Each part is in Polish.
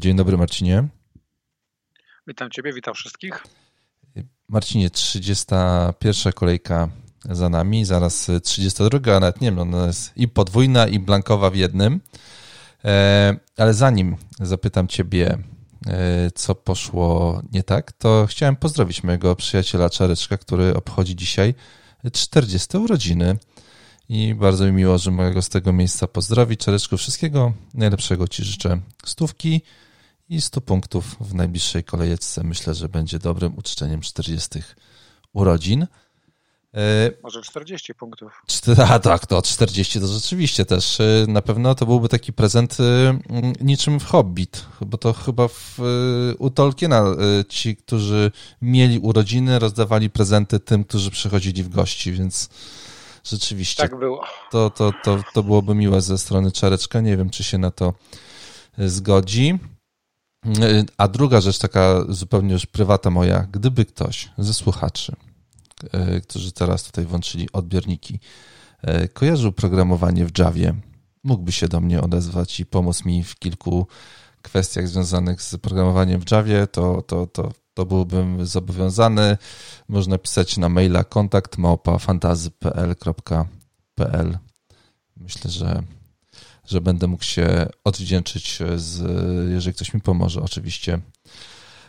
Dzień dobry, Marcinie. Witam Ciebie, witam wszystkich. Marcinie, 31 kolejka za nami, zaraz 32, a nawet nie wiem, ona jest i podwójna, i blankowa w jednym. E, ale zanim zapytam Ciebie, e, co poszło nie tak, to chciałem pozdrowić mojego przyjaciela Czareczka, który obchodzi dzisiaj 40 urodziny. I bardzo mi miło, że mogę go z tego miejsca pozdrowić. Czareczku, wszystkiego najlepszego Ci życzę. Stówki i 100 punktów w najbliższej kolejce. Myślę, że będzie dobrym uczczeniem 40 urodzin. E, Może 40 punktów. A tak, to 40 to rzeczywiście też. E, na pewno to byłby taki prezent e, niczym w Hobbit, bo to chyba w, u Tolkiena ci, którzy mieli urodziny, rozdawali prezenty tym, którzy przychodzili w gości, więc rzeczywiście. Tak było. To, to, to, to byłoby miłe ze strony Czareczka. Nie wiem, czy się na to zgodzi. A druga rzecz, taka zupełnie już prywata moja, gdyby ktoś ze słuchaczy, e, którzy teraz tutaj włączyli odbiorniki, e, kojarzył programowanie w Javie, mógłby się do mnie odezwać i pomóc mi w kilku kwestiach związanych z programowaniem w Javie, to, to, to, to byłbym zobowiązany. Można pisać na maila kontakt małpa. Myślę, że że będę mógł się odwdzięczyć, z, jeżeli ktoś mi pomoże, oczywiście.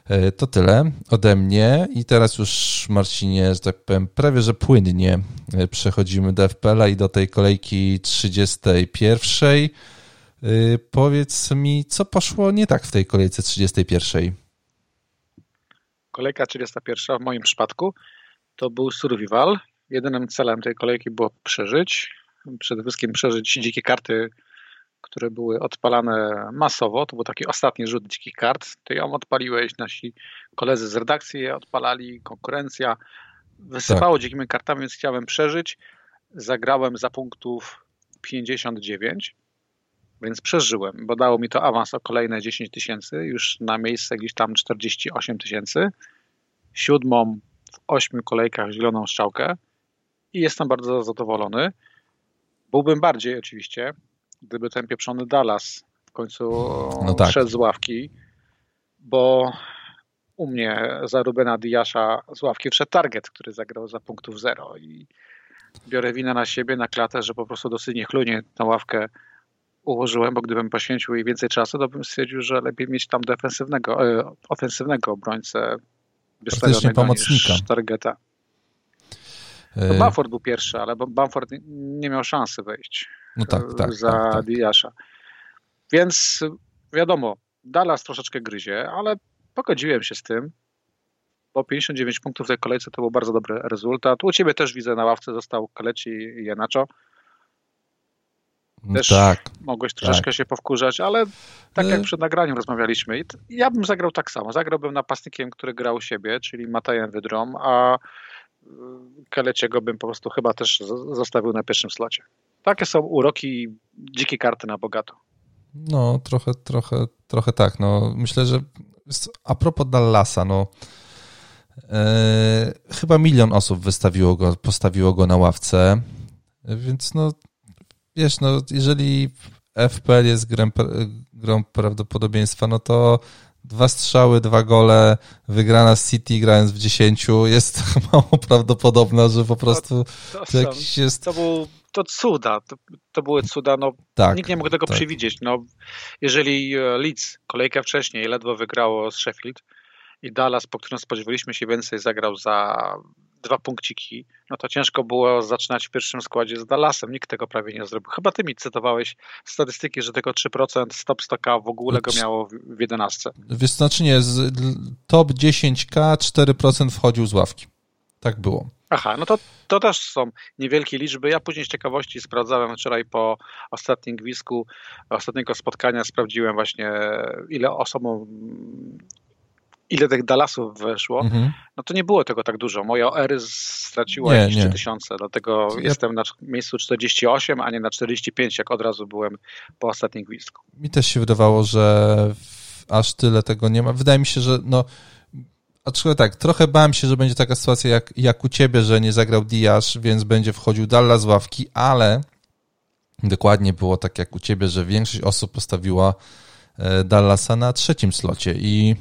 E, to tyle ode mnie i teraz już Marcinie, że tak powiem, prawie że płynnie e, przechodzimy do FPL-a i do tej kolejki 31. E, powiedz mi, co poszło nie tak w tej kolejce 31? Kolejka 31 w moim przypadku to był survival. Jedynym celem tej kolejki było przeżyć. Przede wszystkim przeżyć dzikie karty które były odpalane masowo. To był taki ostatni rzut dzikich kart. Ty ją odpaliłeś, nasi koledzy z redakcji je odpalali, konkurencja. Wysypało tak. dzikimi kartami, więc chciałem przeżyć. Zagrałem za punktów 59, więc przeżyłem, bo dało mi to awans o kolejne 10 tysięcy, już na miejsce gdzieś tam 48 tysięcy. Siódmą w ośmiu kolejkach zieloną strzałkę i jestem bardzo zadowolony. Byłbym bardziej oczywiście, gdyby ten pieprzony Dallas w końcu no tak. szedł z ławki, bo u mnie za Rubena Diasza z ławki wszedł Target, który zagrał za punktów zero i biorę winę na siebie, na klatę, że po prostu dosyć niechlujnie tę ławkę ułożyłem, bo gdybym poświęcił jej więcej czasu, to bym stwierdził, że lepiej mieć tam defensywnego, e, ofensywnego obrońcę wystawionego pomocnika. niż Targeta. To e, Bamford był pierwszy, ale Bamford nie miał szansy wejść no tak, tak, za tak, tak. Diasza. Więc wiadomo, Dallas troszeczkę gryzie, ale pogodziłem się z tym, bo 59 punktów w tej kolejce to był bardzo dobry rezultat. U ciebie też widzę na ławce został Kaleci i Janaczo. No też tak, mogłeś troszeczkę tak. się powkurzać, ale tak jak y- przed nagraniem rozmawialiśmy, ja bym zagrał tak samo. Zagrałbym napastnikiem, który grał u siebie, czyli Matajem Wydrom, a Kaleciego bym po prostu chyba też zostawił na pierwszym slocie. Takie są uroki dzikie karty na bogato. No, trochę, trochę, trochę tak. No, myślę, że a propos Dallasa, no e, chyba milion osób wystawiło go, postawiło go na ławce, więc no wiesz, no jeżeli FPL jest grą, grą prawdopodobieństwa, no to dwa strzały, dwa gole, wygrana z City grając w dziesięciu jest mało prawdopodobna, że po prostu to, to, jakiś jest... To był to cuda, to, to były cuda, no tak, nikt nie mógł tego tak. przewidzieć. No, jeżeli e, Leeds kolejkę wcześniej ledwo wygrało z Sheffield i Dallas, po którym spodziewaliśmy się więcej, zagrał za dwa punkciki, no to ciężko było zaczynać w pierwszym składzie z Dallasem. Nikt tego prawie nie zrobił. Chyba ty mi cytowałeś statystyki, że tylko 3% stop stocka w ogóle go miało w 11. Wiesz, znaczy nie, z top 10k 4% wchodził z ławki. Tak było. Aha, no to, to też są niewielkie liczby. Ja później z ciekawości sprawdzałem wczoraj po ostatnim gwizdku ostatniego spotkania, sprawdziłem właśnie ile osobom ile tych Dallasów weszło, mhm. no to nie było tego tak dużo. Moja OR straciła nie, jakieś 3000, dlatego ja... jestem na miejscu 48, a nie na 45, jak od razu byłem po ostatnim gwizdku. Mi też się wydawało, że aż tyle tego nie ma. Wydaje mi się, że no Aczkolwiek tak, trochę bałem się, że będzie taka sytuacja jak, jak u ciebie, że nie zagrał Diasz, więc będzie wchodził Dallas z ławki, ale dokładnie było tak jak u ciebie, że większość osób postawiła Dallasa na trzecim slocie i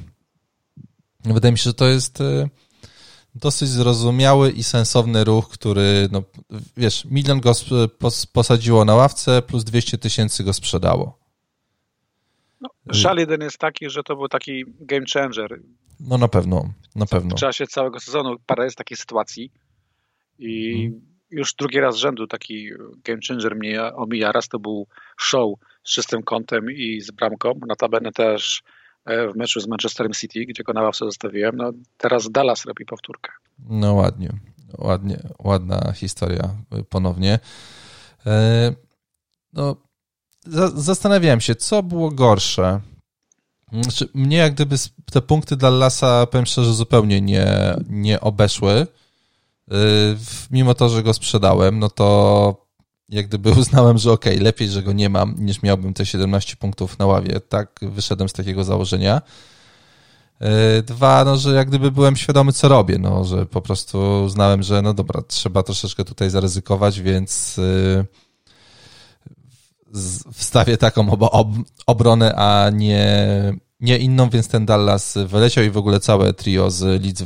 wydaje mi się, że to jest dosyć zrozumiały i sensowny ruch, który, no, wiesz, milion go posadziło na ławce, plus 200 tysięcy go sprzedało. No, żal jeden jest taki, że to był taki game changer. No na pewno, na pewno. W czasie całego sezonu parę jest takiej sytuacji i hmm. już drugi raz z rzędu taki game changer mnie omija. Raz to był show z czystym kątem i z bramką, notabene też E, w meczu z Manchesterem City, gdzie go na ławce zostawiłem. No, teraz Dallas robi powtórkę. No ładnie, ładnie, ładna historia ponownie. E, no, zastanawiałem się, co było gorsze. Znaczy, mnie jak gdyby te punkty Dallasa, powiem szczerze, zupełnie nie, nie obeszły. E, mimo to, że go sprzedałem, no to jak gdyby uznałem, że okej, okay, lepiej, że go nie mam, niż miałbym te 17 punktów na ławie. Tak wyszedłem z takiego założenia. E, dwa, no, że jak gdyby byłem świadomy, co robię, no, że po prostu uznałem, że no dobra, trzeba troszeczkę tutaj zaryzykować, więc e, wstawię taką ob ob obronę, a nie, nie inną, więc ten Dallas wyleciał i w ogóle całe trio z Leeds,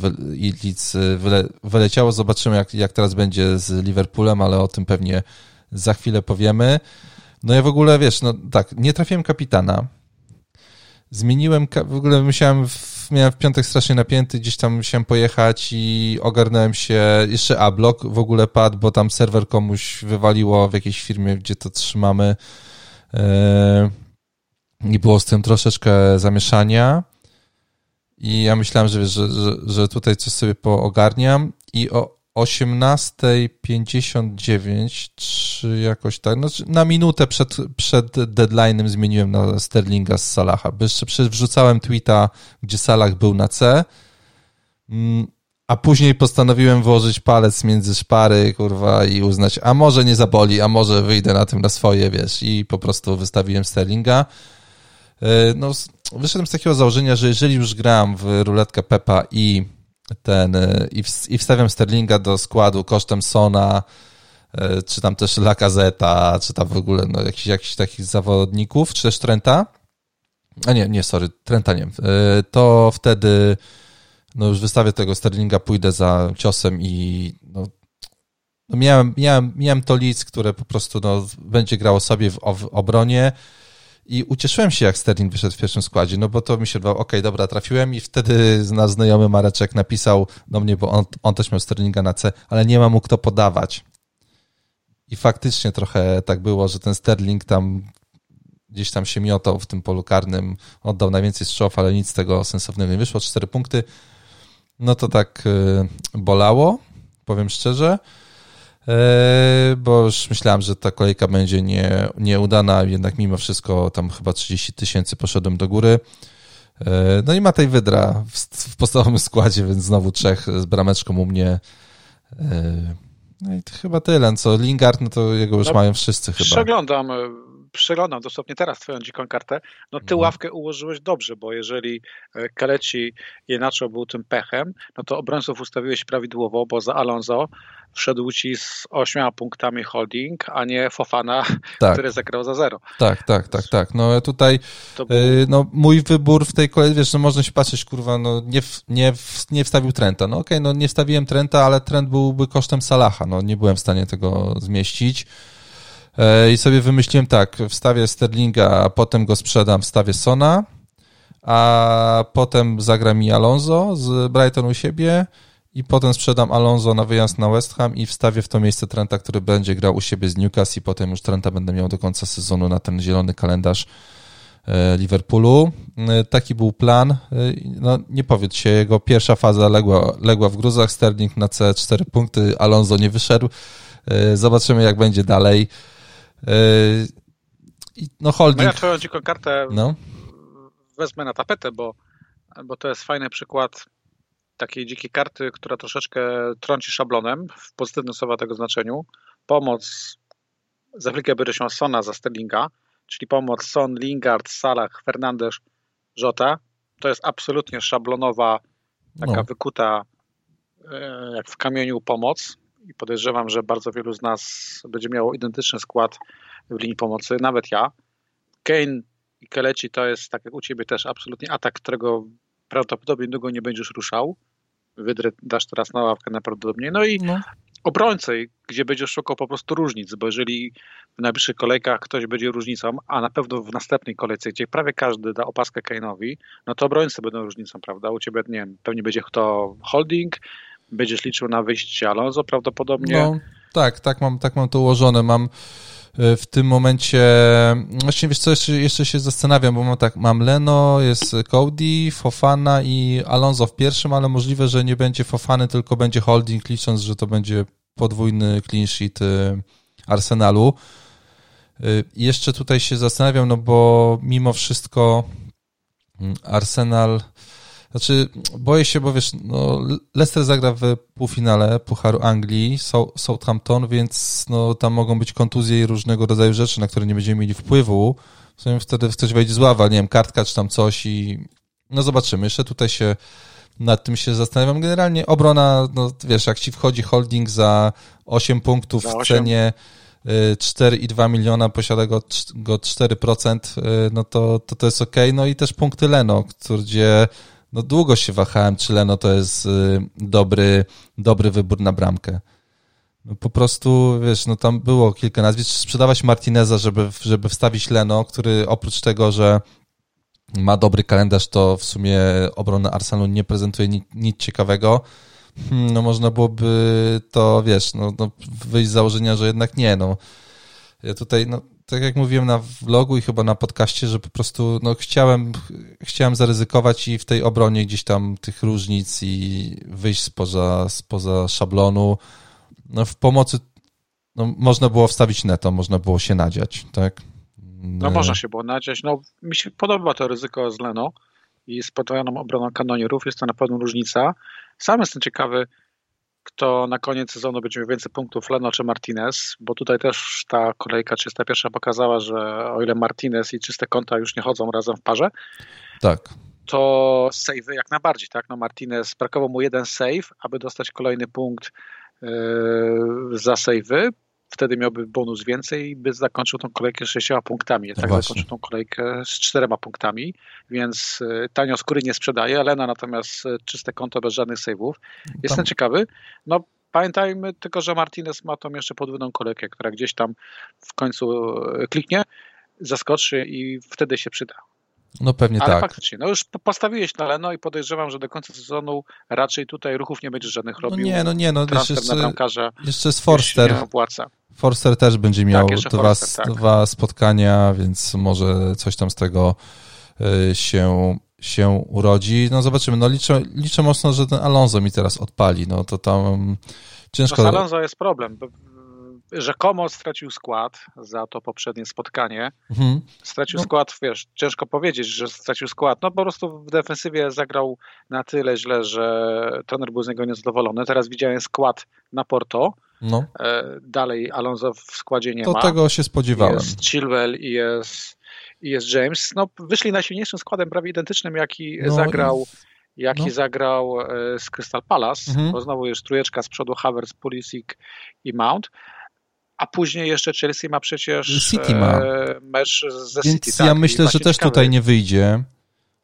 Leeds wyle wyleciało. Zobaczymy, jak, jak teraz będzie z Liverpoolem, ale o tym pewnie za chwilę powiemy. No ja w ogóle, wiesz, no tak, nie trafiłem kapitana. Zmieniłem, w ogóle musiałem, w, miałem w piątek strasznie napięty, gdzieś tam musiałem pojechać i ogarnąłem się, jeszcze A-blok w ogóle padł, bo tam serwer komuś wywaliło w jakiejś firmie, gdzie to trzymamy. E, i było z tym troszeczkę zamieszania. I ja myślałem, że, wiesz, że, że, że tutaj coś sobie poogarniam. I o 18.59, czy jakoś tak, no, na minutę przed, przed deadline'em zmieniłem na Sterlinga z Salaha, bo jeszcze wrzucałem tweeta, gdzie Salah był na C, mm, a później postanowiłem włożyć palec między szpary, kurwa, i uznać, a może nie zaboli, a może wyjdę na tym na swoje, wiesz, i po prostu wystawiłem Sterlinga. E, no, wyszedłem z takiego założenia, że jeżeli już gram w ruletkę Pepa i ten e, i, w, i wstawiam Sterlinga do składu kosztem Sona, e, czy tam też Lakazeta, czy tam w ogóle no, jakichś, jakichś takich zawodników, czy też Trenta. A nie, nie, sorry, Trenta nie. E, to wtedy no już wystawię tego Sterlinga, pójdę za ciosem i no, no miałem, miałem, miałem to lic, które po prostu no, będzie grało sobie w, w obronie i ucieszyłem się, jak Sterling wyszedł w pierwszym składzie, no bo to mi się wydawało, okej, okay, dobra, trafiłem i wtedy nasz znajomy Mareczek napisał do mnie, bo on, on też miał Sterlinga na C, ale nie ma mu kto podawać. I faktycznie trochę tak było, że ten Sterling tam gdzieś tam się miotał w tym polu karnym, oddał najwięcej strzałów, ale nic z tego sensownego nie wyszło, cztery punkty. No to tak y, bolało, powiem szczerze. E, bo już myślałem, że ta kolejka będzie nie, nieudana, jednak mimo wszystko tam chyba 30 tysięcy poszedłem do góry. E, no i ma tej Wydra w, w podstawowym składzie, więc znowu trzech z brameczką u mnie. E, no i to chyba tyle. Co Lingard, no to jego już no, mają wszyscy chyba. Przeglądam, przeglądam dosłownie teraz twoją dziką kartę. No ty no. ławkę ułożyłeś dobrze, bo jeżeli Kaleci Jenacho był tym pechem, no to obrońców ustawiłeś prawidłowo, bo za Alonso wszedł ci z ośmioma punktami holding, a nie Fofana, tak. który zagrał za zero. Tak, tak, tak, tak. No tutaj był... Y, no, mój wybór w tej kolejce, wiesz, no można się patrzeć, kurwa, no nie, nie, nie wstawił Trenta. No okej, okay, no nie wstawiłem Trenta, ale Trent byłby kosztem Salaha. No nie byłem w stanie tego zmieścić. Y, I sobie wymyśliłem tak, wstawię Sterlinga, a potem go sprzedam, wstawię Sona, a potem zagra mi Alonso z Brighton u siebie, i potem sprzedam Alonso na wyjazd na West Ham i wstawię w to miejsce Trenta, który będzie grał u siebie z Newcastle i potem już Trenta będę miał do końca sezonu na ten zielony kalendarz e, Liverpoolu. E, taki był plan. E, no, nie powiedz się, jego pierwsza faza legła, legła w gruzach, Sterling na C4 punkty, Alonso nie wyszedł. Zobaczymy, jak będzie dalej. No, holding. No ja twoją dziką kartę no. wezmę na tapetę, bo, bo to jest fajny przykład takiej dzikiej karty, która troszeczkę trąci szablonem w pozytywnym słowa tego znaczeniu. Pomoc za chwilkę będę się Sona za Sterlinga, czyli pomoc Son, Lingard, Salah, Fernandes, Jota. To jest absolutnie szablonowa, taka no. wykuta e, jak w kamieniu pomoc i podejrzewam, że bardzo wielu z nas będzie miało identyczny skład w linii pomocy, nawet ja. Kane i Keleci to jest, tak jak u ciebie też, absolutnie atak, którego prawdopodobnie długo nie będziesz ruszał. Wydrę dasz teraz na ławkę najprawdopodobniej. No i no. obrońcy, gdzie będziesz szukał po prostu różnic, bo jeżeli w najbliższych kolejkach ktoś będzie różnicą, a na pewno w następnej kolejce, gdzie prawie każdy da opaskę Kane'owi, no to obrońcy będą różnicą, prawda? U ciebie, nie wiem, pewnie będzie kto holding, będziesz liczył na wyjście Alonso prawdopodobnie. No, tak, tak mam, tak mam to ułożone. Mam w tym momencie, właśnie wiesz co, jeszcze, jeszcze się zastanawiam, bo mam tak, mam Leno, jest Cody, Fofana i Alonso w pierwszym, ale możliwe, że nie będzie Fofany, tylko będzie holding, licząc, że to będzie podwójny clean sheet e, Arsenalu. E, jeszcze tutaj się zastanawiam, no bo mimo wszystko mm, Arsenal znaczy, boję się, bo wiesz, no, Leicester zagra w półfinale Pucharu Anglii, Southampton, więc no, tam mogą być kontuzje i różnego rodzaju rzeczy, na które nie będziemy mieli wpływu. W sumie wtedy ktoś wejdzie z ława, nie wiem, kartka czy tam coś i no zobaczymy. Jeszcze tutaj się nad tym się zastanawiam. Generalnie obrona, no wiesz, jak ci wchodzi holding za 8 punktów za 8. w cenie 4,2 y, miliona, posiada go, go 4%, y, no to, to to jest ok. No i też punkty Leno, gdzie no długo się wahałem, czy Leno to jest y, dobry, dobry wybór na bramkę. No po prostu, wiesz, no tam było kilka nazwisk. Sprzedawać Martineza, żeby, żeby wstawić Leno, który oprócz tego, że ma dobry kalendarz, to w sumie obrona Arsenalu nie prezentuje nic, nic ciekawego. Hmm, no można byłoby to, wiesz, no, no wyjść z założenia, że jednak nie, no. Ja tutaj, no, tak jak mówiłem na vlogu i chyba na podcaście, że po prostu no, chciałem, chciałem zaryzykować i w tej obronie gdzieś tam tych różnic i wyjść spoza, spoza szablonu. No, w pomocy no, można było wstawić neto, można było się nadziać, tak? No można się było nadziać. No, mi się podoba to ryzyko z Leno i z podwojoną obroną kanonierów. Jest to na pewno różnica. Sam jestem ciekawy, kto na koniec sezonu będzie miał więcej punktów, Leno czy Martinez, bo tutaj też ta kolejka 301 pokazała, że o ile Martinez i czyste konta już nie chodzą razem w parze, tak. to save'y jak najbardziej, tak? No Martinez, brakował mu jeden save, aby dostać kolejny punkt yy, za save'y, wtedy miałby bonus więcej i by zakończył tą kolejkę z sześcioma punktami. No tak właśnie. zakończył tą kolejkę z czterema punktami, więc y, tanio skóry nie sprzedaje. Elena natomiast y, czyste konto bez żadnych save'ów. Jestem tam. ciekawy. No pamiętajmy tylko, że Martinez ma tą jeszcze podwójną kolejkę, która gdzieś tam w końcu y, kliknie, zaskoczy i wtedy się przyda. No pewnie Ale tak. faktycznie, no już postawiłeś na Leno i podejrzewam, że do końca sezonu raczej tutaj ruchów nie będziesz żadnych no robił. No nie, no nie, no jeszcze, bramkarza jeszcze jest Forster. Forster też będzie miał tak, dwa, Forster, tak. dwa spotkania, więc może coś tam z tego y, się, się urodzi. No zobaczymy. No liczę, liczę mocno, że ten Alonso mi teraz odpali. No to tam ciężko. No z Alonso jest problem rzekomo stracił skład za to poprzednie spotkanie. Mhm. Stracił no. skład, wiesz, ciężko powiedzieć, że stracił skład. No po prostu w defensywie zagrał na tyle źle, że trener był z niego niezadowolony. Teraz widziałem skład na Porto. No. E, dalej Alonso w składzie nie to ma. To tego się spodziewałem. Jest Chilwell i jest, jest James. No, wyszli najsilniejszym składem, prawie identycznym, jaki no, zagrał jaki no. zagrał e, z Crystal Palace, mhm. bo znowu jest trójeczka z przodu Havertz, Pulisic i Mount a później jeszcze Chelsea ma przecież City ma. E, mecz ze Więc City. Tak, ja myślę, że też ciekawe. tutaj nie wyjdzie.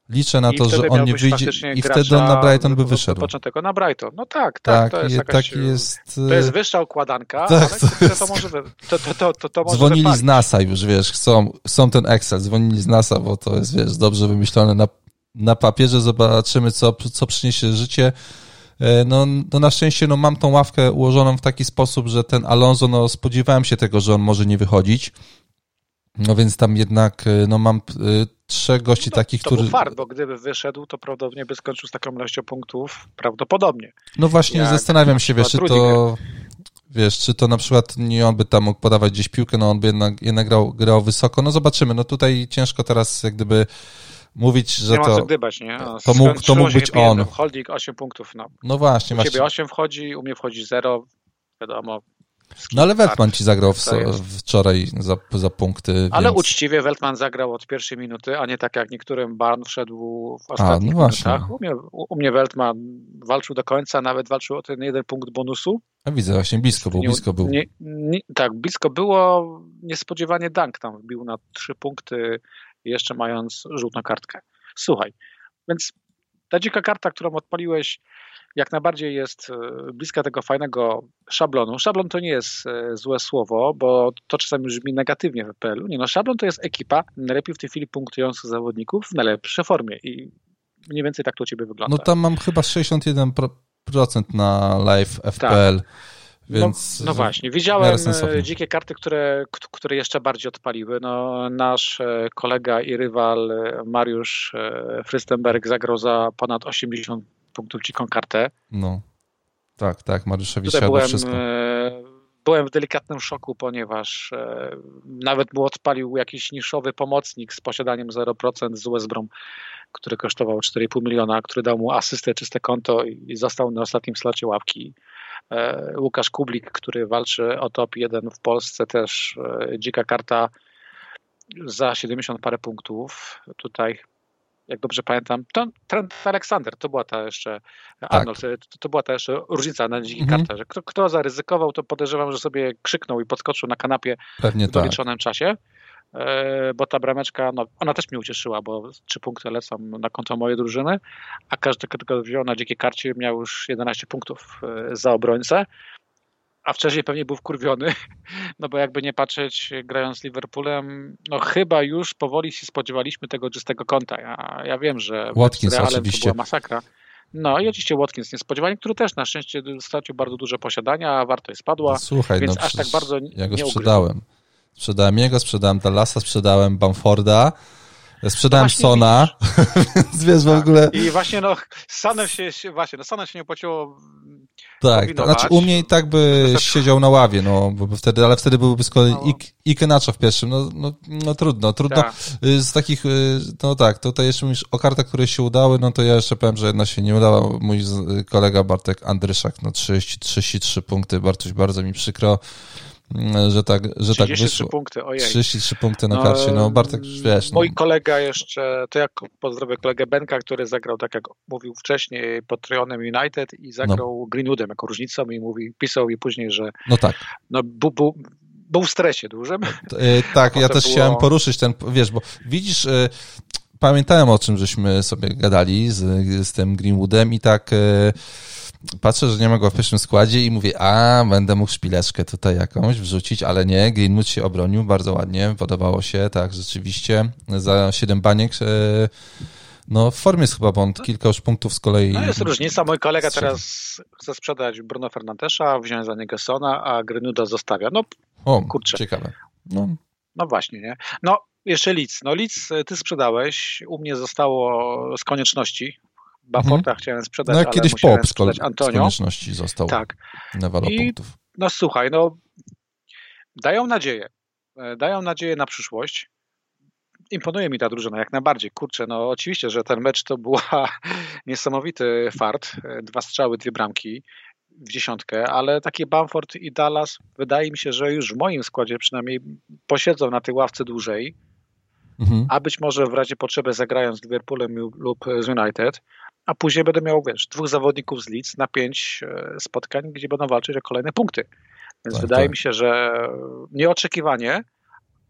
Liczę na I to, że on nie wyjdzie i wtedy on na Brighton by wyszedł. Początek na Brighton. No tak, tak, tak to jest je, jakaś, tak jest... To jest wyższa układanka, tak, ale to, jest... to, może, to, to, to, to może Dzwonili wypalić. z NASA już, wiesz, chcą, chcą ten Excel, dzwonili z NASA, bo to jest, wiesz, dobrze wymyślone na, na papierze, zobaczymy, co, co przyniesie życie. E, no, no na szczęście no, mam tą ławkę ułożoną w taki sposób, że ten Alonso, no spodziewałem się tego, że on może nie wychodzić. No więc tam jednak e, no, mam e, trzech gości no, takich, którzy... To był fart, bo gdyby wyszedł, to prawdopodobnie by skończył z taką ilością punktów, prawdopodobnie. No właśnie, Jak zastanawiam się, wiesz, czy to... Wiesz, czy to na przykład nie on by tam mógł podawać gdzieś piłkę, no on by jednak, jednak grał, grał wysoko. No zobaczymy, no tutaj ciężko teraz jak gdyby mówić, że nie to... Nie gdybać, nie? No, to mógł, to mógł być on. Holding 8 punktów, no. No właśnie. U masz... ciebie 8 wchodzi, u mnie wchodzi 0, wiadomo. No ale Weltman ci zagrał w, wczoraj za, za punkty. Ale więc... uczciwie Weltman zagrał od pierwszej minuty, a nie tak jak niektórym Barn wszedł w ostatnich a, no minutach. U mnie, u, mnie Weltman walczył do końca, nawet walczył o ten jeden punkt bonusu. A widzę, właśnie blisko był, blisko był. Nie, nie, tak, blisko było, niespodziewanie Dank tam wbił na trzy punkty jeszcze mając żółtą kartkę. Słuchaj, więc ta dzika karta, którą odpaliłeś, jak najbardziej jest e, bliska tego fajnego szablonu. Szablon to nie jest e, złe słowo, bo to czasami brzmi negatywnie w PL-u. Nie no, szablon to jest ekipa najlepiej w tej chwili punktujących zawodników w najlepszej formie i mniej więcej tak to u ciebie wygląda. No tam mam chyba 61% na live FPL. Tak. Więc no, no właśnie, widziałem e, dzikie karty, które, które jeszcze bardziej odpaliły. No, nasz kolega i rywal Mariusz Frystenberg zagrał za ponad 80 punktów dziką kartę. No, tak, tak, Mariuszowi siadło byłem, wszystko. E, byłem w delikatnym szoku, ponieważ e, nawet mu odpalił jakiś niszowy pomocnik z posiadaniem 0% z Westbrom, który kosztował 4,5 miliona, który dał mu asystę, czyste konto i został na ostatnim slocie łapki. E, Łukasz Kublik, który walczy o top 1 w Polsce, też dzika karta za 70 parę punktów. Tutaj jak dobrze pamiętam, to Trent Alexander, to była ta jeszcze, tak. Arnold, to, to, była ta jeszcze różnica na dzikich mhm. kartach, że kto, kto zaryzykował, to podejrzewam, że sobie krzyknął i podskoczył na kanapie Pewnie w doliczonym tak. czasie, e, bo ta brameczka, no, ona też mnie ucieszyła, bo trzy punkty lecą na konto mojej drużyny, a każdy, kto wziął na dzikiej karcie miał już 11 punktów e, za obrońcę, a wcześniej pewnie był wkurwiony, no bo jakby nie patrzeć, grając z Liverpoolem, no chyba już powoli się spodziewaliśmy tego czystego konta. Ja, ja wiem, że Watkins oczywiście. to była masakra. No i oczywiście Watkins niespodziewanie, który też na szczęście stracił bardzo duże posiadania, a wartość spadła, Słuchaj, więc no aż tak bardzo ja go nie sprzedałem. Sprzedałem jego, sprzedałem Dallasa, sprzedałem Bamforda, Sprzedałem no Sona, więc wiesz tak. w ogóle... I właśnie no, Sanem się, właśnie, no Sanem się nie płaciło tak, to znaczy u mnie i tak by siedział na ławie, no, bo wtedy, ale wtedy byłby z kolei no. Ikenacho w pierwszym, no, no, no trudno, trudno. Tak. Y, z takich, y, no tak, tutaj jeszcze mówisz o kartach, które się udały, no to ja jeszcze powiem, że jedna się nie udała. Mój kolega Bartek Andryszak, no 30, 33 punkty, Bartuś, bardzo mi przykro że tak, że tak wyszło. punkty, ojej. 33 punkty na karcie, no Bartek, wiesz. No. Mój kolega jeszcze, to jak pozdrowię kolegę Benka, który zagrał, tak jak mówił wcześniej, pod Trionem United i zagrał no. Greenwoodem jako różnicą i mówi, pisał mi później, że no tak. No, bu, bu, był w stresie dużym. E, tak, ja też było... chciałem poruszyć ten, wiesz, bo widzisz, e, pamiętałem o czym żeśmy sobie gadali z, z tym Greenwoodem i tak e, patrzę, że nie ma go w pierwszym składzie i mówię, a będę mógł szpileczkę tutaj jakąś wrzucić, ale nie, Greenwood się obronił bardzo ładnie, podobało się, tak, rzeczywiście, za 7 baniek e, no w formie jest chyba, bądź kilka już punktów z kolei. No jest różnica, mój kolega teraz chce sprzedać Bruno Fernandesza, wziąć za niego Sona, a Greenwooda zostawia. No o, kurczę. Ciekawe. No. no właśnie, nie? No jeszcze Lidz. No Lidz ty sprzedałeś, u mnie zostało z konieczności, Baforta mhm. chciałem sprzedać, no, ale kiedyś Pop sprzedać Antonio. z konieczności został tak. na I, punktów. No słuchaj, no dają nadzieję. E, dają nadzieję na przyszłość. Imponuje mi ta drużyna jak najbardziej. Kurczę, no oczywiście, że ten mecz to była niesamowity fart. E, dwa strzały, dwie bramki w dziesiątkę, ale takie Bamford i Dallas wydaje mi się, że już w moim składzie przynajmniej posiedzą na tej ławce dłużej, mhm. a być może w razie potrzeby zagrają z Liverpoolem lub z United, a później będę miał, wiesz, dwóch zawodników z Leeds na pięć e, spotkań, gdzie będą walczyć o kolejne punkty. Więc tak, wydaje tak. mi się, że nieoczekiwanie,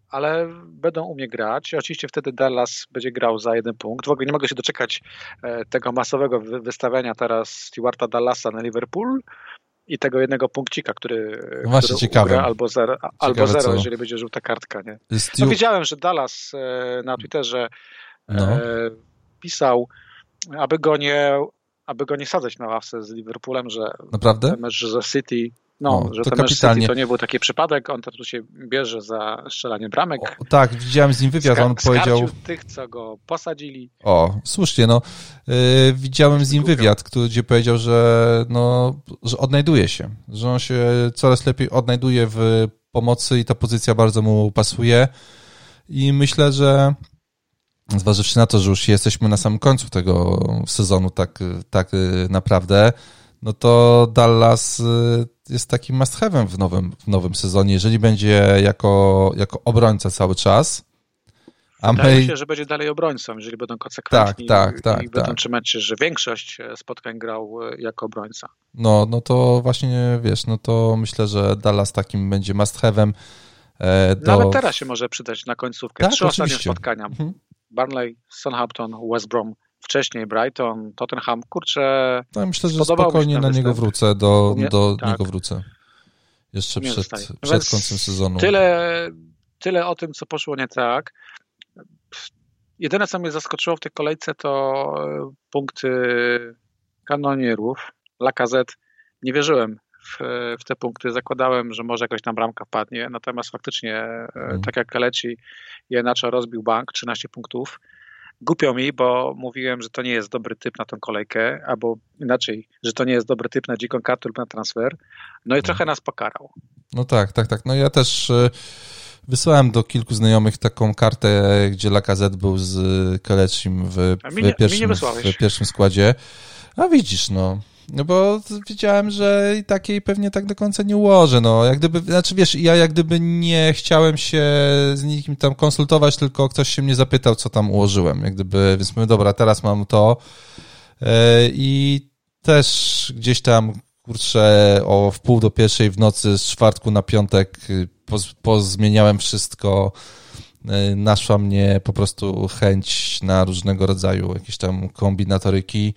ale będą u mnie grać. Oczywiście wtedy Dallas będzie grał za jeden punkt. W ogóle nie mogę się doczekać e, tego masowego wystawiania teraz Stewarta Dallasa na Liverpool i tego jednego punkcika, który, no Właśnie który albo zero, ciekawe albo zero jeżeli będzie żółta kartka. Nie? No, widziałem, że Dallas e, na Twitterze no. pisał aby go nie, aby go nie sadzać na ławce z Liverpoolem, że Naprawdę? mecz ze City no, o, że to ten City to nie był taki przypadek, on tu się bierze za strzelanie bramek. O, tak, widziałem z nim wywiad, on powiedział... tych, co go posadzili. O, słusznie, no. Yy, widziałem z nim wywiad, który, gdzie powiedział, że, no, że odnajduje się, że on się coraz lepiej odnajduje w pomocy i ta pozycja bardzo mu pasuje i myślę, że zważywszy na to, że już jesteśmy na samym końcu tego sezonu tak, tak naprawdę, no to Dallas y, jest takim must w nowym, w nowym sezonie, jeżeli będzie jako, jako obrońca cały czas. A Wydaje my... się, że będzie dalej obrońcą, jeżeli będą konsekwentni tak, tak, tak, i będą tak. trzymać się, że większość spotkań grał y, jako obrońca. No, no to właśnie, wiesz, no to myślę, że Dallas takim będzie must have'em do... No ale teraz się może przydać na końcówkę. Tak, Trzy ostatnie spotkania. Mhm. Burnley, Southampton, West Brom, wcześniej Brighton, Tottenham, kurczę. No, myślę, że spokojnie na niego wrócę, do, do tak. niego wrócę. Jeszcze przed, przed końcem sezonu. Tyle, tyle o tym, co poszło nie tak. Jedyne, co mnie zaskoczyło w tej kolejce, to e, punkty kanonierów. Lacazette nie wierzyłem w, w, te punkty. Zakładałem, że może jakaś tam bramka wpadnie, natomiast faktycznie, mm. tak jak Kaleci Jenacza rozbił bank, 13 punktów. Głupio mi, bo mówiłem, że to nie jest dobry typ na tą kolejkę, albo inaczej, że to nie jest dobry typ na dziką kartę lub na transfer. No i mm. trochę nas pokarał. No tak, tak, tak. No ja też e, wysłałem do kilku znajomych taką kartę, gdzie Lacazette był z Kalecim w, w, pierwszym, w pierwszym składzie. A widzisz, no. No bo wiedziałem, że i takiej pewnie tak do końca nie ułożę, no. Jak gdyby, znaczy wiesz, ja jak gdyby nie chciałem się z nikim tam konsultować, tylko ktoś się mnie zapytał, co tam ułożyłem. Jak gdyby, więc mówię, dobra, teraz mam to. Yy, I też gdzieś tam, kurczę, o w pół do pierwszej w nocy z czwartku na piątek y, poz, pozmieniałem wszystko. Yy, naszła mnie po prostu chęć na różnego rodzaju jakieś tam kombinatoryki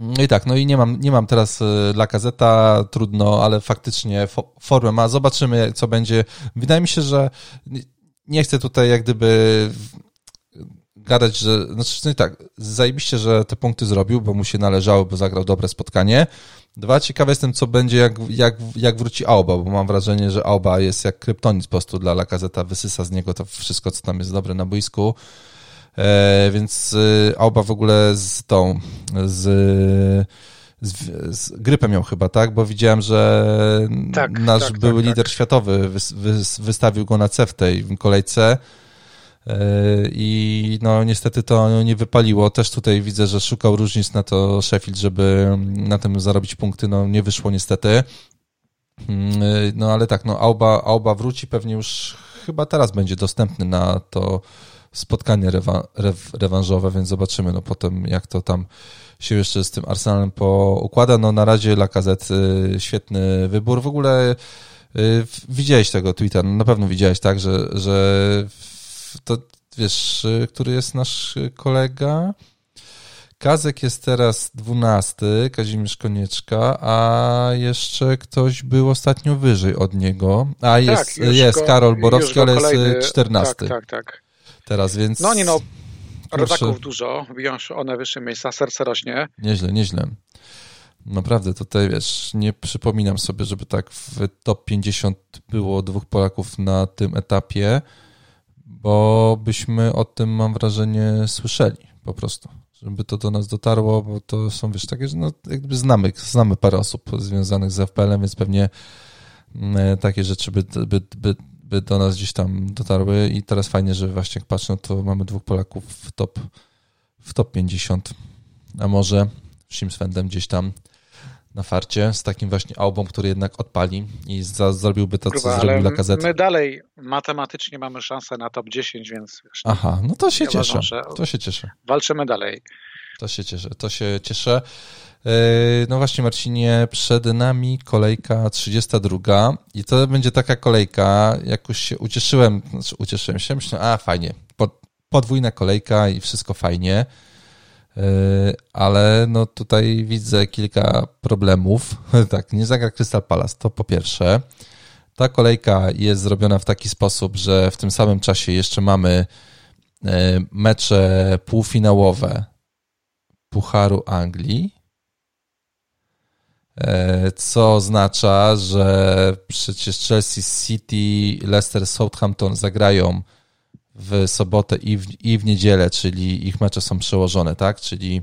no i tak, no i nie mam, nie mam teraz dla kazeta, trudno, ale faktycznie formę ma. Zobaczymy, co będzie. Wydaje mi się, że nie chcę tutaj jak gdyby gadać, że, znaczy no i tak, zajebiście, że te punkty zrobił, bo mu się należało, bo zagrał dobre spotkanie. Dwa, ciekawe jestem, co będzie, jak, jak, jak wróci Auba, bo mam wrażenie, że Auba jest jak kryptonit po prostu dla Lakazeta, wysysa z niego to wszystko, co tam jest dobre na boisku. E, więc e, Auba w ogóle z tą, z, z, z grypę miał chyba, tak? Bo widziałem, że tak, nasz tak, były tak, lider tak. światowy wystawił go na C w tej kolejce e, i no niestety to nie wypaliło. Też tutaj widzę, że szukał różnic na to Sheffield, żeby na tym zarobić punkty. No nie wyszło niestety. Mm, no ale tak, no Auba, Auba wróci pewnie już chyba teraz będzie dostępny na to spotkanie rewa, rew, rewanżowe, więc zobaczymy no potem, jak to tam się jeszcze z tym Arsenalem poukłada. No na razie Lacazette y, świetny wybór. W ogóle y, widziałeś tego tweeta, no, na pewno widziałeś, tak, że, że to wiesz, y, który jest nasz kolega? Kazek jest teraz dwunasty, Kazimierz Konieczka, a jeszcze ktoś był ostatnio wyżej od niego. A tak, jest, jest go, Karol Borowski, ale jest czternasty. Tak, tak, tak teraz, więc... No nie no, rodaków dużo, biją się one wyższe miejsca, serce rośnie. Nieźle, nieźle. Naprawdę, tutaj wiesz, nie przypominam sobie, żeby tak w top 50 było dwóch Polaków na tym etapie, bo byśmy o tym, mam wrażenie, słyszeli po prostu. Żeby to do nas dotarło, bo to są, wiesz, takie, że no, jakby znamy, znamy parę osób związanych z FPL-em, więc pewnie mm, takie rzeczy by, by, by by do nas gdzieś tam dotarły i teraz fajnie, że właśnie jak patrzę, no to mamy dwóch Polaków w top, w top 50, a może Simswendem gdzieś tam na farcie z takim właśnie album, który jednak odpali i za, zrobiłby to, Kurwa, co zrobił dla kazety. My dalej matematycznie mamy szansę na top 10, więc wiesz, Aha, no to się ja cieszę. to się cieszę. Walczymy dalej. To się cieszę, to się cieszę. E, no właśnie, Marcinie, przed nami kolejka 32 i to będzie taka kolejka, jakoś się ucieszyłem, znaczy ucieszyłem się, myślę, a fajnie, podwójna kolejka i wszystko fajnie, e, ale no tutaj widzę kilka problemów. Tak, nie zagra Crystal Palace, to po pierwsze. Ta kolejka jest zrobiona w taki sposób, że w tym samym czasie jeszcze mamy e, mecze półfinałowe Pucharu Anglii, E, co oznacza, że przecież Chelsea City, Leicester, Southampton zagrają w sobotę i w, i w niedzielę, czyli ich mecze są przełożone, tak? Czyli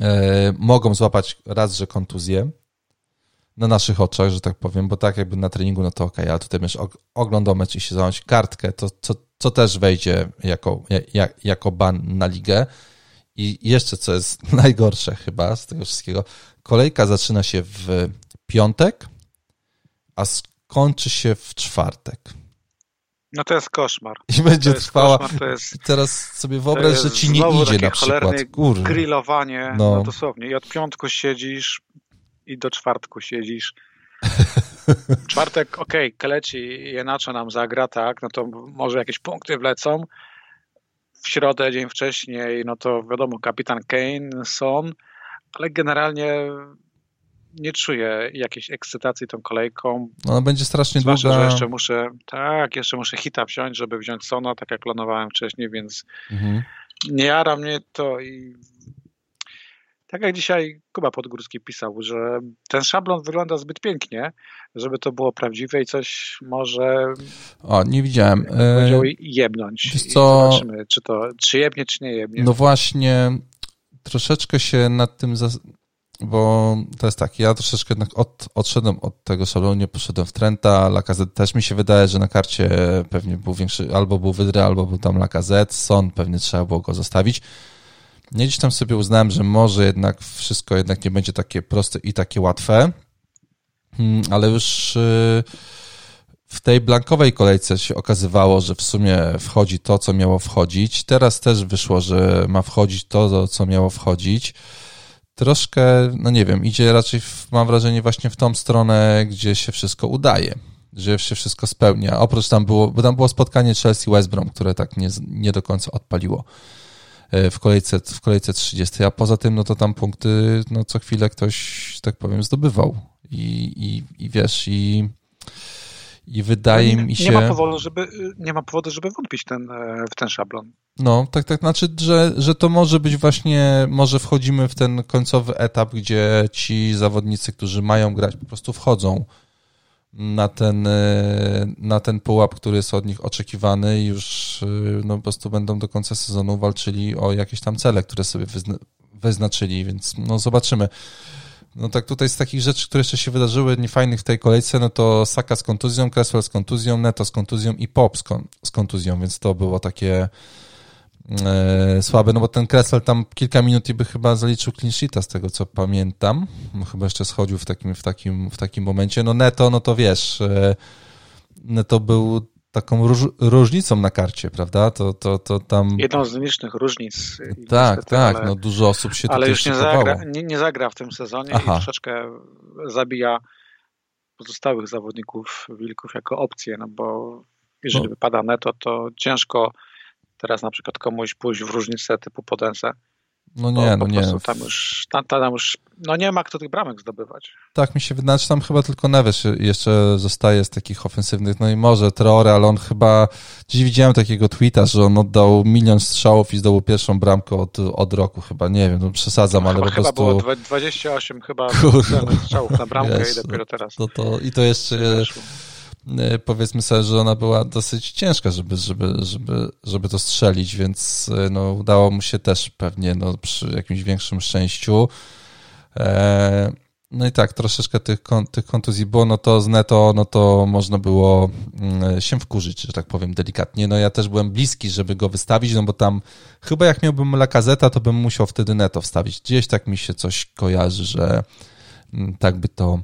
e, mogą złapać raz, że kontuzję na naszych oczach, że tak powiem, bo tak jakby na treningu, no to ok, ale tutaj będziesz oglądał mecz i się zająć kartkę, to co, co też wejdzie jako, jak, jako ban na ligę. I jeszcze co jest najgorsze chyba z tego wszystkiego, Kolejka zaczyna się w piątek, a skończy się w czwartek. No to jest koszmar. I będzie trwała. Koszmar, jest, teraz sobie wyobraź, że ci nie idzie na przykład. Kurde. Grillowanie, no. no dosłownie. I od piątku siedzisz i do czwartku siedzisz. czwartek, okej, okay, Keleci Jenacza nam zagra, tak, no to może jakieś punkty wlecą. W środę, dzień wcześniej, no to wiadomo, kapitan Kane, Son, ale generalnie nie czuję jakiejś ekscytacji tą kolejką. No, ona będzie strasznie Zwłaszcza, długa. że jeszcze muszę, tak, jeszcze muszę hita wziąć, żeby wziąć Sona, tak jak planowałem wcześniej, więc mhm. nie jara mnie to i tak jak dzisiaj Kuba Podgórski pisał, że ten szablon wygląda zbyt pięknie, żeby to było prawdziwe i coś może o, nie widziałem. Powiedział, jebnąć. Wiesz co? Zobaczymy, czy to czy jebnie, czy nie jebnie. No właśnie, troszeczkę się nad tym bo to jest tak, ja troszeczkę jednak od, odszedłem od tego szablonu, poszedłem w Trenta, Lacazette też mi się wydaje, że na karcie pewnie był większy, albo był Wydry, albo był tam Lacazette, Son pewnie trzeba było go zostawić. Nie gdzieś tam sobie uznałem, że może jednak wszystko jednak nie będzie takie proste i takie łatwe, hmm, ale już y, w tej blankowej kolejce się okazywało, że w sumie wchodzi to, co miało wchodzić. Teraz też wyszło, że ma wchodzić to, co miało wchodzić troszkę, no nie wiem, idzie raczej, w, mam wrażenie, właśnie w tą stronę, gdzie się wszystko udaje, że się wszystko spełnia. Oprócz tam było, bo tam było spotkanie Chelsea-West Brom, które tak nie, nie do końca odpaliło w kolejce, w kolejce 30, a poza tym, no to tam punkty, no co chwilę ktoś, tak powiem, zdobywał i, i, i wiesz, i i wydaje nie, mi się... Nie ma powodu, żeby, nie ma powodu, żeby wątpić ten, e, w ten szablon. No, tak, tak, znaczy, że, że to może być właśnie, może wchodzimy w ten końcowy etap, gdzie ci zawodnicy, którzy mają grać, po prostu wchodzą na ten, e, na ten pułap, który jest od nich oczekiwany i już e, no, po prostu będą do końca sezonu walczyli o jakieś tam cele, które sobie wyzna wyznaczyli, więc no zobaczymy. No tak tutaj z takich rzeczy, które jeszcze się wydarzyły niefajnych w tej kolejce, no to Saka z kontuzją, Cresswell z kontuzją, Neto z kontuzją i Pop z, kon z kontuzją, więc to było takie e, słabe, no bo ten Cresswell tam kilka minut i by chyba zaliczył clean sheeta z tego, co pamiętam. No, chyba jeszcze schodził w takim, w takim, w takim momencie. No Neto, no to wiesz, e, Neto był taką róż, różnicą na karcie, prawda? To, to, to tam... Jedną z licznych różnic. Tak, niestety, tak, ale, no dużo osób się Ale już nie zagra, nie, nie, zagra w tym sezonie Aha. i troszeczkę zabija pozostałych zawodników Wilków jako opcję, no bo jeżeli no. wypada neto, to ciężko teraz na przykład komuś pójść w różnicę typu Podensę. No nie, no nie. Tam już, tam, tam już, no nie ma kto tych bramek zdobywać. Tak, mi się wydaje, że tam chyba tylko Neves jeszcze zostaje z takich ofensywnych, no i może Traore, ale on chyba, dziś widziałem takiego tweeta, że on oddał milion strzałów i zdobył pierwszą bramkę od, od roku chyba, nie wiem, no przesadzam, ale chyba, po prostu... Chyba było 28 chyba strzałów na bramkę wiesz, i dopiero teraz. To, to, I to jeszcze... E, powiedzmy sobie, że ona była dosyć ciężka, żeby, żeby, żeby, żeby to strzelić, więc e, no, udało mu się też pewnie no, przy jakimś większym szczęściu. E, no i tak, troszeczkę tych, tych kontuzji było, no to z neto, no to można było mm, się wkurzyć, że tak powiem delikatnie. No ja też byłem bliski, żeby go wystawić, no bo tam chyba jak miałbym Lakazeta, to bym musiał wtedy neto wstawić. Gdzieś tak mi się coś kojarzy, że mm, tak by to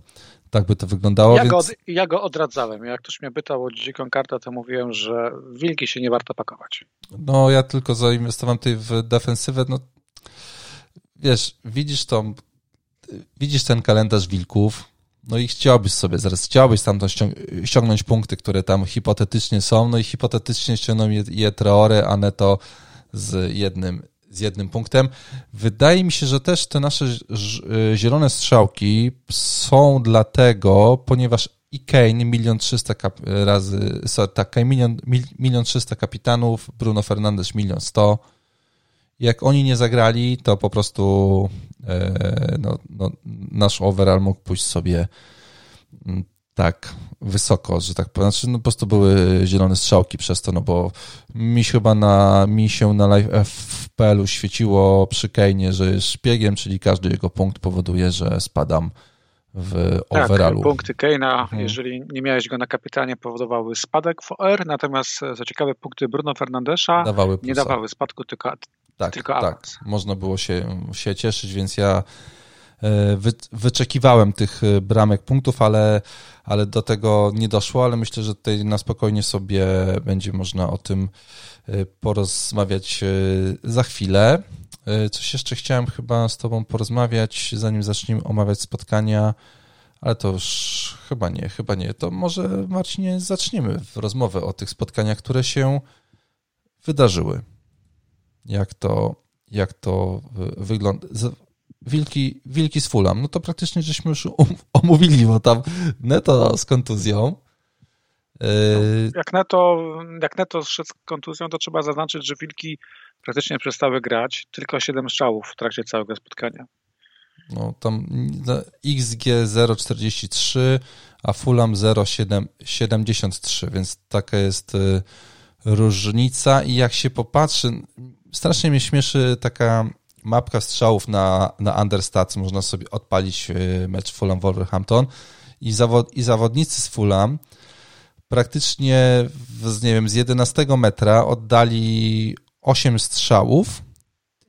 tak by to wyglądało. Ja, więc... go, od, ja go odradzałem. Jak ktoś mnie pytał o dziką kartę, to mówiłem, że wilki się nie warto pakować. No, ja tylko zainwestowałem tutaj w defensywę. No, wiesz, widzisz tą, widzisz ten kalendarz wilków, no i chciałbyś sobie zaraz, chciałbyś tam ściągnąć punkty, które tam hipotetycznie są, no i hipotetycznie ściągną je, je Traore, a neto z jednym z jednym punktem. Wydaje mi się, że też te nasze y, zielone strzałki są dlatego, ponieważ i Kane milion trzysta razy, tak, Kane milion, milion trzysta kapitanów, Bruno Fernandes milion sto. Jak oni nie zagrali, to po prostu e, no, no, nasz overall mógł pójść sobie mm, tak wysoko, że tak powiem. Znaczy, no po prostu były zielone strzałki przez to, no bo mi się chyba na, mi się na live FPL-u świeciło przy Kejnie, że jest szpiegiem, czyli każdy jego punkt powoduje, że spadam w tak, overallu. punkty Keina, mhm. jeżeli nie miałeś go na kapitanie, powodowały spadek w OR, natomiast za ciekawe punkty Bruno Fernandesza dawały nie dawały spadku, tylko, tak, tylko tak. awans. Tak, można było się, się cieszyć, więc ja E, wyczekiwałem tych e, bramek punktów, ale, ale do tego nie doszło, ale myślę, że tutaj na spokojnie sobie będzie można o tym e, porozmawiać za chwilę. Coś jeszcze chciałem chyba z Tobą porozmawiać, zanim zaczniemy omawiać spotkania, Ale to już chyba nie, chyba nie. To może Marcinie zaczniemy rozmowę o tych spotkaniach, które się wydarzyły. Jak to, jak to wygląda. Wilki, wilki z Fulham, no to praktycznie żeśmy już um, omówili, bo tam Neto z kontuzją. Yy... Jak, neto, jak Neto zszedł z kontuzją, to trzeba zaznaczyć, że Wilki praktycznie przestały grać. Tylko 7 strzałów w trakcie całego spotkania. No tam XG 0,43, a Fulham 0,73, więc taka jest y, różnica i jak się popatrzy, strasznie mnie śmieszy taka mapka strzałów na, na Understats, można sobie odpalić y, mecz Fulham-Wolverhampton i, zawod, i zawodnicy z Fulham praktycznie z, nie wiem, z 11 metra oddali 8 strzałów,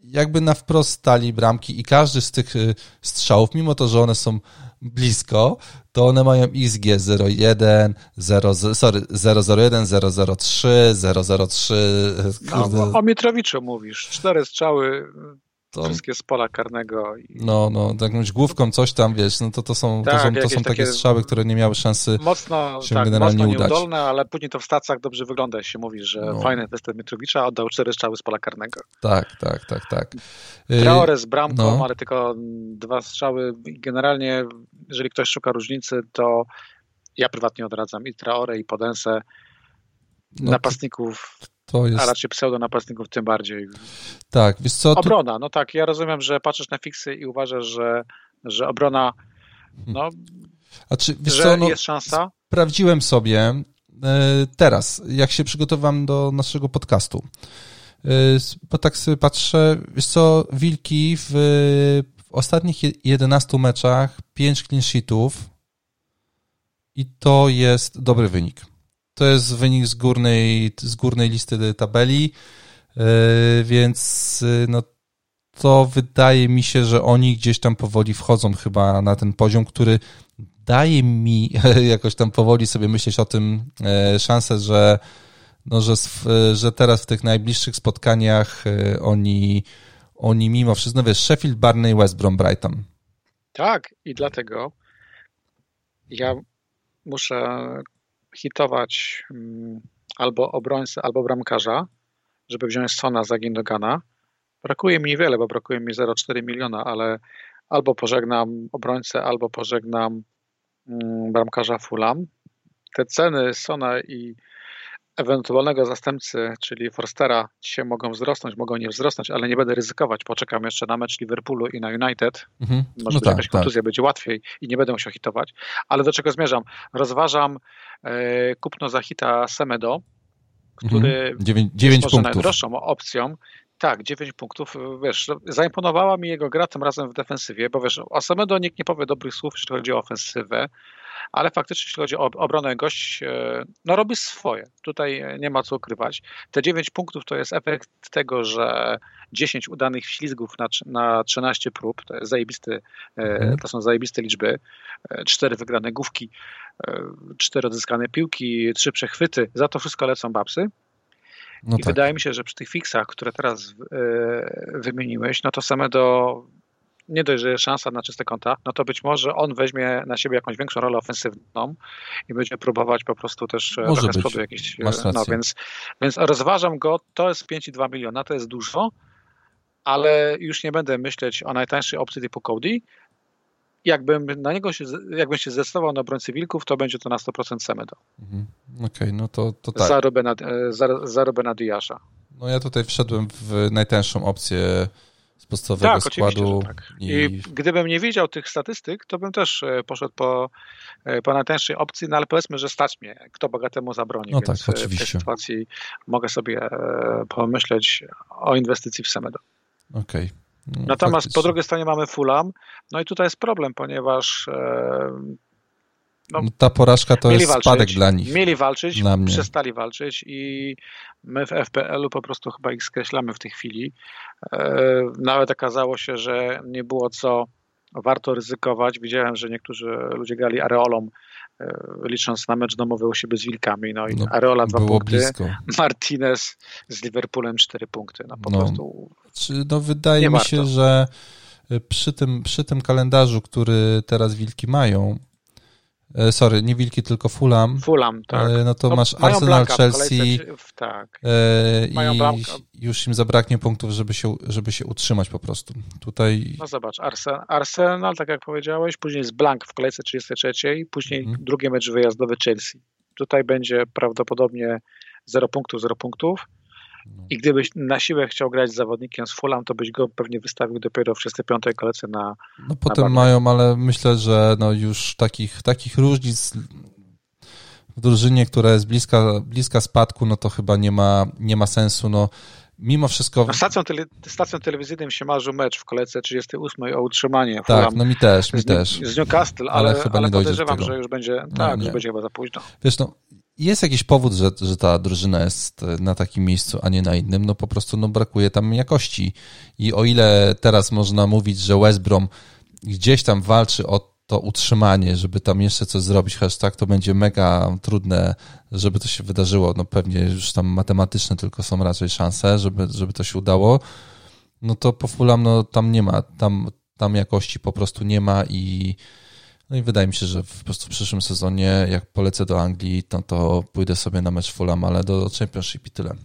jakby na wprost stali bramki i każdy z tych y, strzałów, mimo to, że one są blisko, to one mają XG 01, 0, sorry, 001, 003, 003. No, o Mitrowiczu mówisz. Cztery strzały to... Wszystkie z pola karnego. I... No, no, jakąś główką coś tam, wiesz, no to, to są, tak, to są, to są takie, takie strzały, które nie miały szansy mocno, się tak, generalnie mocno udać. nieudolne, ale później to w stacjach dobrze wygląda, się mówi, że no. fajny występ Mitrowicza oddał cztery strzały z pola karnego. Tak, tak, tak, tak. Y, Traore z bramką, no. ale tylko dwa strzały. Generalnie, jeżeli ktoś szuka różnicy, to ja prywatnie odradzam i Traore, i Podensę. No, napastników to jest... A raczej pseudo-napastników tym bardziej. Tak, wiesz co... Obrona, no tak, ja rozumiem, że patrzysz na fiksy i uważasz, że, że obrona, no, A czy, wiesz że co, no, jest szansa. Sprawdziłem sobie e, teraz, jak się przygotowałem do naszego podcastu. E, bo tak sobie patrzę, wiesz co, Wilki w, w ostatnich 11 meczach 5 clean sheetów i to jest dobry wynik. To jest wynik z górnej, z górnej listy tabeli, e, więc e, no, to wydaje mi się, że oni gdzieś tam powoli wchodzą chyba na ten poziom, który daje mi jakoś tam powoli sobie myśleć o tym e, szansę, że, no, że, że teraz w tych najbliższych spotkaniach oni, oni mimo wszystko, no wiesz, Sheffield, Barney, West Brom, Brighton. Tak, i dlatego ja muszę hitować mm, albo obrońcę, albo bramkarza, żeby wziąć Sona za Gindogana. Brakuje mi niewiele, bo brakuje mi 0,4 miliona, ale albo pożegnam obrońcę, albo pożegnam mm, bramkarza Fulham. Te ceny Sona i ewentualnego zastępcy, czyli Forstera, dzisiaj mogą wzrosnąć, mogą nie wzrosnąć, ale nie będę ryzykować. Poczekam jeszcze na mecz Liverpoolu i na United. Mhm. Może no tak, jakaś tak. kontuzja, będzie łatwiej i nie będę musiał hitować. Ale do czego zmierzam? Rozważam e, kupno za hita Semedo, który mhm. 9, 9 jest może punktów. najdroższą opcją. Tak, 9 punktów. Wiesz, zaimponowała mi jego gra tym razem w defensywie, bo wiesz, o Semedo nikt nie powie dobrych słów, jeśli chodzi o ofensywę ale faktycznie jeśli chodzi o obronę, gość e, no, robi swoje. Tutaj nie ma co ukrywać. Te 9 punktów to jest efekt tego, że 10 udanych ślizgów na, na 13 prób, to, jest zajebisty, e, mhm. to są zajebiste liczby, 4 e, wygrane główki, 4 odzyskane piłki, 3 przechwyty, za to wszystko lecą babsy. No I tak. wydaje mi się, że przy tych fixach, które teraz wymieniłeś, no to same do nie dość, że jest szansa na czyste konta, no to być może on weźmie na siebie jakąś większą rolę ofensywną i będzie próbować po prostu też e, może trochę z przodu jakieś. E, no więc, więc rozważam go, to jest 5,2 miliona, to jest dużo, ale już nie będę myśleć o najtańszej opcji typu Cody. Jakbym na niego się, jakbym się zdecydował na obrońcy wilków, to będzie to na 100% Semedo. Mhm. Okej, okay, no to, to tak. Za Rubena Diasza. No ja tutaj wszedłem w najtańszą opcję podstawowego tak, składu. Tak. I... I... gdybym nie wiedział tych statystyk, to bym też e, poszedł po, e, po najtańszej opcji, no ale powiedzmy, że stać mnie, kto bogatemu zabroni. No tak, oczywiście. W tej sytuacji mogę sobie e, pomyśleć o inwestycji w Semedo. Okej. Okay. No, Natomiast faktycznie. po drugiej stronie mamy Fulham, no i tutaj jest problem, ponieważ no, no, ta porażka to jest walczyć, spadek dla nich. Mieli walczyć, przestali walczyć i my w FPL-u po prostu chyba ich skreślamy w tej chwili. E, nawet okazało się, że nie było co warto ryzykować. Widziałem, że niektórzy ludzie grali areolą, e, licząc na mecz domowy u siebie z Wilkami. No i no, Areola dwa punkty, blisko. Martinez z Liverpoolem cztery punkty. No po no, prostu no wydaje mi warto. się, że przy tym, przy tym kalendarzu, który teraz Wilki mają, E, sorry, nie Wilki, tylko Fulham. Fulham, tak. E, no to no, masz Arsenal, Chelsea tak. E, i już im zabraknie punktów, żeby się, żeby się utrzymać po prostu. Tutaj... No zobacz, Arsenal, Arsenal, tak jak powiedziałeś, później jest Blank w kolejce 33, później mhm. drugi mecz wyjazdowy Chelsea. Tutaj będzie prawdopodobnie 0 punktów, 0 punktów. No. I gdybyś na siłę chciał grać z zawodnikiem z Fulham, to byś go pewnie wystawił dopiero w 35. kolejce na. No potem mają, ale myślę, że no już takich, takich różnic w drużynie, która jest bliska, bliska spadku, no to chyba nie ma, nie ma sensu. No, mimo wszystko. No stacją, tele, stacją telewizyjną się marzył mecz w kolejce 38 o utrzymanie. Tak, Fulham no mi też, mi z, też. Z Newcastle, ale, ale, chyba ale podejrzewam, że już będzie, no, tak, już będzie chyba za późno. Wiesz, no, jest jakiś powód, że, że ta drużyna jest na takim miejscu, a nie na innym. No po prostu no, brakuje tam jakości. I o ile teraz można mówić, że West Brom gdzieś tam walczy o to utrzymanie, żeby tam jeszcze coś zrobić, hashtag, to będzie mega trudne, żeby to się wydarzyło. No pewnie już tam matematyczne tylko są raczej szanse, żeby, żeby to się udało. No to po Fulham, no tam nie ma, tam, tam jakości po prostu nie ma i no i wydaje mi się, że po prostu w przyszłym sezonie, jak polecę do Anglii, no to pójdę sobie na mecz Fulham, ale do Championship i tyle.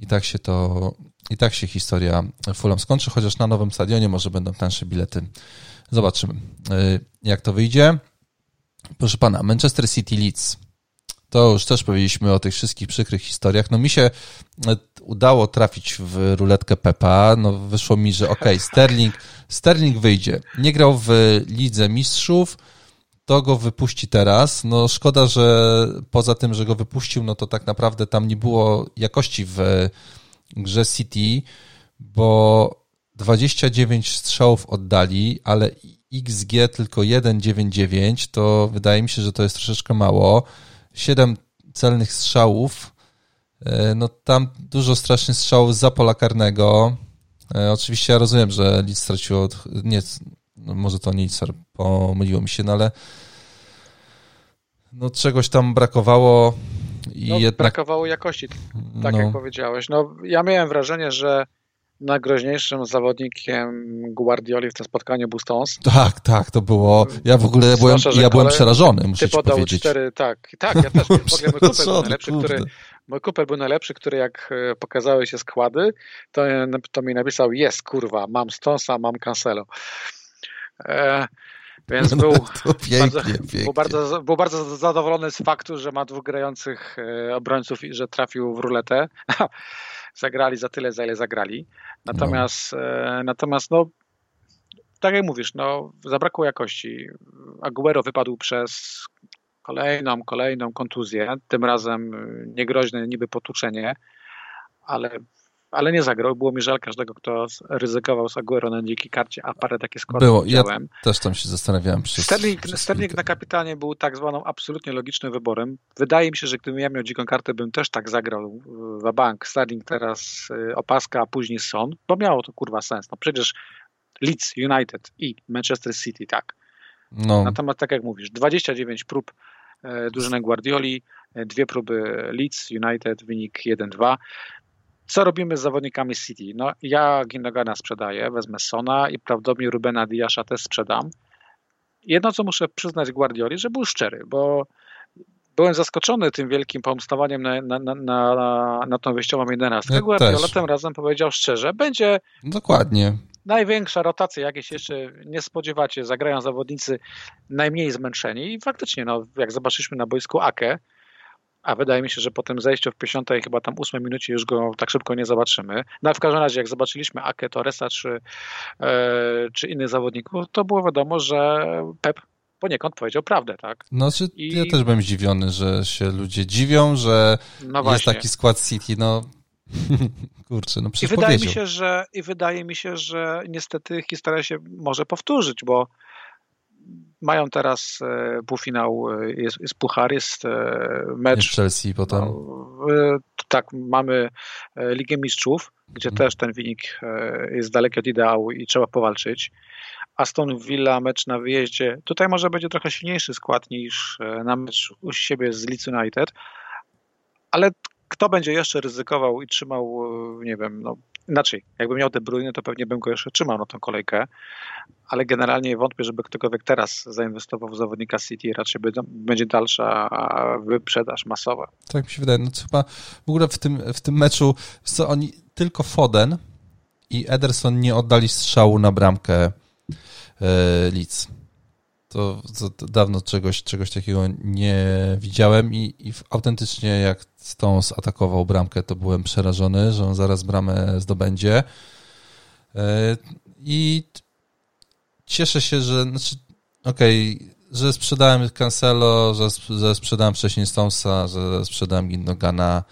I tak się to, i tak się historia Fulham skończy, chociaż na nowym stadionie może będą tańsze bilety. Zobaczymy, y, jak to wyjdzie. Proszę pana, Manchester City Leeds. To już też powiedzieliśmy o tych wszystkich przykrych historiach. No mi się e, udało trafić w ruletkę Pepa. No wyszło mi, że okej, okay, Sterling, Sterling wyjdzie. Nie grał w Lidze Mistrzów, to go wypuści teraz. No szkoda, że poza tym, że go wypuścił, no to tak naprawdę tam nie było jakości w grze City, bo 29 strzałów oddali, ale XG tylko 1,99, to wydaje mi się, że to jest troszeczkę mało. 7 celnych strzałów. E, no tam dużo strasznych strzałów za pola karnego. E, oczywiście ja rozumiem, że Leeds straciło, od, nie, no może to nie Leeds, pomyliło mi się, no ale no czegoś tam brakowało i no, jednak... Brakowało jakości, tak no. jak powiedziałeś. No ja miałem wrażenie, że najgroźniejszym zawodnikiem Guardioli w tym spotkaniu był Stones. Tak, tak, to było. Ja w ogóle byłem, ja byłem przerażony, muszę ty podał powiedzieć. Cztery, tak, tak, ja też. W ogóle mój kupel był najlepszy, który. Mój kupel był najlepszy, który jak e, pokazały się składy, to, to mi napisał: Jest, kurwa, mam Stonesa, mam Cancelo. E, więc był, no, pięknie, bardzo, pięknie. Był, bardzo, był bardzo zadowolony z faktu, że ma dwóch grających e, obrońców i że trafił w ruletę. zagrali za tyle, za ile zagrali. Natomiast, no. E, natomiast no, tak jak mówisz, no, zabrakło jakości. Aguero wypadł przez kolejną, kolejną kontuzję, tym razem niegroźne niby potuczenie, ale ale nie zagrał. Było mi żal każdego, kto ryzykował z Aguero na dzikiej karcie, a parę takie składy Było, widziałem. ja też tam się zastanawiałem. Przez, Sterling, przez Sterling na kapitanie był tak zwaną absolutnie logicznym wyborem. Wydaje mi się, że gdybym ja miał dziką kartę, bym też tak zagrał w bank. Sterling teraz y, opaska, a później Son, bo miało to kurwa sens. No przecież Leeds United i Manchester City, tak. No. Natomiast tak jak mówisz, 29 prób e, drużyny Guardioli, e, dwie próby Leeds United, wynik 1-2. Co robimy z zawodnikami City? No, ja Gindogana sprzedaję, wezmę Sona i prawdopodobnie Rubena Diasza też sprzedam. Jedno, co muszę przyznać Guardioli, że był szczery, bo byłem zaskoczony tym wielkim pomstowaniem na, na, na, na, na tą wyjściową jedenastkę. Ja Guardiola tym razem powiedział szczerze, będzie Dokładnie. największa rotacja, jakiej się jeszcze nie spodziewacie. Zagrają zawodnicy najmniej zmęczeni i faktycznie, no, jak zobaczyliśmy na boisku Ake, a wydaje mi się, że po tym zejściu w 50 chyba tam 8 minucie już go tak szybko nie zobaczymy. No w każdym razie jak zobaczyliśmy Ake, Torresa czy, e, czy innych zawodników, to było wiadomo, że Pep poniekąd powiedział prawdę, tak? No, czy I... ja też byłem zdziwiony, że się ludzie dziwią, że no jest taki skład City, no kurczę, no przecież I wydaje mi się, że I wydaje mi się, że niestety historia się może powtórzyć, bo mają teraz e, półfinał, e, jest, jest puchar, jest e, mecz. Chelsea potem. No, tak, mamy Ligę Mistrzów, gdzie hmm. też ten wynik jest daleki od ideału i trzeba powalczyć. Aston Villa, mecz na wyjeździe. Tutaj może będzie trochę silniejszy skład niż na mecz u siebie z Leeds United, ale kto będzie jeszcze ryzykował i trzymał, nie wiem, no inaczej, jakbym miał te Bruyne, to pewnie bym go jeszcze trzymał na tą kolejkę, ale generalnie wątpię, żeby ktokolwiek teraz zainwestował w zawodnika City, raczej będzie dalsza wyprzedaż masowa. Tak mi się wydaje, no chyba w ogóle w tym, w tym meczu, co oni, tylko Foden i Ederson nie oddali strzału na bramkę e, Leeds. To, to, dawno czegoś, czegoś takiego nie widziałem i, i autentycznie jak Stones atakował bramkę, to byłem przerażony, że on zaraz bramę zdobędzie. E, I cieszę się, że znaczy, okej, okay, że sprzedałem Cancelo, że, że sprzedałem wcześniej Stonesa, że sprzedałem Gindogana.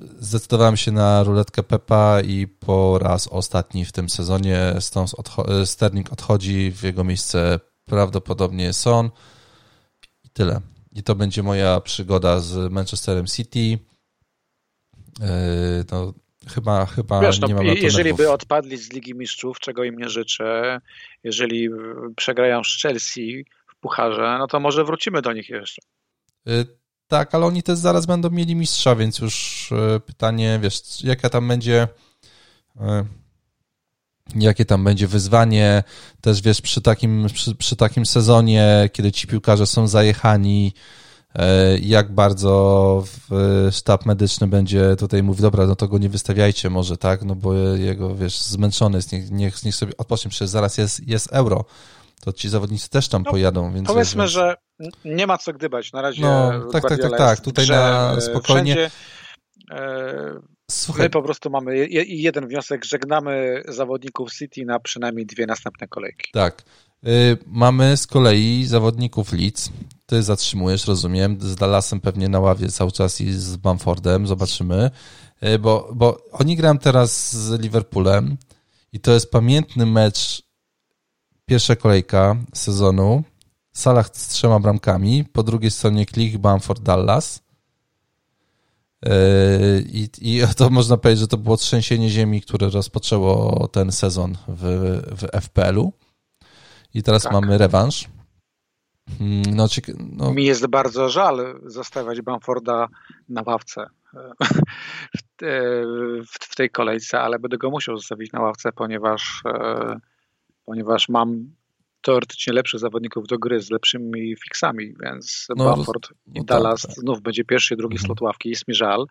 E, zdecydowałem się na ruletkę Pepa i po raz ostatni w tym sezonie Stones odcho Sterling odchodzi, w jego miejsce prawdopodobnie Son i tyle. I to będzie moja przygoda z Manchesterem City. Yy, no, chyba, chyba Wiesz, no, nie mam Jeżeli nerwów. by odpadli z Ligi Mistrzów, czego im nie życzę, jeżeli przegrają z Chelsea w pucharze, no to może wrócimy do nich jeszcze. Tak, ale oni też zaraz będą mieli mistrza, więc już yy, pytanie, wiesz, jaka tam będzie jakie tam będzie wyzwanie. Też wiesz, przy takim, przy, przy takim sezonie, kiedy ci piłkarze są zajechani, e, jak bardzo sztab medyczny będzie tutaj mówił, dobra, no to go nie wystawiajcie może, tak, no bo jego, wiesz, zmęczony jest, niech, niech, niech sobie odpocznie, przecież zaraz jest, jest euro, to ci zawodnicy też tam no, pojadą, więc... Powiedzmy, że nie ma co gdybać, na razie No, tak, tak, tak, tak, tutaj na spokojnie... Wszędzie, e, Słuchaj. My po prostu mamy jeden wniosek, żegnamy zawodników City na przynajmniej dwie następne kolejki. Tak. Y, mamy z kolei zawodników Leeds. Ty zatrzymujesz, rozumiem. Z Dallasem pewnie na ławie cały czas i z Bamfordem. Zobaczymy. Y, bo, bo oni grają teraz z Liverpoolem i to jest pamiętny mecz, pierwsza kolejka sezonu. Salah z trzema bramkami. Po drugiej stronie Klich, Bamford, Dallas. Yy, I, I to można powiedzieć, że to było trzęsienie ziemi, które rozpoczęło ten sezon w, w FPL-u. I teraz tak. mamy rewanż. Hmm, no, no. Mi jest bardzo żal zostawiać Bamforda na ławce w, w tej kolejce, ale będę go musiał zostawić na ławce, ponieważ, e, ponieważ mam teoretycznie lepszych zawodników do gry z lepszymi fixami, więc no, Bamford no, i Dallas tak, tak. znów będzie pierwszy, drugi mhm. slot ławki. Jest mi żal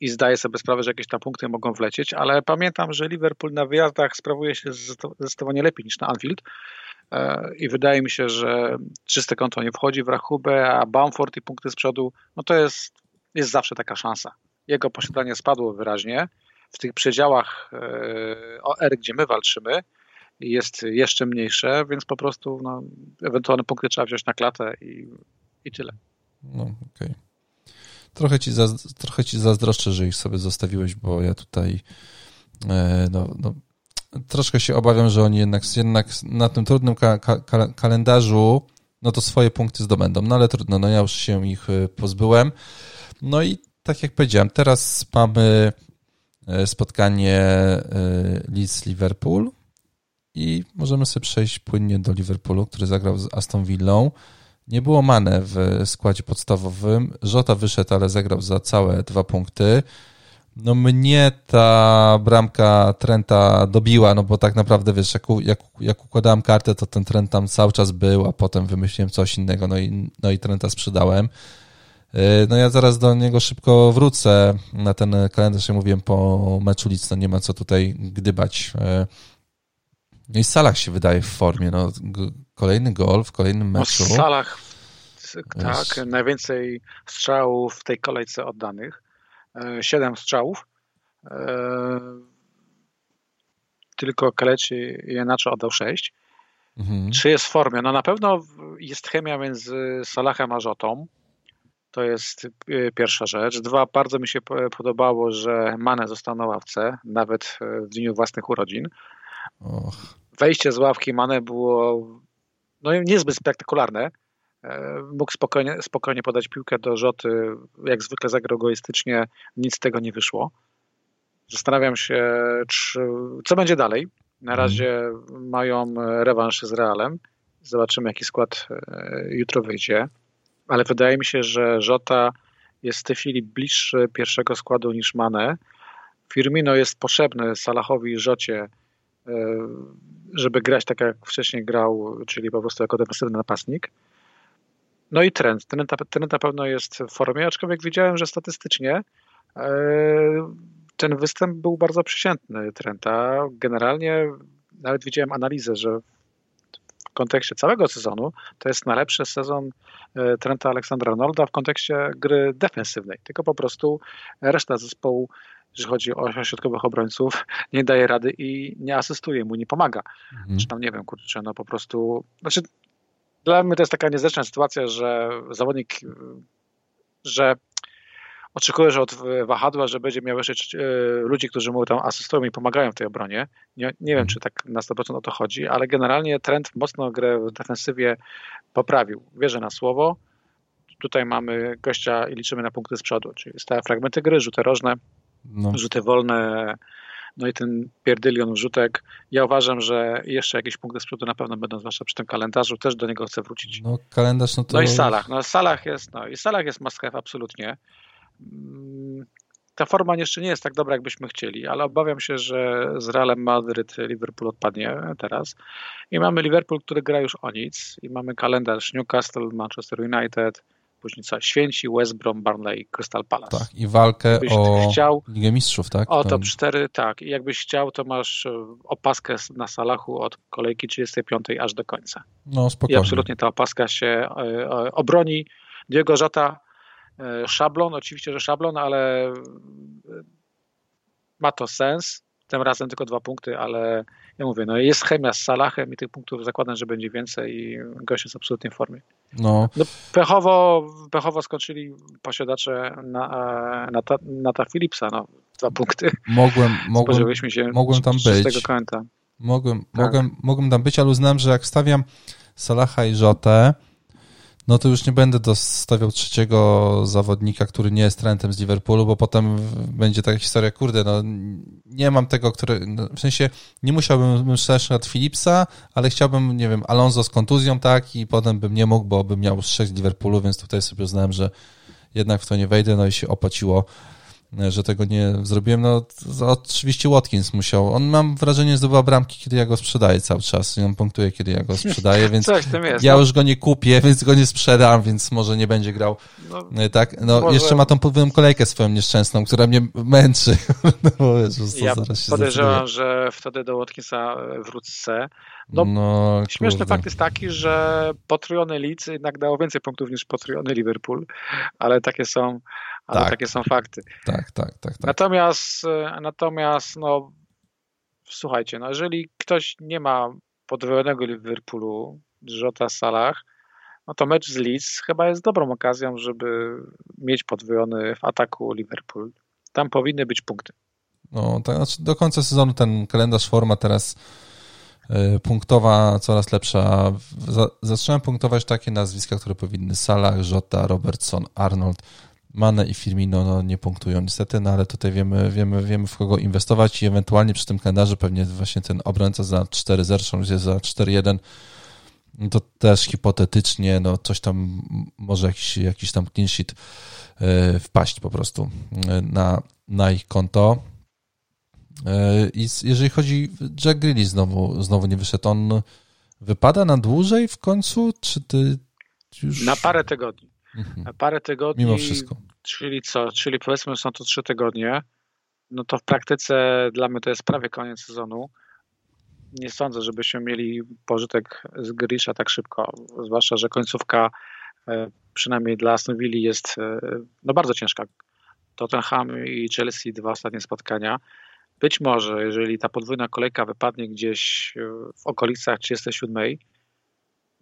i zdaję sobie sprawę, że jakieś tam punkty mogą wlecieć, ale pamiętam, że Liverpool na wyjazdach sprawuje się zdecydowanie lepiej niż na Anfield e, i wydaje mi się, że czyste konto nie wchodzi w rachubę, a Bamford i punkty z przodu, no to jest, jest zawsze taka szansa. Jego posiadanie spadło wyraźnie w tych przedziałach e, OR, gdzie my walczymy, jest jeszcze mniejsze, więc po prostu no, ewentualne punkty trzeba wziąć na klatę i, i tyle. No. Okay. Trochę ci, trochę ci zazdroszczę, że ich sobie zostawiłeś, bo ja tutaj e, no, no, troszkę się obawiam, że oni jednak, jednak na tym trudnym ka ka kalendarzu no to swoje punkty zdobędą, no ale trudno, no ja już się ich e, pozbyłem. No i tak jak powiedziałem, teraz mamy e, spotkanie Leeds-Liverpool, i możemy sobie przejść płynnie do Liverpoolu, który zagrał z Aston Villą. Nie było Mane w składzie podstawowym. Żota wyszedł, ale zagrał za całe dwa punkty. No mnie ta bramka Trenta dobiła, no bo tak naprawdę wiesz, jak, jak, jak układałem kartę, to ten Trent tam cały czas był, a potem wymyśliłem coś innego, no i, no i Trenta sprzedałem. Y, no ja zaraz do niego szybko wrócę na ten kalendarz, jak mówiłem po meczu Lidz, no nie ma co tutaj gdybać. No i Salah się wydaje w formie. No, kolejny gol w kolejnym no, meczu. No, Salah, tak, najwięcej strzałów w tej kolejce oddanych. E, siedem strzałów. E, tylko Kaleci Janaczo oddał sześć. Mhm. Czy jest w formie? No na pewno jest chemia między Salahem a Rzotą. To jest e, pierwsza rzecz. Dwa, bardzo mi się podobało, że Mane został na ławce, nawet w dniu własnych urodzin. Och. Wejście z ławki Mane było no, niezbyt spektakularne. E, mógł spokojnie, spokojnie podać piłkę do Rzoty, jak zwykle zagrał egoistycznie, nic z tego nie wyszło. Zastanawiam się, czy, co będzie dalej. Na mhm. razie mają rewanż z Realem. Zobaczymy, jaki skład e, jutro wyjdzie. Ale wydaje mi się, że Żota jest w tej chwili bliższy pierwszego składu niż Mane. Firmino jest potrzebny Salahowi i Rzocie, żeby grać tak jak wcześniej grał, czyli po prostu jako defensywny napastnik. No i trend. Trend, trend na pewno jest w formie, aczkolwiek widziałem, że statystycznie e, ten występ był bardzo przeciętny Trenta. Generalnie nawet widziałem analizę, że w kontekście całego sezonu to jest najlepszy sezon e, Trenta Aleksandra Arnolda w kontekście gry defensywnej. Tylko po prostu reszta zespołu, jeżeli chodzi o środkowych obrońców, nie daje rady i nie asystuje mu, nie pomaga. Mhm. Czy tam nie wiem, kurczę, no po prostu. Znaczy, dla mnie to jest taka niezręczna sytuacja, że zawodnik, że oczekujesz od wahadła, że będzie miał jeszcze e, ludzi, którzy mu tam asystują i pomagają w tej obronie. Nie, nie wiem, czy tak na 100% o to chodzi, ale generalnie trend mocno grę w defensywie poprawił. Wierzę na słowo. Tutaj mamy gościa i liczymy na punkty z przodu, czyli stałe fragmenty gry, rzuty rożne, no. rzuty wolne, no i ten pierdylion rzutek. Ja uważam, że jeszcze jakieś punkty z przodu na pewno będą, zwłaszcza przy tym kalendarzu, też do niego chcę wrócić. No kalendarz, no to... No i Salah, no Salah jest, no i Salah jest must have, absolutnie. Mm, ta forma jeszcze nie jest tak dobra, jakbyśmy chcieli, ale obawiam się, że z Realem Madryt Liverpool odpadnie teraz. I mamy Liverpool, który gra już o nic. I mamy kalendarz Newcastle, Manchester United, później co? Święci, West Brom, Barnley, Crystal Palace. Tak, i walkę jakbyś o chciał, Ligę Mistrzów, tak? O top 4, tak. I jakbyś chciał, to masz e, opaskę na Salachu od kolejki 35 aż do końca. No, spokojnie. I absolutnie ta opaska się e, e, obroni. Diego Żota E, szablon, oczywiście, że szablon, ale ma to sens. Tym razem tylko dwa punkty, ale ja mówię, no jest chemia z Salahem i tych punktów zakładam, że będzie więcej i gość jest absolutnie w formie. No. no pechowo, pechowo skończyli posiadacze na, na, ta, na ta Philipsa, no, dwa punkty. Mogłem, mogłem, się mogłem tam być. Mogłem, tak. mogłem, mogłem tam być, ale uznałem, że jak stawiam Salaha i Rzotę, no to już nie będę dostawiał trzeciego zawodnika, który nie jest trendem z Liverpoolu, bo potem będzie taka historia, kurde, no nie mam tego, który, no, w sensie nie musiałbym strzelać nad Philipsa, ale chciałbym, nie wiem, Alonso z kontuzją, tak, i potem bym nie mógł, bo bym miał strzech z Liverpoolu, więc tutaj sobie uznałem, że jednak w to nie wejdę, no i się opłaciło że tego nie zrobiłem. No, oczywiście Watkins musiał. On mam wrażenie zdobywa bramki, kiedy ja go sprzedaję cały czas. I on punktuje, kiedy ja go sprzedaję, więc jest, ja no. już go nie kupię, więc go nie sprzedam, więc może nie będzie grał. No, e, tak, no może... jeszcze ma tą podwójną kolejkę swoją nieszczęsną, która mnie męczy. no, wiesz, ja podejrzewam, że wtedy do Watkinsa wrócę. No, no śmieszny kurde. fakt jest taki, że potrójony Leeds jednak dało więcej punktów niż potrójony Liverpool, ale takie są ale tak. takie są fakty. Tak, tak, tak. tak. Natomiast, e, natomiast no, słuchajcie, no, jeżeli ktoś nie ma podwojonego Liverpoolu, Żota Salah, no to mecz z Leeds chyba jest dobrą okazją, żeby mieć podwojony w ataku Liverpool. Tam powinny być punkty. No, tak, znaczy do końca sezonu ten kalendarz forma teraz y, punktowa coraz lepsza. Zacząłem punktować takie nazwiska, które powinny Salah, Żota, Robertson, Arnold. Mane i Firmino no, nie punktują niestety, no ale tutaj wiemy, wiemy, wiemy w kogo inwestować i ewentualnie przy tym kalendarzu pewnie właśnie ten obrońca za 4-0, jest za 4-1, no to też hipotetycznie, no coś tam, może jakiś, jakiś tam clean sheet yy, wpaść po prostu yy, na, na ich konto. Yy, I jeżeli chodzi, Jack Grealish znowu, znowu nie wyszedł, on wypada na dłużej w końcu, czy ty już... Na parę tygodni. Mhm. Parę tygodni. Mimo wszystko. Czyli co? Czyli powiedzmy, są to trzy tygodnie. No to w praktyce dla mnie to jest prawie koniec sezonu. Nie sądzę, żebyśmy mieli pożytek z Grisha tak szybko. Zwłaszcza, że końcówka e, przynajmniej dla Aston Villa jest e, no bardzo ciężka. Tottenham i Chelsea dwa ostatnie spotkania. Być może, jeżeli ta podwójna kolejka wypadnie gdzieś e, w okolicach 37,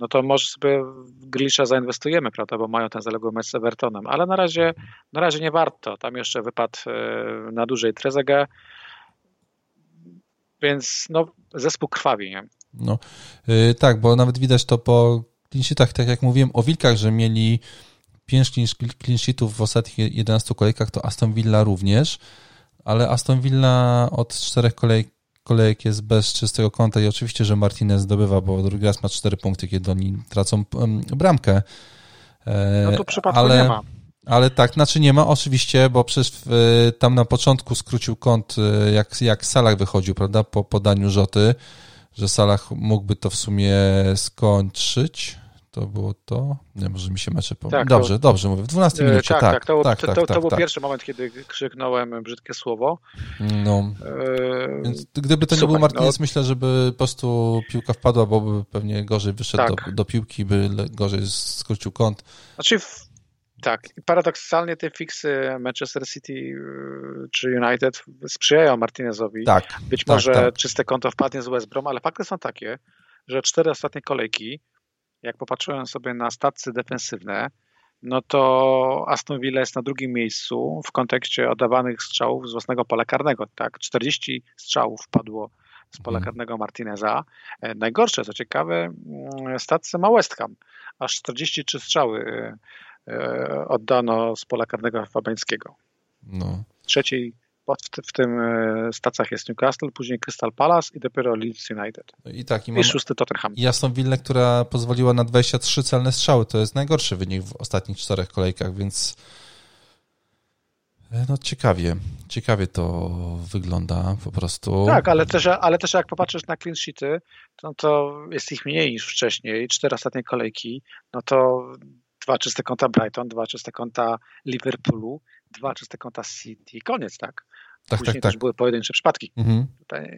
no to może sobie w Grisza zainwestujemy, prawda, bo mają ten zaległy mecz z Evertonem, ale na razie, na razie nie warto. Tam jeszcze wypadł e, na dłużej Trezegę, więc no, zespół krwawi, nie? No, yy, tak, bo nawet widać to po clean tak jak mówiłem o Wilkach, że mieli 5 clean sheetów w ostatnich 11 kolejkach, to Aston Villa również, ale Aston Villa od czterech kolejek kolejek jest bez czystego kąta i oczywiście, że Martinez zdobywa, bo drugi raz ma cztery punkty, kiedy oni tracą bramkę. E, no to przypadku ale, nie ma. Ale tak, znaczy nie ma oczywiście, bo przecież tam na początku skrócił kąt, jak, jak Salah wychodził, prawda, po podaniu Rzoty, że Salah mógłby to w sumie skończyć. To było to? Nie, może mi się mecze pomylić. Tak, dobrze, to... dobrze mówię. W 12 minucie, tak. Tak, tak, to, tak, to, tak, to, tak, był tak. pierwszy moment, kiedy krzyknąłem brzydkie słowo. No. E... Więc gdyby to Super, nie był Martinez, no. myślę, żeby po prostu piłka wpadła, bo by pewnie gorzej wyszedł tak. do, do, piłki, by gorzej skrócił kąt. Znaczy, w... tak. Paradoksalnie te fiksy Manchester City y, czy United sprzyjają Martinezowi. Tak. Być może czyste konto wpadnie z West Brom, ale fakty są takie, że cztery ostatnie kolejki jak popatrzyłem sobie na stacje defensywne, no to Aston Villa jest na drugim miejscu w kontekście oddawanych strzałów z własnego pola karnego. Tak? 40 strzałów padło z pola mhm. karnego Martineza. E, najgorsze, co ciekawe, mm, stacje ma West Ham. Aż 43 strzały e, oddano z pola karnego Fabańskiego. No. Trzeciej w, tym e, stacjach jest Newcastle, później Crystal Palace i dopiero Leeds United. I tak, i, I szósty Tottenham. Aston Villa, która pozwoliła na 23 celne strzały. To jest najgorszy wynik w ostatnich czterech kolejkach, więc e, no ciekawie, ciekawie to wygląda po prostu. Tak, ale też, ale też jak popatrzysz na clean sheety, to, to jest ich mniej niż wcześniej, cztery ostatnie kolejki, no to dwa czyste konta Brighton, dwa czyste konta Liverpoolu, dwa czyste konta City, koniec, tak? Tak, Później tak, też tak. były pojedyncze przypadki. Mhm.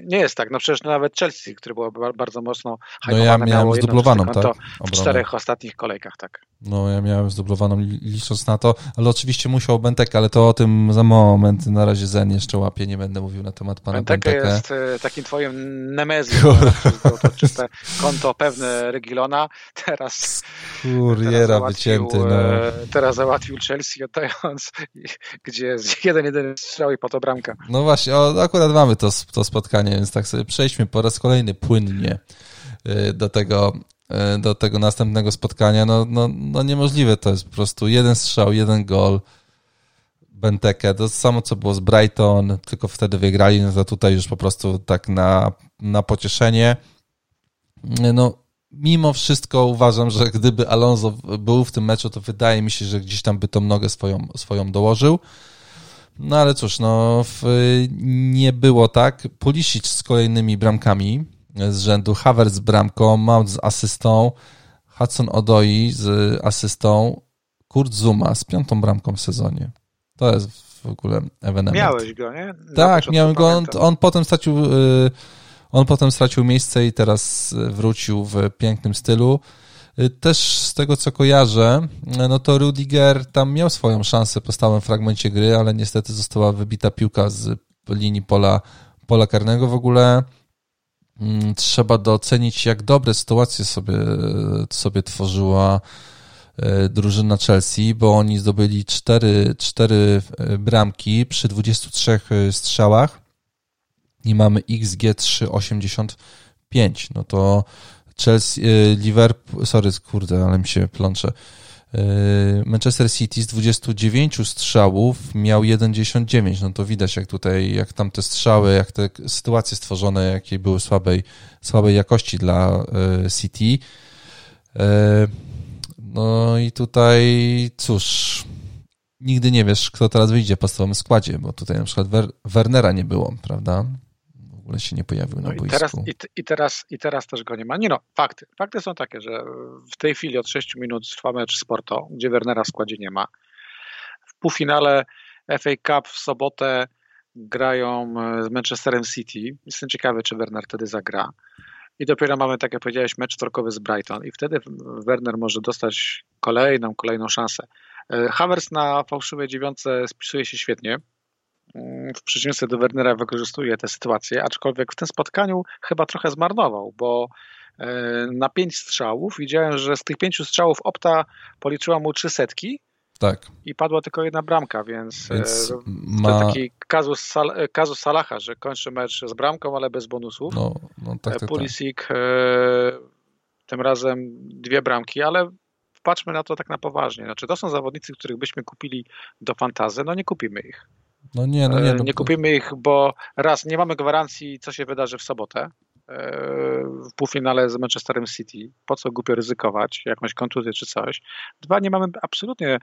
Nie jest tak. No przecież nawet Chelsea, który było bardzo mocno no ja miałem zdublowaną, tak? w czterech ostatnich kolejkach, tak. No ja miałem zdublowaną licząc na to, ale oczywiście musiał Bentek, ale to o tym za moment. Na razie Zen jeszcze łapie, nie będę mówił na temat pana Benteke. Benteke jest e, takim twoim nemezją. to, czyste konto pewne Regilona. Teraz Kuriera wycięty. No. E, teraz załatwił Chelsea oddając, gdzie jest jeden, jeden strzał i po to bramka. No właśnie, akurat mamy to, to spotkanie, więc tak sobie przejdźmy po raz kolejny płynnie y, do tego, y, do tego następnego spotkania. No, no, no niemożliwe to jest po prostu jeden strzał, jeden gol. Benteke, to samo co było z Brighton, tylko wtedy wygrali, no to tutaj już po prostu tak na, na pocieszenie. No, mimo wszystko uważam, że gdyby Alonso był w tym meczu, to wydaje mi się, że gdzieś tam by tą nogę swoją, swoją dołożył. No ale cóż, no w, nie było tak. Pulisic z kolejnymi bramkami z rzędu Havertz z bramką, Mount z asystą, Hudson Odoi z asystą, Kurt Zuma z piątą bramką w sezonie. To jest w ogóle ewenement. Miałeś go, nie? Na tak, miałem go. On, on, potem stracił y, on potem stracił miejsce i teraz wrócił w pięknym stylu. Y, też z tego, co kojarzę, y, no to Rudiger tam miał swoją szansę po stałym fragmencie gry, ale niestety została wybita piłka z linii pola, pola karnego. W ogóle mm, trzeba docenić, jak dobre sytuacje sobie, sobie tworzyła y, drużyna Chelsea, bo oni zdobyli 4, 4 bramki przy 23 strzałach i mamy XG 3,85. No to Chelsea, y, Liverpool, sorry, kurde, ale mi się plącze. Y, Manchester City z 29 strzałów miał 1,99. No to widać, jak tutaj, jak tam te strzały, jak te sytuacje stworzone, jakie były słabej, słabej jakości dla y, City. No i tutaj, cóż, nigdy nie wiesz, kto teraz wyjdzie w podstawowym składzie, bo tutaj na przykład Wernera nie było, prawda? Ogóle się nie pojawił na no boisku. I teraz, i, i, teraz, I teraz też go nie ma. Nie no, fakty. Fakty są takie, że w tej chwili od 6 minut trwa mecz Sporto, gdzie Wernera w składzie nie ma. W półfinale FA Cup w sobotę grają z Manchesterem City. Jestem ciekawy, czy Werner wtedy zagra. I dopiero mamy, tak jak powiedziałeś, mecz torkowy z Brighton. I wtedy Werner może dostać kolejną, kolejną szansę. E, Havertz na fałszywej dziewiątce spisuje się świetnie w przeciwieństwie do Wernera wykorzystuje tę sytuację, aczkolwiek w tym spotkaniu chyba trochę zmarnował, bo e, na pięć strzałów widziałem, że z tych pięciu strzałów Opta policzyła mu trzy setki tak. i padła tylko jedna bramka, więc, e, więc ma... to taki kazus, Sal kazus Salaha, że kończy mecz z bramką, ale bez bonusów. No, no tak, tak, Pulisic tak. tym razem dwie bramki, ale patrzmy na to tak na poważnie. Znaczy, to są zawodnicy, których byśmy kupili do fantazy, no nie kupimy ich. No nie, no nie. E, no. Nie kupimy ich, bo raz, nie mamy gwarancji, co się wydarzy w sobotę e, w półfinale z Manchesterem City. Po co głupio ryzykować, jakąś kontuzję czy coś. Dwa, nie mamy absolutnie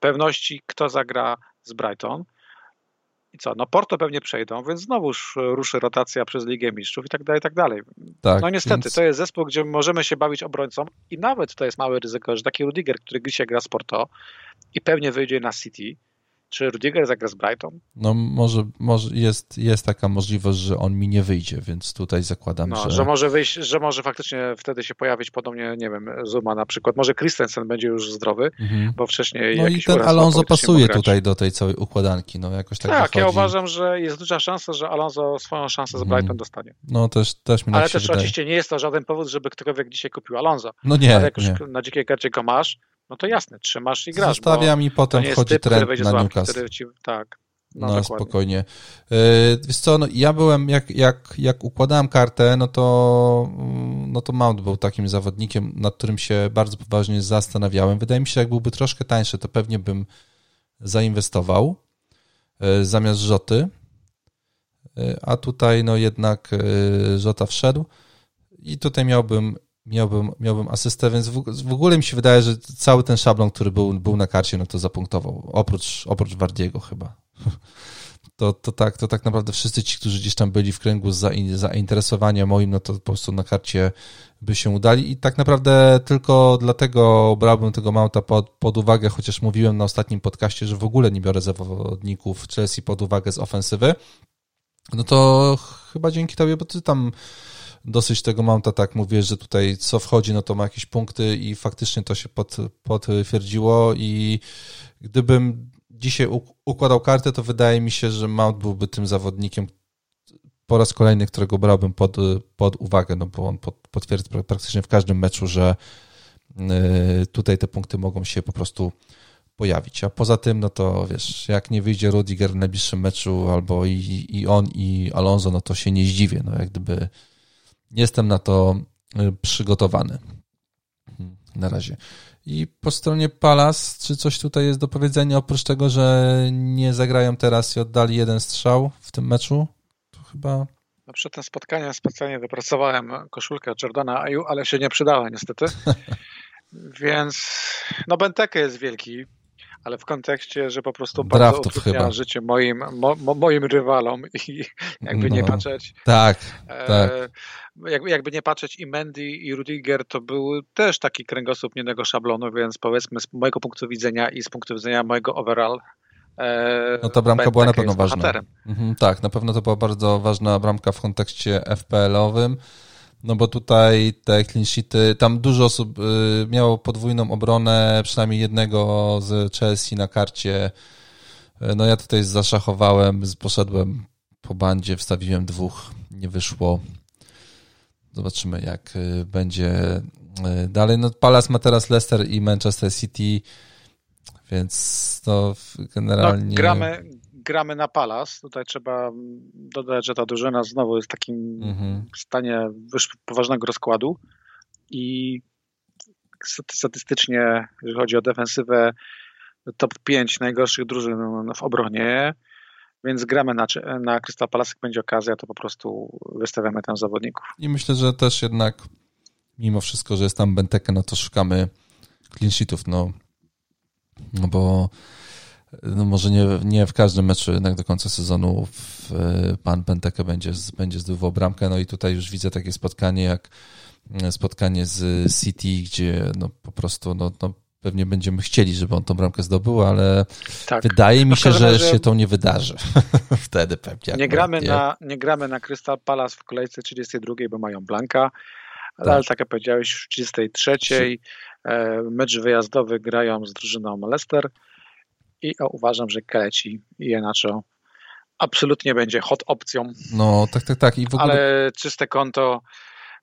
pewności, kto zagra z Brighton. I co? No Porto pewnie przejdą, więc znowuż ruszy rotacja przez Ligę Mistrzów i tak dalej, i tak dalej. Tak, no niestety, więc... to jest zespół, gdzie możemy się bawić obrońcą i nawet to jest małe ryzyko, że taki Rudiger, który dzisiaj gra z Porto i pewnie wyjdzie na City, czy Rudiger zagra z Brighton? No może, może jest, jest taka możliwość, że on mi nie wyjdzie, więc tutaj zakładam, no, że... że... może wyjść, że może faktycznie wtedy się pojawić podobnie, nie wiem, Zuma na przykład. Może Christensen będzie już zdrowy, mhm. bo wcześniej No i ten Alonso pasuje tutaj do tej całej układanki, no jakoś tak Tak, wychodzi. ja uważam, że jest duża szansa, że Alonso swoją szansę z mhm. Brighton dostanie. No też, też mi tak Ale też wydaje. oczywiście nie jest to żaden powód, żeby ktokolwiek dzisiaj kupił Alonso. No nie, Ale jak nie. już na dzikiej karcie go masz, no to jasne, trzymasz i grasz. Zostawiam i potem wchodzi typ, trend na Newcastle. Ci, tak. No, no spokojnie. Yy, wiesz co, no, ja byłem, jak, jak, jak układałem kartę, no to, no to Mount był takim zawodnikiem, nad którym się bardzo poważnie zastanawiałem. Wydaje mi się, jak byłby troszkę tańszy, to pewnie bym zainwestował yy, zamiast Rzoty. Yy, a tutaj no jednak Rzota wszedł i tutaj miałbym miałbym, miałbym asystę, więc w, w, ogóle mi się wydaje, że cały ten szablon, który był, był na karcie, no to zapunktował. Oprócz, oprócz Wardiego chyba. To, to, tak, to tak naprawdę wszyscy ci, którzy gdzieś tam byli w kręgu zainteresowania moim, no to po prostu na karcie by się udali i tak naprawdę tylko dlatego brałbym tego Mounta pod, pod uwagę, chociaż mówiłem na ostatnim podcaście, że w ogóle nie biorę zawodników Chelsea pod uwagę z ofensywy, no to chyba dzięki tobie, bo ty tam dosyć tego Mounta tak mówię, że tutaj co wchodzi, no to ma jakieś punkty i faktycznie to się pod, potwierdziło i gdybym dzisiaj układał kartę, to wydaje mi się, że Mount byłby tym zawodnikiem po raz kolejny, którego brałbym pod, pod uwagę, no bo on pod, potwierdza praktycznie w każdym meczu, że y, tutaj te punkty mogą się po prostu pojawić. A poza tym, no to wiesz, jak nie wyjdzie Rudiger w najbliższym meczu, albo i, i on, i Alonso, no to się nie zdziwię. No jak gdyby jestem na to y, przygotowany. Na razie. I po stronie Palas, czy coś tutaj jest do powiedzenia, oprócz tego, że nie zagrają teraz i oddali jeden strzał w tym meczu? To chyba. No przed tym spotkaniem specjalnie wypracowałem koszulkę Jordana Ayu, ale się nie przydała niestety. Więc no Benteke jest wielki, ale w kontekście, że po prostu bardzo utrudnia życie moim, mo, moim rywalom i jakby no, nie patrzeć. Tak, e, tak. Jakby, jakby nie patrzeć i Mendy i Rudiger to był też taki kręgosłup nienego szablonu, więc powiedzmy z mojego punktu widzenia i z punktu widzenia mojego overall e, no ta bramka była na pewno ważna. Mhm, tak, na pewno to była bardzo ważna bramka w kontekście FPL-owym. No bo tutaj te clean sheety, tam dużo osób y, miało podwójną obronę, przynajmniej jednego z Chelsea na karcie. Y, no ja tutaj zaszachowałem, poszedłem po bandzie, wstawiłem dwóch, nie wyszło. Zobaczymy, jak y, będzie dalej. No Palace ma teraz Leicester i Manchester City, więc to generalnie... No, gramy, gramy na Palas. Tutaj trzeba dodać, że ta drużyna znowu jest w takim mhm. stanie poważnego rozkładu i statystycznie, jeżeli chodzi o defensywę, top 5 najgorszych drużyn w obronie, więc gramy na, na Crystal Palace, jak będzie okazja, to po prostu wystawiamy tam zawodników. I myślę, że też jednak mimo wszystko, że jest tam Benteke, no to szukamy clean sheetów, no, no bo no może nie, nie w każdym meczu jednak do końca sezonu w, pan Benteke będzie, będzie zdobywał bramkę, no i tutaj już widzę takie spotkanie jak e, spotkanie z City, gdzie no po prostu no, no pewnie będziemy chcieli, żeby on tą bramkę zdobył, ale tak. wydaje mi no się, że się to nie wydarzy. Wtedy pewnie. Nie gramy, nie. Na, nie gramy na Crystal Palace w kolejce 32, bo mają Blanka, tak. ale tak jak powiedziałeś, w 33 e, mecz wyjazdowy grają z drużyną Leicester i uważam, że Keleci i Enacho absolutnie będzie hot opcją. No, tak, tak, tak. I w ogóle... Ale czyste konto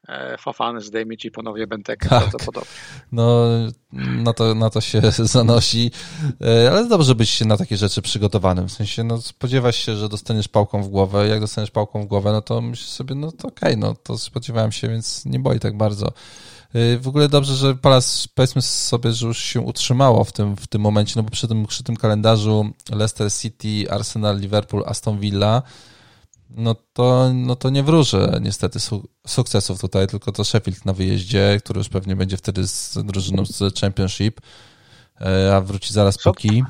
e, Fafany zdejmie ci ponownie Bentekę tak. prawdopodobnie. No, na to, na to się zanosi, e, ale dobrze być na takie rzeczy przygotowanym. W sensie, no spodziewasz się, że dostaniesz pałką w głowę. Jak dostaniesz pałką w głowę, no to myślisz sobie, no to okej, okay, no to spodziewałem się, więc nie boi tak bardzo. Y, w ogóle dobrze, że Palace powiedzmy sobie, że już się utrzymało w tym, w tym momencie, no bo przy tym, przy tym kalendarzu Leicester City, Arsenal, Liverpool, Aston Villa, no to, no to nie wróży niestety su sukcesów tutaj, tylko to Sheffield na wyjeździe, który już pewnie będzie wtedy z drużyną z Championship. a wróci zaraz po kij.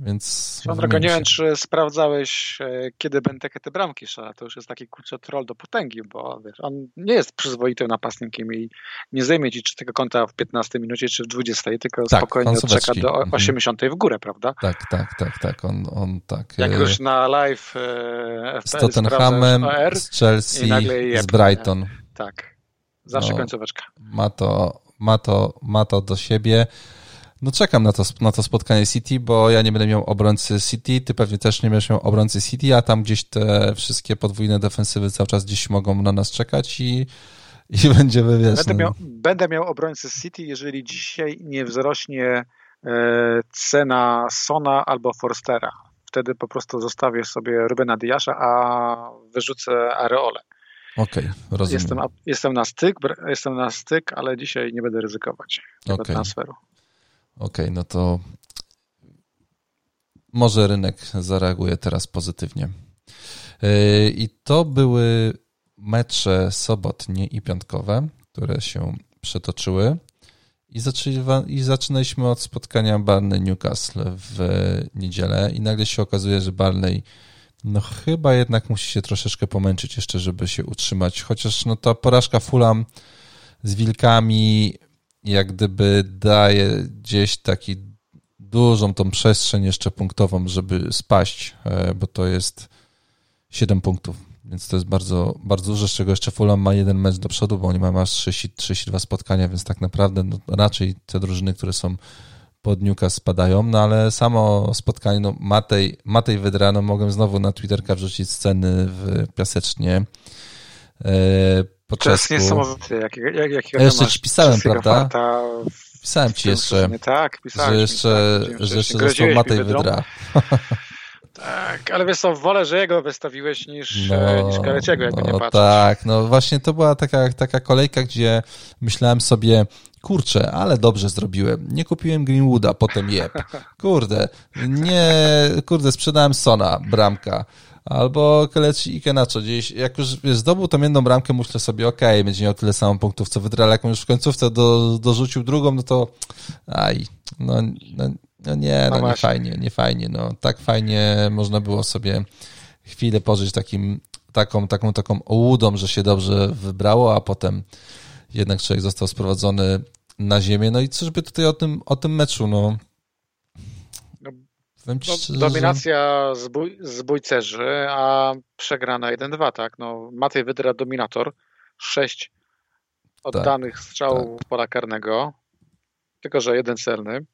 Więc drogą, nie wiem, czy sprawdzałeś, e, kiedy będę te bramki szala. To już jest taki kurczę troll do potęgi, bo wiesz, on nie jest przyzwoitym napastnikiem i nie zajmie ci czy tego konta w 15 minucie, czy w 20, tylko tak, spokojnie czeka do 80 mhm. w górę, prawda? Tak, tak, tak, tak. On, on tak. Jak e, już na live e, z Tottenhamem, z Chelsea, z Brighton. Tak. Zawsze no, końcóweczka. Ma to, ma to, ma to do siebie. No czekam na to, na to spotkanie City, bo ja nie będę miał obrońcy City, ty pewnie też nie będziesz miał obrońcy City, a tam gdzieś te wszystkie podwójne defensywy cały czas gdzieś mogą na nas czekać i, i będziemy, wiesz... Będę, no... miał, będę miał obrońcy City, jeżeli dzisiaj nie wzrośnie e, cena Sona albo Forstera. Wtedy po prostu zostawię sobie Rubena Diasza, a wyrzucę Areole. Okej, okay, rozumiem. Jestem, jestem, na styk, jestem na styk, ale dzisiaj nie będę ryzykować okay. transferu. Okej, okay, no to może rynek zareaguje teraz pozytywnie. Yy, I to były mecze sobotnie i piątkowe, które się przetoczyły. I, zaczynaliśmy od spotkania Barney-Newcastle w niedzielę i nagle się okazuje, że Barney no chyba jednak musi się troszeczkę pomęczyć jeszcze, żeby się utrzymać, chociaż no ta porażka Fulham z Wilkami jak gdyby daje gdzieś taki dużą tą przestrzeń jeszcze punktową, żeby spaść, e, bo to jest 7 punktów, więc to jest bardzo, bardzo dużo, z czego jeszcze Fulham ma jeden mecz do przodu, bo oni mają aż 32 spotkania, więc tak naprawdę no, raczej te drużyny, które są pod Newcastle spadają, no ale samo spotkanie, no Matej, Matej Wydra, no mogłem znowu na Twitterka wrzucić sceny w Piasecznie, e, po to czesku. To jest niesamowite. Jak, jak, jak, ja jeszcze ci pisałem, prawda? Pisałem ci jeszcze, tak, pisałem że jeszcze, że jeszcze został Matej Wydra. Tak, ale wiesz co, wolę, że jego wystawiłeś niż, no, e, niż Kareciego, jakby no, nie patrzeć. Tak, no właśnie to była taka, taka kolejka, gdzie myślałem sobie, kurczę, ale dobrze zrobiłem. Nie kupiłem Greenwooda, potem jeb. Kurde, nie, kurde, sprzedałem Sona, bramka. Albo Kelechi i Kenacho. Gdzieś, jak już wiesz, zdobył tą jedną bramkę, myślę sobie, okej, okay, będzie miał tyle samo punktów, co wydra, jak już w końcówce do, dorzucił drugą, no to aj, no, no, no nie, no, no nie fajnie, nie fajnie, no tak fajnie można było sobie chwilę pożyć takim, taką, taką, taką ołudą, że się dobrze wybrało, a potem jednak człowiek został sprowadzony na ziemię. No i cóż by tutaj o tym, o tym meczu, no no, dominacja zbój, zbójcerzy, a przegrana 1-2, tak? No, Matej Wydra dominator, 6 oddanych tak, strzałów tak. pola karnego, tylko że jeden celny.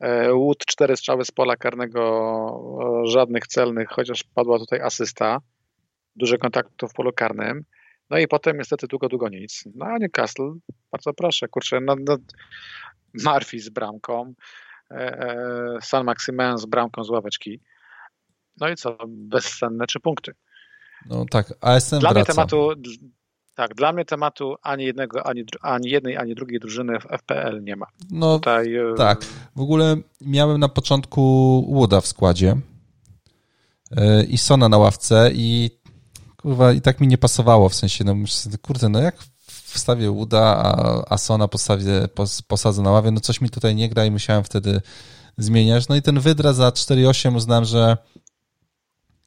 E, Wood 4 strzały z pola karnego, żadnych celnych, chociaż padła tutaj asysta. Duże kontaktów w polu karnym. No i potem niestety długo, długo nic. No a Newcastle, bardzo proszę, kurczę, no, no Murphy z bramką, E, e, San Maximen z bramką z ławeczki. No i co? Bezcenne trzy punkty. No tak, ASM Dla wraca. mnie tematu, tak, dla mnie tematu ani jednego, ani, ani jednej, ani drugiej drużyny w FPL nie ma. No Tutaj, e, tak. W ogóle miałem na początku Wooda w składzie i Sona na ławce i kurwa, i tak mi nie pasowało, w sensie, no kurde, no jak wstawię Uda, a, a Sona postawię, pos, posadzę na ławie, no coś mi tutaj nie gra i musiałem wtedy zmieniać. No i ten Wydra za 4,8 uznałem, że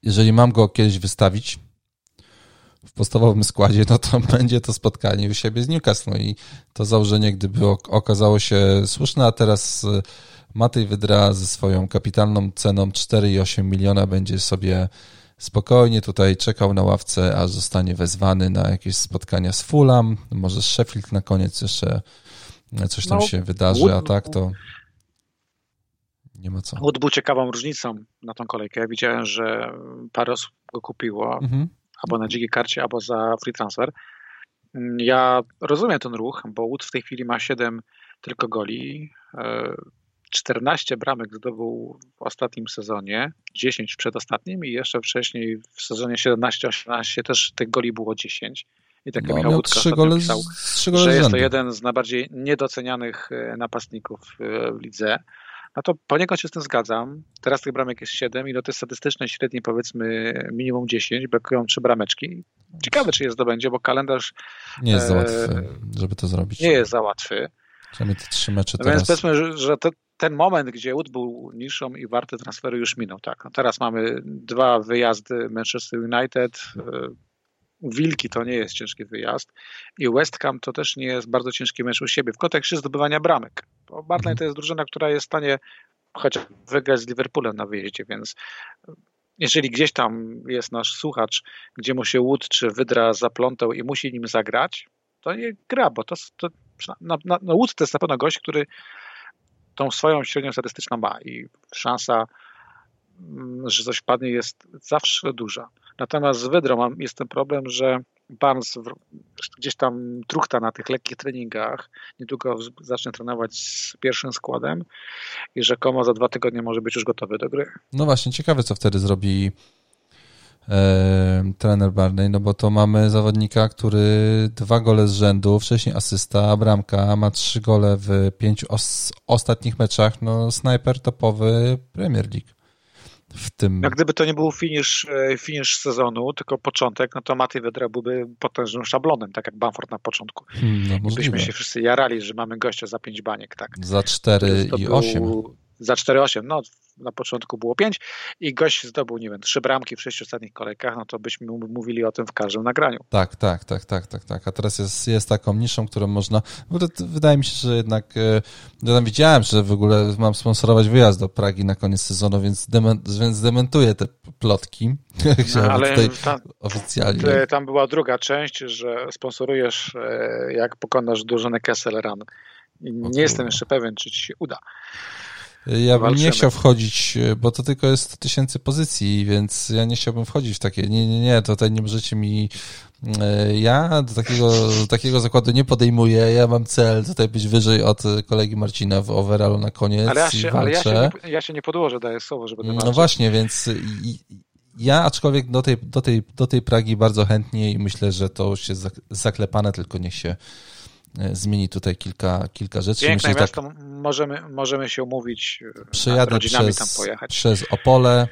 jeżeli mam go kiedyś wystawić w podstawowym składzie, no to będzie to spotkanie u siebie z Newcastle. No i to założenie, gdyby okazało się słuszne, a teraz y, Matej Wydra ze swoją kapitalną ceną 4,8 miliona będzie sobie spokojnie tutaj czekał na ławce, aż zostanie wezwany na jakieś spotkania z Fulham, może z Sheffield na koniec jeszcze coś tam no, się wydarzy, a tak to nie ma co. Wood był ciekawą różnicą na tą kolejkę. Ja widziałem, że parę osób go kupiło, mhm. Albo na dzikiej karcie, albo za free transfer. Ja rozumiem ten ruch, bo Wood w tej chwili ma 7 tylko goli. E, 14 bramek zdobył w ostatnim sezonie, 10 w przedostatnim i jeszcze wcześniej w sezonie 17-18 też tych goli było 10. I tak no, Michał Łódka gole, pisał, że jest to jeden z najbardziej niedocenianych e, napastników e, w lidze. No to poniekąd się z tym zgadzam. Teraz tych bramek jest 7 i do tej statystycznej średniej powiedzmy minimum 10, brakują 3 brameczki. Ciekawe, czy je zdobędzie, bo kalendarz... Nie jest za łatwy, żeby to zrobić. Nie jest za łatwy. Przynajmniej te trzy mecze no teraz. Więc powiedzmy, że, to, ten moment, gdzie Wood był niższą i warty transferu już minął. Tak. No teraz mamy dwa wyjazdy Manchester United. Wilki to nie jest ciężki wyjazd i West Ham to też nie jest bardzo ciężki mecz u siebie w kontekście zdobywania bramek. Bo Bartley to jest drużyna, która jest w stanie chociaż wygrać z Liverpoolem na wyjeździe, więc jeżeli gdzieś tam jest nasz słuchacz, gdzie mu się łód czy wydra zaplątał i musi nim zagrać, to nie gra, bo to, to na, na, na łód to jest na pewno gość, który tą swoją średnią statystyczną ma i szansa, że coś padnie jest zawsze duża. Natomiast z Wydrą mam, jest ten problem, że Barnes gdzieś tam truchta na tych lekkich treningach, niedługo zacznie trenować z pierwszym składem i rzekomo za dwa tygodnie może być już gotowy do gry. No właśnie, ciekawe co wtedy zrobi e, trener Barney, no bo to mamy zawodnika, który dwa gole z rzędu, wcześniej asysta, bramka, ma trzy gole w pięciu os ostatnich meczach, no snajper topowy Premier League w tym. Jak gdyby to nie był finisz, e, finisz sezonu, tylko początek, no to Matej Wedra byłby potężnym szablonem, tak jak Bamford na początku. Hmm, no, Byśmy się wszyscy jarali, że mamy gościa za pięć baniek, tak. Za cztery i osiem. Za 4-8, no na początku było 5 i gość zdobył, nie wiem, trzy bramki w sześciu ostatnich kolejkach, no to byśmy mówili o tym w każdym nagraniu. Tak, tak, tak, tak, tak, tak. A teraz jest, jest taką niszą, którą można, wydaje mi się, że jednak, e, ja tam widziałem, że w ogóle mam sponsorować wyjazd do Pragi na koniec sezonu, więc, dement, więc dementuję te plotki. No, ale tutaj tam, oficjalnie. Tam była druga część, że sponsorujesz, e, jak pokonasz drużynę Kessel Run. Nie jestem jeszcze pewien, czy ci się uda. Ja bym nie chciał wchodzić, bo to tylko jest 100 tysięcy pozycji, więc ja nie chciałbym wchodzić w takie. Nie, nie, nie, tutaj nie możecie mi. E, ja do takiego, do takiego zakładu nie podejmuję. Ja mam cel tutaj być wyżej od kolegi Marcina w overallu na koniec. Ale ja się, ale ja się, nie, ja się nie podłożę, daję słowo, żeby No właśnie, więc ja aczkolwiek do tej, do, tej, do tej Pragi bardzo chętnie i myślę, że to już jest zaklepane, tylko niech się E, zmieni tutaj kilka, kilka rzeczy. Piękne Myślę, miasto, tak, możemy, możemy się umówić, e, przejadę przez, tam pojechać. przez Opole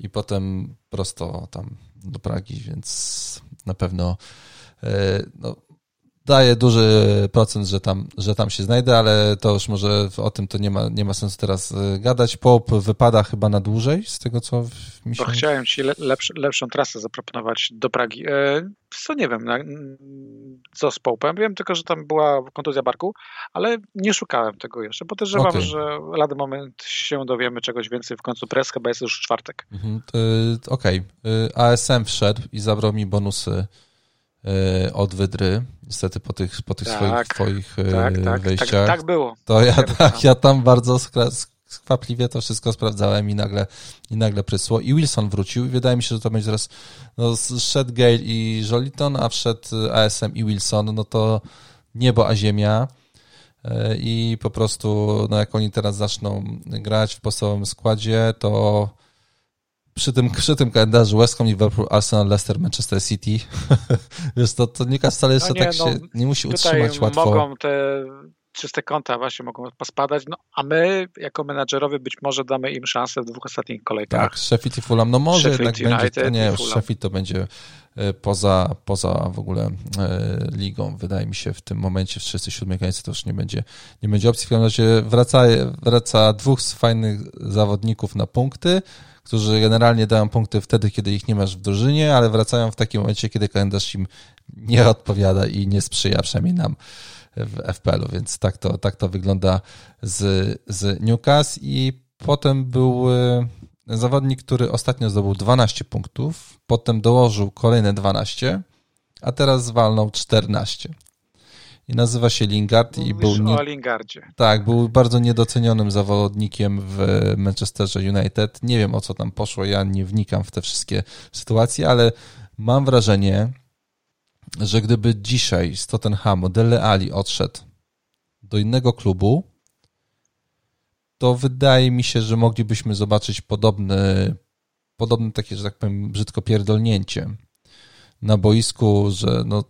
i potem prosto tam do Pragi, więc na pewno e, no, daje duży procent, że tam, że tam się znajdę, ale to już może o tym to nie ma, nie ma sensu teraz e, gadać. Pope wypada chyba na dłużej, z tego co mi się... To chciałem Ci lepsz, lepszą trasę zaproponować do Pragi. E, co nie wiem, co z Pope'em. Wiem tylko, że tam była kontuzja barku, ale nie szukałem tego jeszcze. Podejrzewam, okay. że lada moment się dowiemy czegoś więcej. W końcu pres chyba jest już czwartek. Mhm, Okej. Okay. ASM wszedł i zabrał mi bonusy od Wydry, niestety po tych, po tych tak, swoich twoich e, tak, tak, tak, wejściach. Tak, tak było. To ja, tak, ja tam bardzo skwapliwie to wszystko sprawdzałem i nagle, i nagle prysło. I Wilson wrócił i wydaje mi się, że to będzie teraz, no szedł Gale i Joliton, a wszedł ASM i Wilson, no to niebo a ziemia e, i po prostu, no jak oni teraz zaczną grać w podstawowym składzie, to przy tym, przy tym kalendarzu West Ham, Liverpool, Arsenal, Leicester, Manchester City, wiesz, to, to Newcastle wcale jeszcze no nie, tak no, się nie musi utrzymać łatwo. mogą te czyste konta właśnie mogą pospadać, no a my jako menadżerowie być może damy im szansę w dwóch ostatnich kolejkach. Tak, Sheffield i Fulham, no może Sheffield jednak United będzie, to nie, już Sheffield to będzie e, poza, poza w ogóle e, ligą, wydaje mi się w tym momencie w 37 kolejce to już nie będzie, nie będzie opcji, w każdym razie wraca, wraca dwóch z fajnych zawodników na punkty, którzy generalnie dają punkty wtedy, kiedy ich nie masz w drużynie, ale wracają w takim momencie, kiedy kalendarz im nie odpowiada i nie sprzyja, przynajmniej nam w FPL-u, więc tak to, tak to wygląda z, z Newcastle. I potem był e, zawodnik, który ostatnio zdobył 12 punktów, potem dołożył kolejne 12, a teraz zwalnął 14 i nazywa się Lingard i był nie... o Lingardzie. Tak, był bardzo niedocenionym zawodnikiem w Manchesterze United. Nie wiem o co tam poszło, ja nie wnikam w te wszystkie sytuacje, ale mam wrażenie, że gdyby dzisiaj z Tottenhamu Dele Ali odszedł do innego klubu, to wydaje mi się, że moglibyśmy zobaczyć podobne, podobne takie, że tak powiem, brzydko pierdolnięcie na boisku, że no,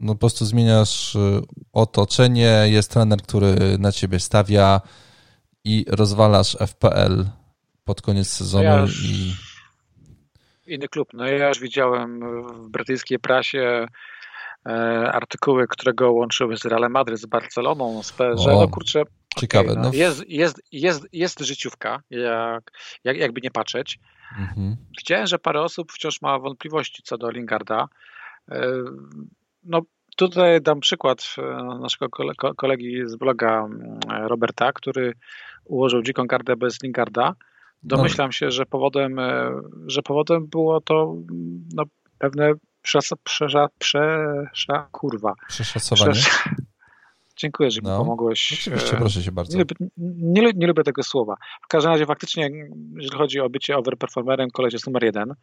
no po prostu zmieniasz y, otoczenie, jest trener, który na ciebie stawia i rozwalasz FPL pod koniec sezonu ja i... Inny klub. No ja już widziałem w brytyjskiej prasie artykuły, które go łączyły z Realem Madryt, z Barceloną, z PSG. O, no kurczę, ciekawe. Okay, no. No. Jest, jest, jest, jest życiówka, jak, jak, jakby nie patrzeć. Mhm. Widziałem, że parę osób wciąż ma wątpliwości co do Lingarda. No, tutaj dam przykład naszego kolegi z bloga Roberta, który ułożył dziką kartę bez Lingarda. Domyślam się, że powodem, że powodem było to no, pewne przesza, przesza, przesza, kurwa. Przeszacowanie. Przesza, Dziękuję, że no, mi pomogłeś. Oczywiście, proszę się bardzo. Nie lubię, nie, nie, lubię tego słowa. W każdym razie faktycznie, jeżeli chodzi o bycie overperformerem, koleś jest numer jeden.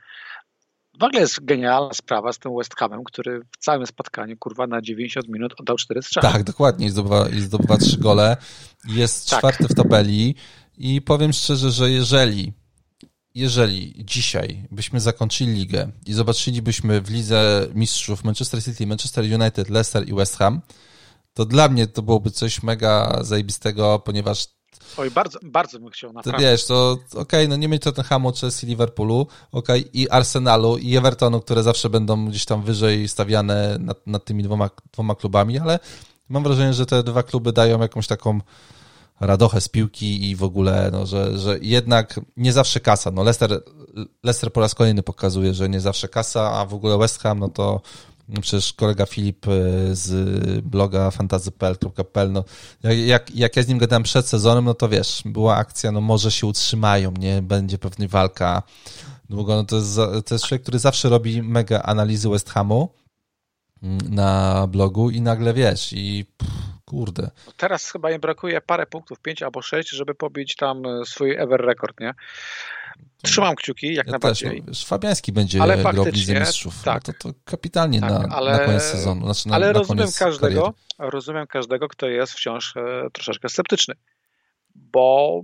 W ogóle jest genialna sprawa z tym West Hamem, który w całym spotkaniu, kurwa, na 90 minut oddał 4 strzały. Tak, dokładnie. I zdobywa, i zdobywa 3 gole. Jest tak. czwarty w tabeli. I powiem szczerze, że jeżeli jeżeli dzisiaj byśmy zakończyli ligę i zobaczylibyśmy w lidze mistrzów Manchester City, Manchester United, Leicester i West Ham, to dla mnie to byłoby coś mega zajebistego, ponieważ Oj, bardzo, bardzo bym chciał naprawdę. To wiesz, to okej, okay, no nie mieć Tottenhamu, Chelsea, Liverpoolu, okej, okay, i Arsenalu, i Evertonu, które zawsze będą gdzieś tam wyżej stawiane nad, nad tymi dwoma, dwoma klubami, ale mam wrażenie, że te dwa kluby dają jakąś taką radochę z piłki i w ogóle, no, że, że jednak nie zawsze kasa. No Leicester, Leicester po raz kolejny pokazuje, że nie zawsze kasa, a w ogóle West Ham, no to przecież kolega Filip e, z bloga fantazypl.pl, no jak, jak ja z nim gadałem przed sezonem, no to wiesz, była akcja, no może się utrzymają, nie, będzie pewnie walka długo, no to jest, to jest człowiek, który zawsze robi mega analizy West Hamu mm, na blogu i nagle wiesz i pff, kurde. Teraz chyba im brakuje parę punktów, pięć albo sześć, żeby pobić tam e, swój ever rekord, nie? Trzymam kciuki, jak ja najbardziej. Też, no, Fabiański będzie ale grał w Mistrzów. No tak, no to, to kapitalnie tak, na, ale, na koniec sezonu. Znaczy na, ale na rozumiem każdego, rozumiem każdego, kto jest wciąż e, troszeczkę sceptyczny, bo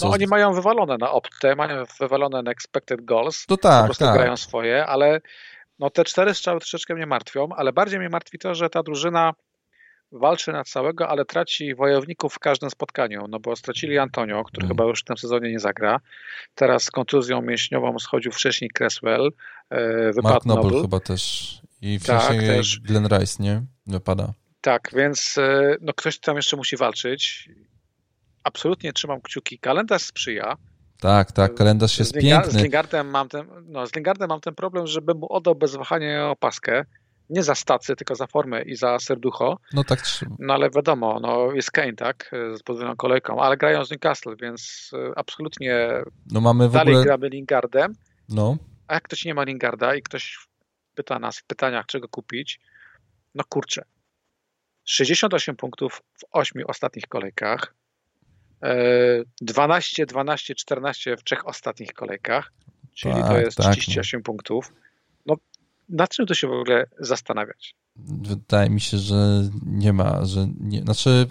no, oni mają wywalone na optę, mają wywalone na expected goals, to tak, po prostu tak. grają swoje, ale no, te cztery strzały troszeczkę mnie martwią, ale bardziej mnie martwi to, że ta drużyna walczy na całego, ale traci wojowników w każdym spotkaniu, no bo stracili Antonio, który hmm. chyba już w tym sezonie nie zagra. Teraz z kontuzją mięśniową schodził wcześniej Cresswell, e, wypadł Mark Noble, Noble chyba też i wcześniej tak, też. Glenn Rice, nie? Wypada. Tak, więc e, no ktoś tam jeszcze musi walczyć. Absolutnie trzymam kciuki. Kalendarz sprzyja. Tak, tak, kalendarz jest z piękny. Z Lingardem mam ten, no, z Lingardem mam ten problem, żeby mu oddał bez wahania opaskę nie za stację, tylko za formę i za serducho. No tak. No ale wiadomo, no jest Kane, tak, z podwójną kolejką, ale grają z Newcastle, więc e, absolutnie no mamy w dalej ogóle... gramy Lingardem. No. A jak ktoś nie ma Lingarda i ktoś pyta nas w pytaniach, czego kupić, no kurczę, 68 punktów w 8 ostatnich kolejkach, 12, 12, 14 w trzech ostatnich kolejkach, czyli tak, to jest tak, 38 no. punktów nad czym to się w ogóle zastanawiać? Wydaje mi się, że nie ma, że nie, znaczy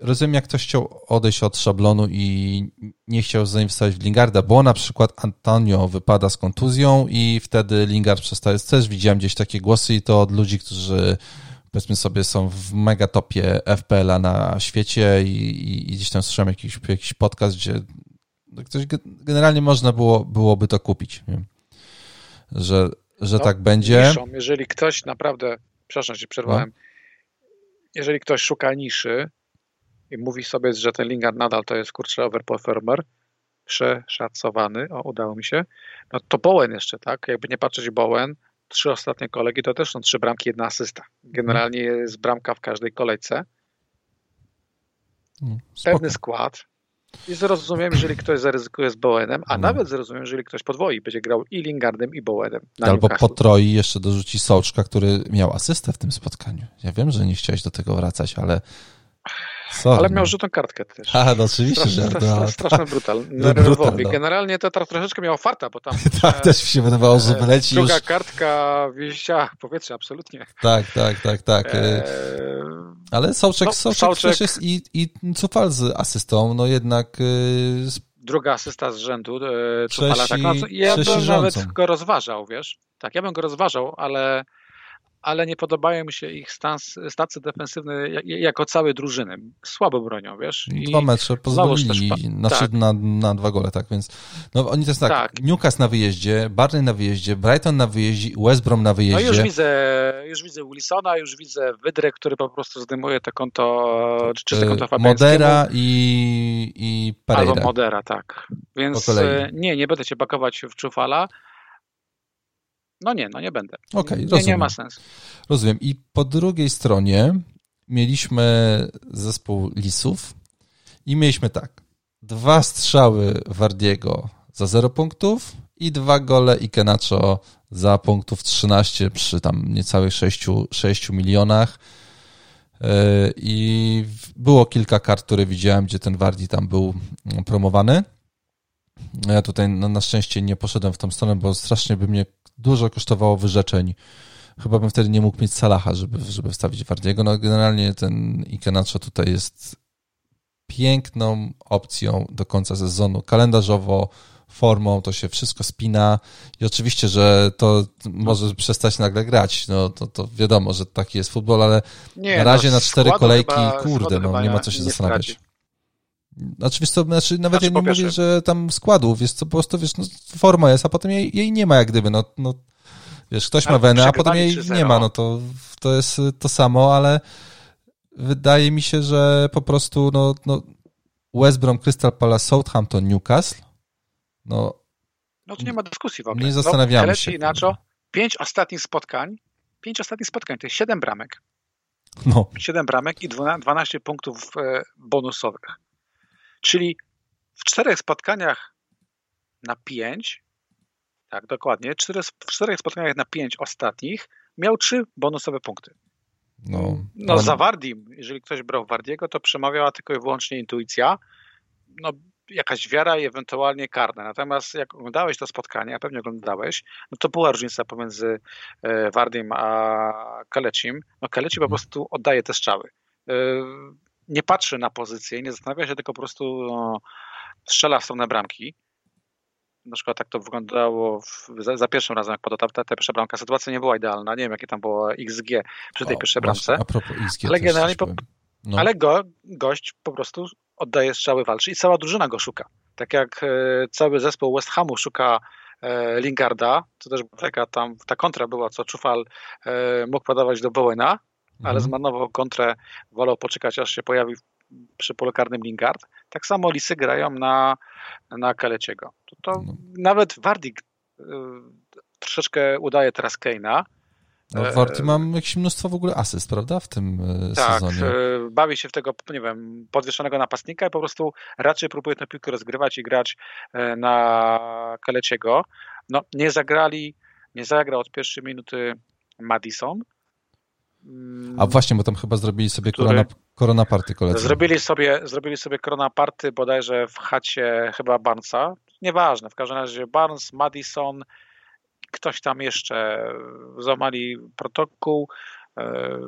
rozumiem, jak ktoś chciał odejść od szablonu i nie chciał zainwestować w Lingarda, bo na przykład Antonio wypada z kontuzją i wtedy Lingard przestaje. Też widziałem gdzieś takie głosy i to od ludzi, którzy powiedzmy sobie są w megatopie FPL-a na świecie i, i, gdzieś tam słyszałem jakiś, jakiś podcast, gdzie ktoś generalnie można było, byłoby to kupić. Nie? Że że no, tak będzie. Niszą. Jeżeli ktoś naprawdę, przepraszam, że przerwałem, no. jeżeli ktoś szuka niszy i mówi sobie, że ten Lingard nadal to jest kurczę overperformer, przeszacowany, o udało mi się, no to Bowen jeszcze, tak? Jakby nie patrzeć Bowen, trzy ostatnie kolegi to też są trzy bramki, jedna asysta. Generalnie jest bramka w każdej kolejce. Mm, Pewny skład, i zrozumiem, jeżeli ktoś zaryzykuje z Bowenem, a no. nawet zrozumiem, jeżeli ktoś podwoi, będzie grał i Lingardem, i Bowenem. Albo potroi jeszcze dorzuci Sołczka, który miał asystę w tym spotkaniu. Ja wiem, że nie chciałeś do tego wracać, ale Sorry, ale miał żółtą kartkę też. A, no oczywiście, straszny, że no, straszny brutal. No, brutal no. Generalnie to troszeczkę miał farta, bo tam... tak, e, też mi się wydawało, że wyleci Druga już... kartka wieścia powietrze, absolutnie. Tak, tak, tak, tak. E... Ale Sołczek, no, Sołczek, Sołczek też jest i, i Cufal z asystą, no jednak... Y, Druga asysta z rzędu e, Cufala. Tak, no, ja bym nawet go rozważał, wiesz? Tak, ja bym go rozważał, ale ale nie podobają mi się ich stans, stacje defensywne jako całe drużyny. Słabo bronią, wiesz. Dwa mecze pozwolili, znaczy tak. na, na dwa gole, tak, więc no oni to jest tak, tak. Newcastle na wyjeździe, Barney na wyjeździe, Brighton na wyjeździe, West Brom na wyjeździe. No już widzę, już widzę Wilsona, już widzę Wydrę, który po prostu zdejmuje te konto, czy te konto Modera i, i Pereira. Albo Modera, tak. Więc e, nie, nie będę cię pakować w czufala. No nie, no nie będę. Okay, nie, rozumiem. nie ma sensu. Rozumiem. I po drugiej stronie mieliśmy zespół Lisów i mieliśmy tak. Dwa strzały Wardiego za 0 punktów i dwa gole Ikenacho za punktów 13 przy tam niecałych 6, 6 milionach. E, I było kilka kart, które widziałem, gdzie ten Wardi tam był promowany. Ja tutaj no, na szczęście nie poszedłem w tą stronę, bo strasznie by mnie dużo kosztowało wyrzeczeń. Chyba bym wtedy nie mógł mieć Salaha, żeby, żeby wstawić Wardiego. No generalnie ten Ikenacho tutaj jest piękną opcją do końca sezonu. Kalendarzowo, formą, to się wszystko spina i oczywiście, że to może przestać nagle grać, no to, to wiadomo, że taki jest futbol, ale nie, na razie no, na cztery kolejki, chyba, kurde, no nie ma co się zastanawiać. Znaczy, wiesz co, znaczy nawet znaczy, ja nie mówię, że tam składów, jest co, po prostu, wiesz, no, forma jest, a potem jej, jej nie ma jak gdyby, no, no wiesz, ktoś ma wenę, a potem jej nie ma, no to, to jest to samo, ale wydaje mi się, że po prostu, no, no West Brom, Crystal Palace, Southampton, Newcastle, no... No to nie ma dyskusji w ogóle. Nie zastanawiamy no, się. Inaczej, pięć ostatnich spotkań, pięć ostatnich spotkań, to jest siedem bramek. No. Siedem bramek i 12 punktów e, bonusowych. Czyli w czterech spotkaniach na pięć, tak dokładnie, cztery, w czterech spotkaniach na pięć ostatnich miał trzy bonusowe punkty. No, no on... za Wardim, jeżeli ktoś brał Wardiego, to przemawiała tylko i wyłącznie intuicja, no jakaś wiara i ewentualnie karne. Natomiast jak oglądałeś to spotkanie, a pewnie oglądałeś, no to była różnica pomiędzy e, Wardim a Kalecim. No Kaleci po mhm. prostu oddaje te strzały. Nie patrzy na pozycję i nie zastanawia się, tylko po prostu no, strzela w stronę bramki. Na przykład tak to wyglądało w, za, za, pierwszym razem, jak podał ta, ta pierwsza bramka. Sytuacja nie była idealna. Nie wiem, jakie tam było XG przy tej o, pierwszej bramce. A propos XG ale generalnie, po, no. ale go, gość po prostu oddaje strzały, walczy i cała drużyna go szuka. Tak jak e, cały zespół West Hamu szuka e, Lingarda, to też taka tam, ta kontra była, co Czufal e, mógł podawać do Bowena, ale mhm. zmarnował kontrę, wolał poczekać, aż się pojawi przy polu karnym Lingard. Tak samo Lisy grają na, na Kaleciego. To, to no. Nawet Wardik y, troszeczkę udaje teraz Keina. No, Warty mam jakieś mnóstwo w ogóle asyst, prawda, w tym y, tak, sezonie. Tak, bawi się w tego, nie wiem, podwieszonego napastnika i po prostu raczej próbuje tę piłkę rozgrywać i grać na Kaleciego. No, nie zagrali, nie zagrał od pierwszej minuty Madison, a właśnie, bo tam chyba zrobili sobie korona, korona party koledzy. Zrobili sobie, zrobili sobie korona party bodajże w chacie chyba Barnesa. Nieważne, w każdym razie Barnes, Madison, ktoś tam jeszcze złamali protokół. E,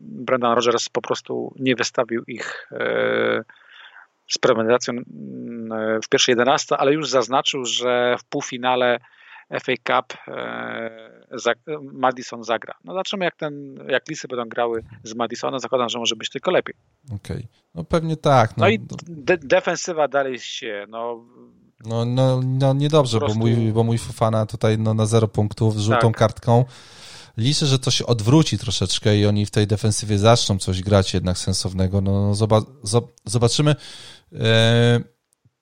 Brendan Rogers po prostu nie wystawił ich e, z premedytacją mm, w pierwszej 11, ale już zaznaczył, że w półfinale FA Cup e, Madison zagra. No zobaczymy, jak, ten, jak Lisy będą grały z Madisonem. Zakładam, że może być tylko lepiej. Okej, okay. no pewnie tak. No, no i de defensywa dalej się, no... No, no, no niedobrze, bo, mój, bo mój Fufana tutaj no, na zero punktów z żółtą tak. kartką. Liczę, że to się odwróci troszeczkę i oni w tej defensywie zaczną coś grać jednak sensownego. No, zoba zobaczymy. E...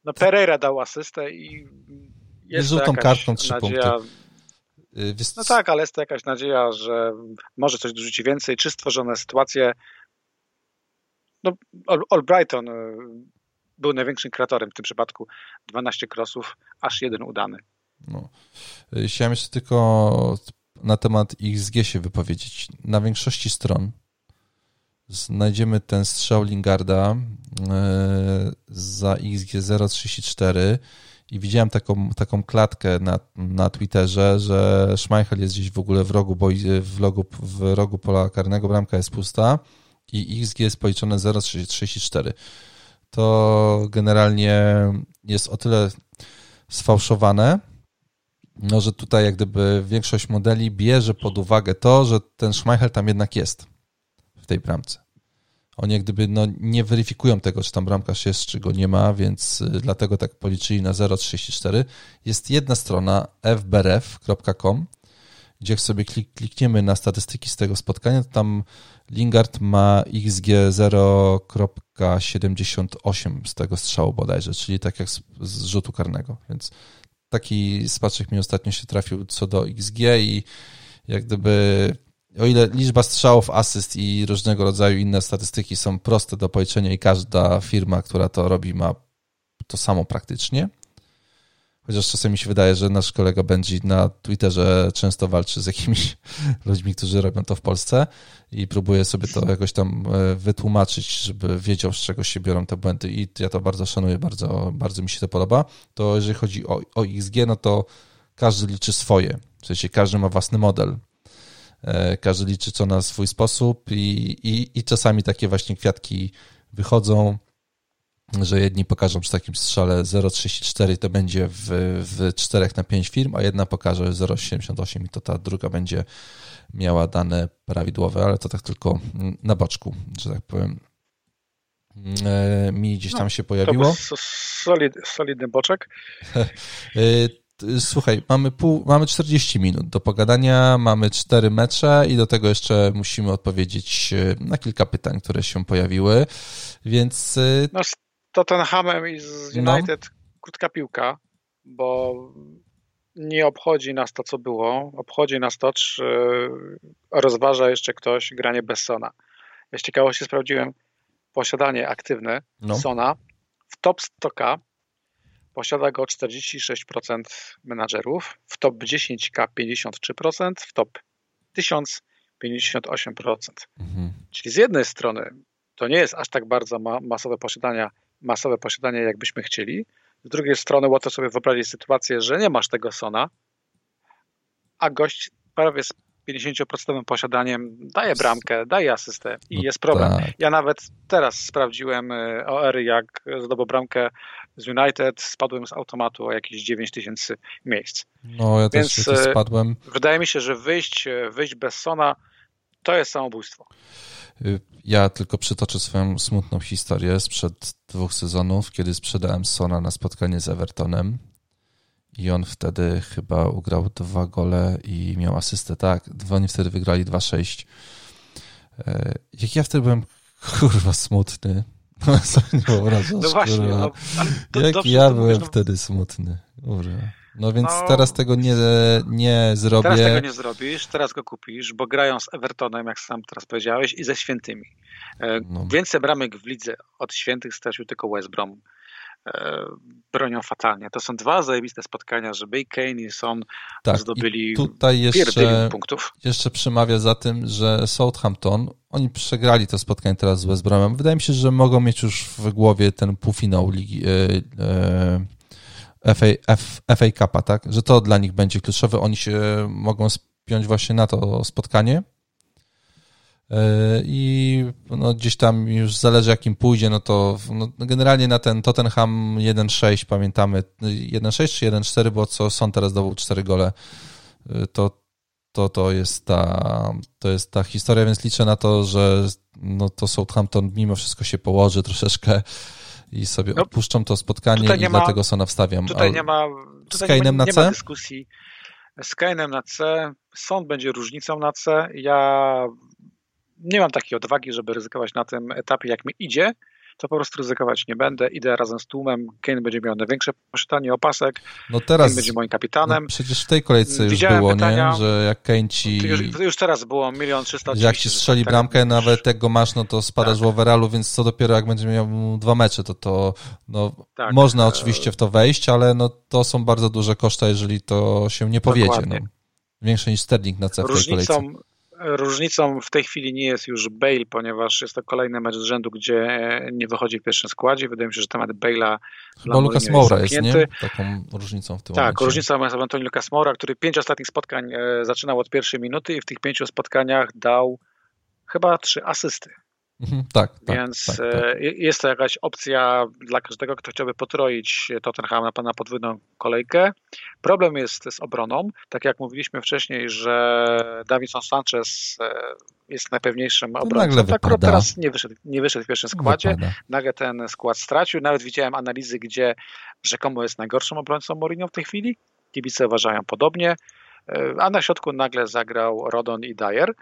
No Pereira dał asystę i jest żółtą kartą trzy nadzieja, punkty. Y, no tak, ale jest to jakaś nadzieja, że może coś dorzuci więcej, czy stworzone sytuacje. No, Albrighton y, był największym kreatorem w tym przypadku. 12 krosów, aż jeden udany. No. Y, chciałem jeszcze tylko na temat XG się wypowiedzieć. Na większości stron znajdziemy ten strzał Lingarda za XG 0,34 i widziałem taką, taką klatkę na, na Twitterze, że Schmeichel jest gdzieś w ogóle w rogu, bo w, logu, w rogu pola karnego, bramka jest pusta i XG jest policzone 0,34. To generalnie jest o tyle sfałszowane, no, że tutaj jak gdyby większość modeli bierze pod uwagę to, że ten Schmeichel tam jednak jest w tej bramce. Oni jak gdyby no, nie weryfikują tego, czy tam bramkarz jest, czy go nie ma, więc y, dlatego tak policzyli na 0,34. Jest jedna strona fbrf.com, gdzie jak sobie klik, klikniemy na statystyki z tego spotkania, to tam Lingard ma XG 0,78 z tego strzału bodajże, czyli tak jak z, z rzutu karnego, więc taki spaczek mi ostatnio się trafił co do XG i jak gdyby o ile liczba strzałów, asyst i różnego rodzaju inne statystyki są proste do policzenia i każda firma, która to robi, ma to samo praktycznie. Chociaż czasem mi się wydaje, że nasz kolega Benji na Twitterze często walczy z jakimiś ludźmi, którzy robią to w Polsce i próbuje sobie to jakoś tam e, wytłumaczyć, żeby wiedział, z czego się biorą te błędy i ja to bardzo szanuję, bardzo, bardzo mi się to podoba. To jeżeli chodzi o, o XG, no to każdy liczy swoje. W sensie każdy ma własny model każdy liczy co na swój sposób i, i, i czasami takie właśnie kwiatki wychodzą, że jedni pokażą przy takim strzale 0,34 to będzie w, w 4 na 5 firm, a jedna pokaże 0,78 i to ta druga będzie miała dane prawidłowe, ale to tak tylko na boczku, że tak powiem. E, mi gdzieś tam no, się pojawiło. Solid, solidny boczek. E, słuchaj, mamy, pół, mamy 40 minut do pogadania, mamy cztery mecze i do tego jeszcze musimy odpowiedzieć e, na kilka pytań, które się pojawiły, więc... E, no z Tottenhamem i z no. United no. krótka piłka, bo nie obchodzi nas to, co było, obchodzi nas to, czy rozważa jeszcze ktoś granie bez Sona. Ja z ciekawości sprawdziłem posiadanie aktywne no. Sona w top 100k Posiada go 46% menadżerów, w top 10K 53%, w top 1000 58%. Mhm. Czyli z jednej strony to nie jest aż tak bardzo ma masowe posiadanie, masowe posiadanie, jakbyśmy chcieli. Z drugiej strony łatwo sobie wyobrazić sytuację, że nie masz tego Sona, a gość prawie z 50% posiadaniem daje bramkę, daje asystę i no jest problem. Tak. Ja nawet teraz sprawdziłem e, OR, jak zdobył bramkę z United, spadłem z automatu o jakieś 9 tysięcy miejsc. No, ja Więc też e, spadłem. Wydaje mi się, że wyjść, e, wyjść bez Sona to jest samobójstwo. Y, ja tylko przytoczę swoją smutną historię sprzed dwóch sezonów, kiedy sprzedałem Sona na spotkanie z Evertonem i on wtedy chyba ugrał dwa gole i miał asystę, tak. Oni wtedy wygrali 2-6. E, jak ja wtedy byłem kurwa smutny. No, nie wyobrażasz, no właśnie. No, Jak ja byłem no. wtedy smutny. Kurwa. No więc no, teraz tego nie, nie zrobię. Teraz tego nie zrobisz, teraz go kupisz, bo grają z Evertonem, jak sam teraz powiedziałeś, i ze Świętymi. E, no. Więcej bramek w lidze od Świętych stracił tylko West Brom. E, bronią fatalnie. To są dwa zajebiste spotkania, że Bay Kane i Son tak, zdobyli i tutaj jeszcze, punktów. Jeszcze przemawia za tym, że Southampton, oni przegrali to spotkanie teraz z West Bromem. Wydaje mi się, że mogą mieć już w głowie ten półfinał ligi e, e, FA, F, FA Cupa, tak? Że to dla nich będzie kluczowe. Oni się mogą spiąć właśnie na to spotkanie E, i no, gdzieś tam już zależy jakim pójdzie, no to no, generalnie na ten Tottenham 1-6 pamiętamy, 1-6 czy 1-4, bo co są teraz zdobył 4 gole, e, to, to, to, jest ta, to jest ta historia, więc liczę na to, że no, to Southampton mimo wszystko się położy troszeczkę i sobie no, odpuszczą to spotkanie i ma, dlatego Sona wstawiam. Tutaj nie ma, tutaj nie ma, nie ma dyskusji. Z Kainem na C, sąd będzie różnicą na C. Ja nie mam takiej odwagi, żeby ryzykować na tym etapie, jak mi idzie, to po prostu ryzykować nie będę. Idę razem z tłumem. Kane będzie miał największe posiadanie opasek. No teraz. Kane będzie moim kapitanem. No przecież w tej kolejce już Widziałem było, pytania, nie? Że jak Kane ci. Już, już teraz było milion trzysta. Jak ci strzeli tak, bramkę, tak, nawet jak go masz, no to spadasz tak. w overalu, więc co dopiero jak będzie miał dwa mecze, to to no, tak. można oczywiście w to wejść, ale no to są bardzo duże koszta, jeżeli to się nie powiedzie. No. Większe niż Sterling na C w tej kolejce Różnicą w tej chwili nie jest już Bale, ponieważ jest to kolejny mecz z rzędu, gdzie nie wychodzi w pierwszym składzie. Wydaje mi się, że temat Bale'a Chyba Lucas Moura jest, nie? Taką różnicą w tym tak, momencie. Tak, różnicą jest Antoni Lucas Moura, który pięć ostatnich spotkań e, zaczynał od pierwszej minuty i w tych pięciu spotkaniach dał chyba trzy asysty. Mhm, tak, tak. Więc tak, tak, tak. jest to jakaś opcja dla każdego, kto chciałby potroić Tottenham na, na podwójną kolejkę. Problem jest z obroną. Tak jak mówiliśmy wcześniej, że Davison Sanchez jest najpewniejszym obrońcą. Tak akurat teraz nie wyszedł, nie wyszedł w pierwszym składzie. Wypada. Nagle ten skład stracił. Nawet widziałem analizy, gdzie rzekomo jest najgorszym obrońcą Mourinho w tej chwili. Kibice uważają podobnie. A na środku nagle zagrał Rodon i Dyer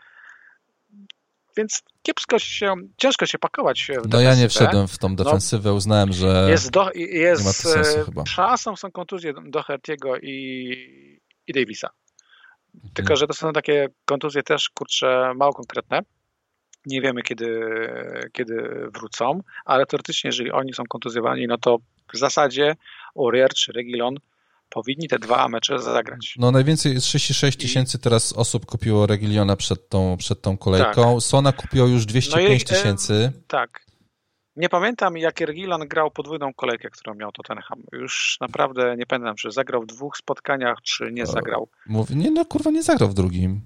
więc kiepsko się, ciężko się pakować w defensywę. No ja nie wszedłem w tą no, defensywę, no, uznałem, że jest, do, jest nie ma to sensu chyba. Szansą są kontuzje Doherty'ego i, i Davisa. Mhm. Tylko, że to są takie kontuzje też, kurczę, mało konkretne. Nie wiemy, kiedy, kiedy wrócą, ale teoretycznie, jeżeli oni są kontuzjowani, no to w zasadzie Urier czy Regilon powinni te dwa mecze zagrać. No najwięcej, 36 tysięcy teraz osób kupiło Regiliona przed tą, przed tą kolejką. Tak. Sona kupiło już 205 no e, tysięcy. No tak. Nie pamiętam, jak Regilon grał podwójną kolejkę, którą miał Tottenham. Już naprawdę nie pamiętam, czy zagrał w dwóch spotkaniach, czy nie zagrał. Mówi, nie, no kurwa, nie zagrał w drugim.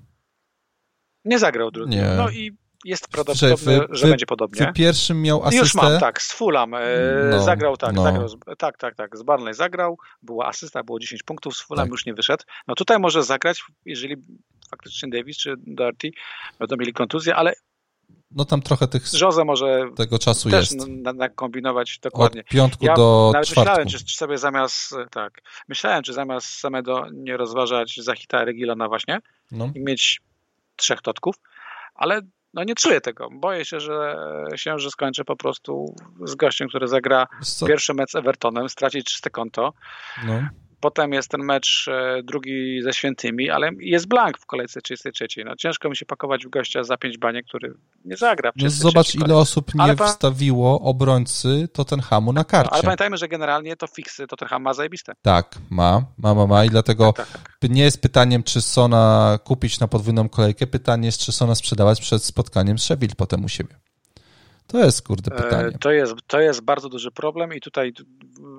Nie zagrał w drugim. Nie. No i jest prawdopodobne, że będzie podobnie. Ty pierwszym miał asystę? Już mam, tak, z Fulham. E, no, zagrał, tak, no. zagrał, tak, tak, tak, z Barnley zagrał, była asysta, było 10 punktów, z Fulham tak. już nie wyszedł. No tutaj może zagrać, jeżeli faktycznie Davis czy Darty będą mieli kontuzję, ale no tam trochę tych Jose może tego czasu też jest. nakombinować dokładnie. Od piątku ja do nawet czwartku. myślałem, czy, czy, sobie zamiast tak, myślałem, czy zamiast samego nie rozważać Zachita Regilona właśnie no. i mieć trzech totków, ale no nie czuję tego. Boję się, że się, że skończę po prostu z gościem, który zagra pierwszy mecz z Evertonem, straci czyste konto. No. Potem jest ten mecz e, drugi ze Świętymi, ale jest blank w kolejce 33. No ciężko mi się pakować w gościa za pięć baniek, który nie zagra no Zobacz, ile osób nie ale wstawiło obrońcy Tottenhamu na karcie. Ale pamiętajmy, że generalnie to fiksy Tottenham ma zajebiste. Tak, ma, ma, ma, ma i dlatego tak, tak, tak. nie jest pytaniem, czy Sona kupić na podwójną kolejkę, pytanie jest, czy Sona sprzedawać przed spotkaniem z Sheffield potem u siebie. To jest, kurde, e, pytanie. To jest, to jest bardzo duży problem i tutaj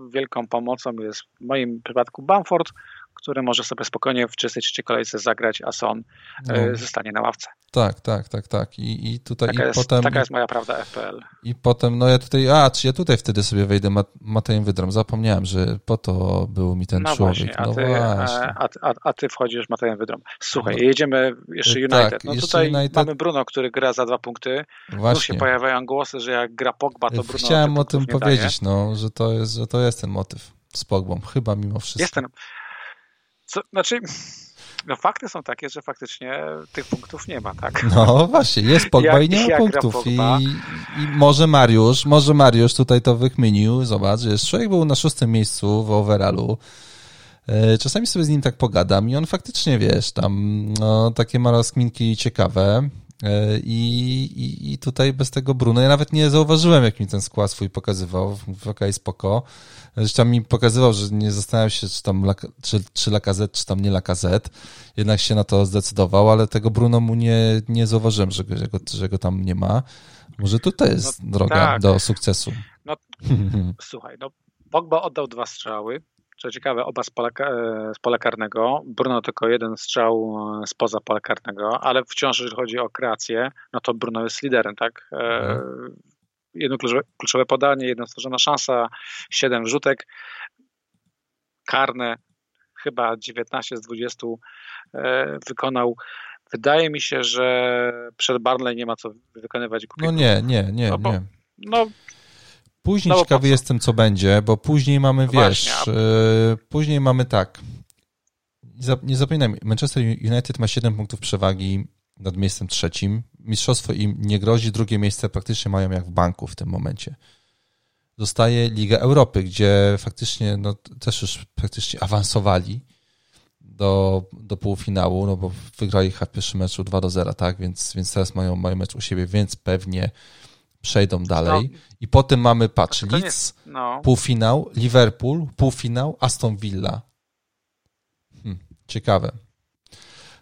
wielką pomocą jest w moim przypadku Bamford, który może sobie spokojnie w 33 kolejce zagrać, a Son e, no. zostanie na ławce. Tak, tak, tak, tak. I, i tutaj taka, i jest, potem, taka jest moja prawda FPL. I potem, no ja tutaj, a, czy ja tutaj wtedy sobie wejdę Matejem Wydrom. Zapomniałem, że po to był mi ten no człowiek. Właśnie, a, no ty, właśnie. A, a, a, ty wchodzisz Matejem Wydrom. Słuchaj, no, jedziemy jeszcze tak, United. Tak, no tutaj United... mamy Bruno, który gra za dwa punkty. Właśnie. Tu się pojawiają głosy, że jak gra Pogba, to Bruno Chciałem o tym powiedzieć, daje. no, że to, jest, że to jest ten motyw z Pogbą, chyba mimo wszystko. Jest ten. Co, znaczy, no fakty są takie, że faktycznie tych punktów nie ma, tak? No właśnie, jest Pogba jak, i nie ma punktów. I, I, może Mariusz, może Mariusz tutaj to wykminił, zobacz, że człowiek był na szóstym miejscu w overallu, e, Czasami sobie z nim tak pogadam i on faktycznie, wiesz, tam no, takie ma rozkminki ciekawe i, i, i tutaj bez tego Bruno, ja nawet nie zauważyłem, jak mi ten skład swój pokazywał, okej, okay, spoko, Zresztą mi pokazywał, że nie zastanawiał się, czy tam czy, czy Lakazet, czy tam nie Lakazet. Jednak się na to zdecydował, ale tego Bruno mu nie, nie zauważyłem, że go, że, go, że go tam nie ma. Może tutaj jest no, droga tak. do sukcesu. No, słuchaj, no Pogba oddał dwa strzały, co ciekawe, oba z pola, e, z pola karnego. Bruno tylko jeden strzał e, spoza pola karnego, ale wciąż, jeżeli chodzi o kreację, no to Bruno jest liderem, tak? E, mhm jedno kluczowe, kluczowe podanie, jedna stworzona szansa, siedem rzutek, karne, chyba 19 z 20 e, wykonał. Wydaje mi się, że przed Barnley nie ma co wykonywać No nie, nie, nie, no bo, nie. No, Później no ciekawy jestem, co będzie, bo później mamy, no wiesz, właśnie, później mamy tak. Nie zapominaj, Manchester United ma 7 punktów przewagi nad miejscem trzecim. Mistrzostwo im nie grozi, drugie miejsce praktycznie mają jak w banku w tym momencie. Zostaje Liga Europy, gdzie faktycznie no, też już praktycznie awansowali do, do półfinału, no bo wygrali w pierwszym meczu 2 do 0, tak? Więc, więc teraz mają, mają mecz u siebie, więc pewnie przejdą dalej. No, I potem mamy, patrz, Leeds, no. półfinał, Liverpool, półfinał, Aston Villa. Hmm, ciekawe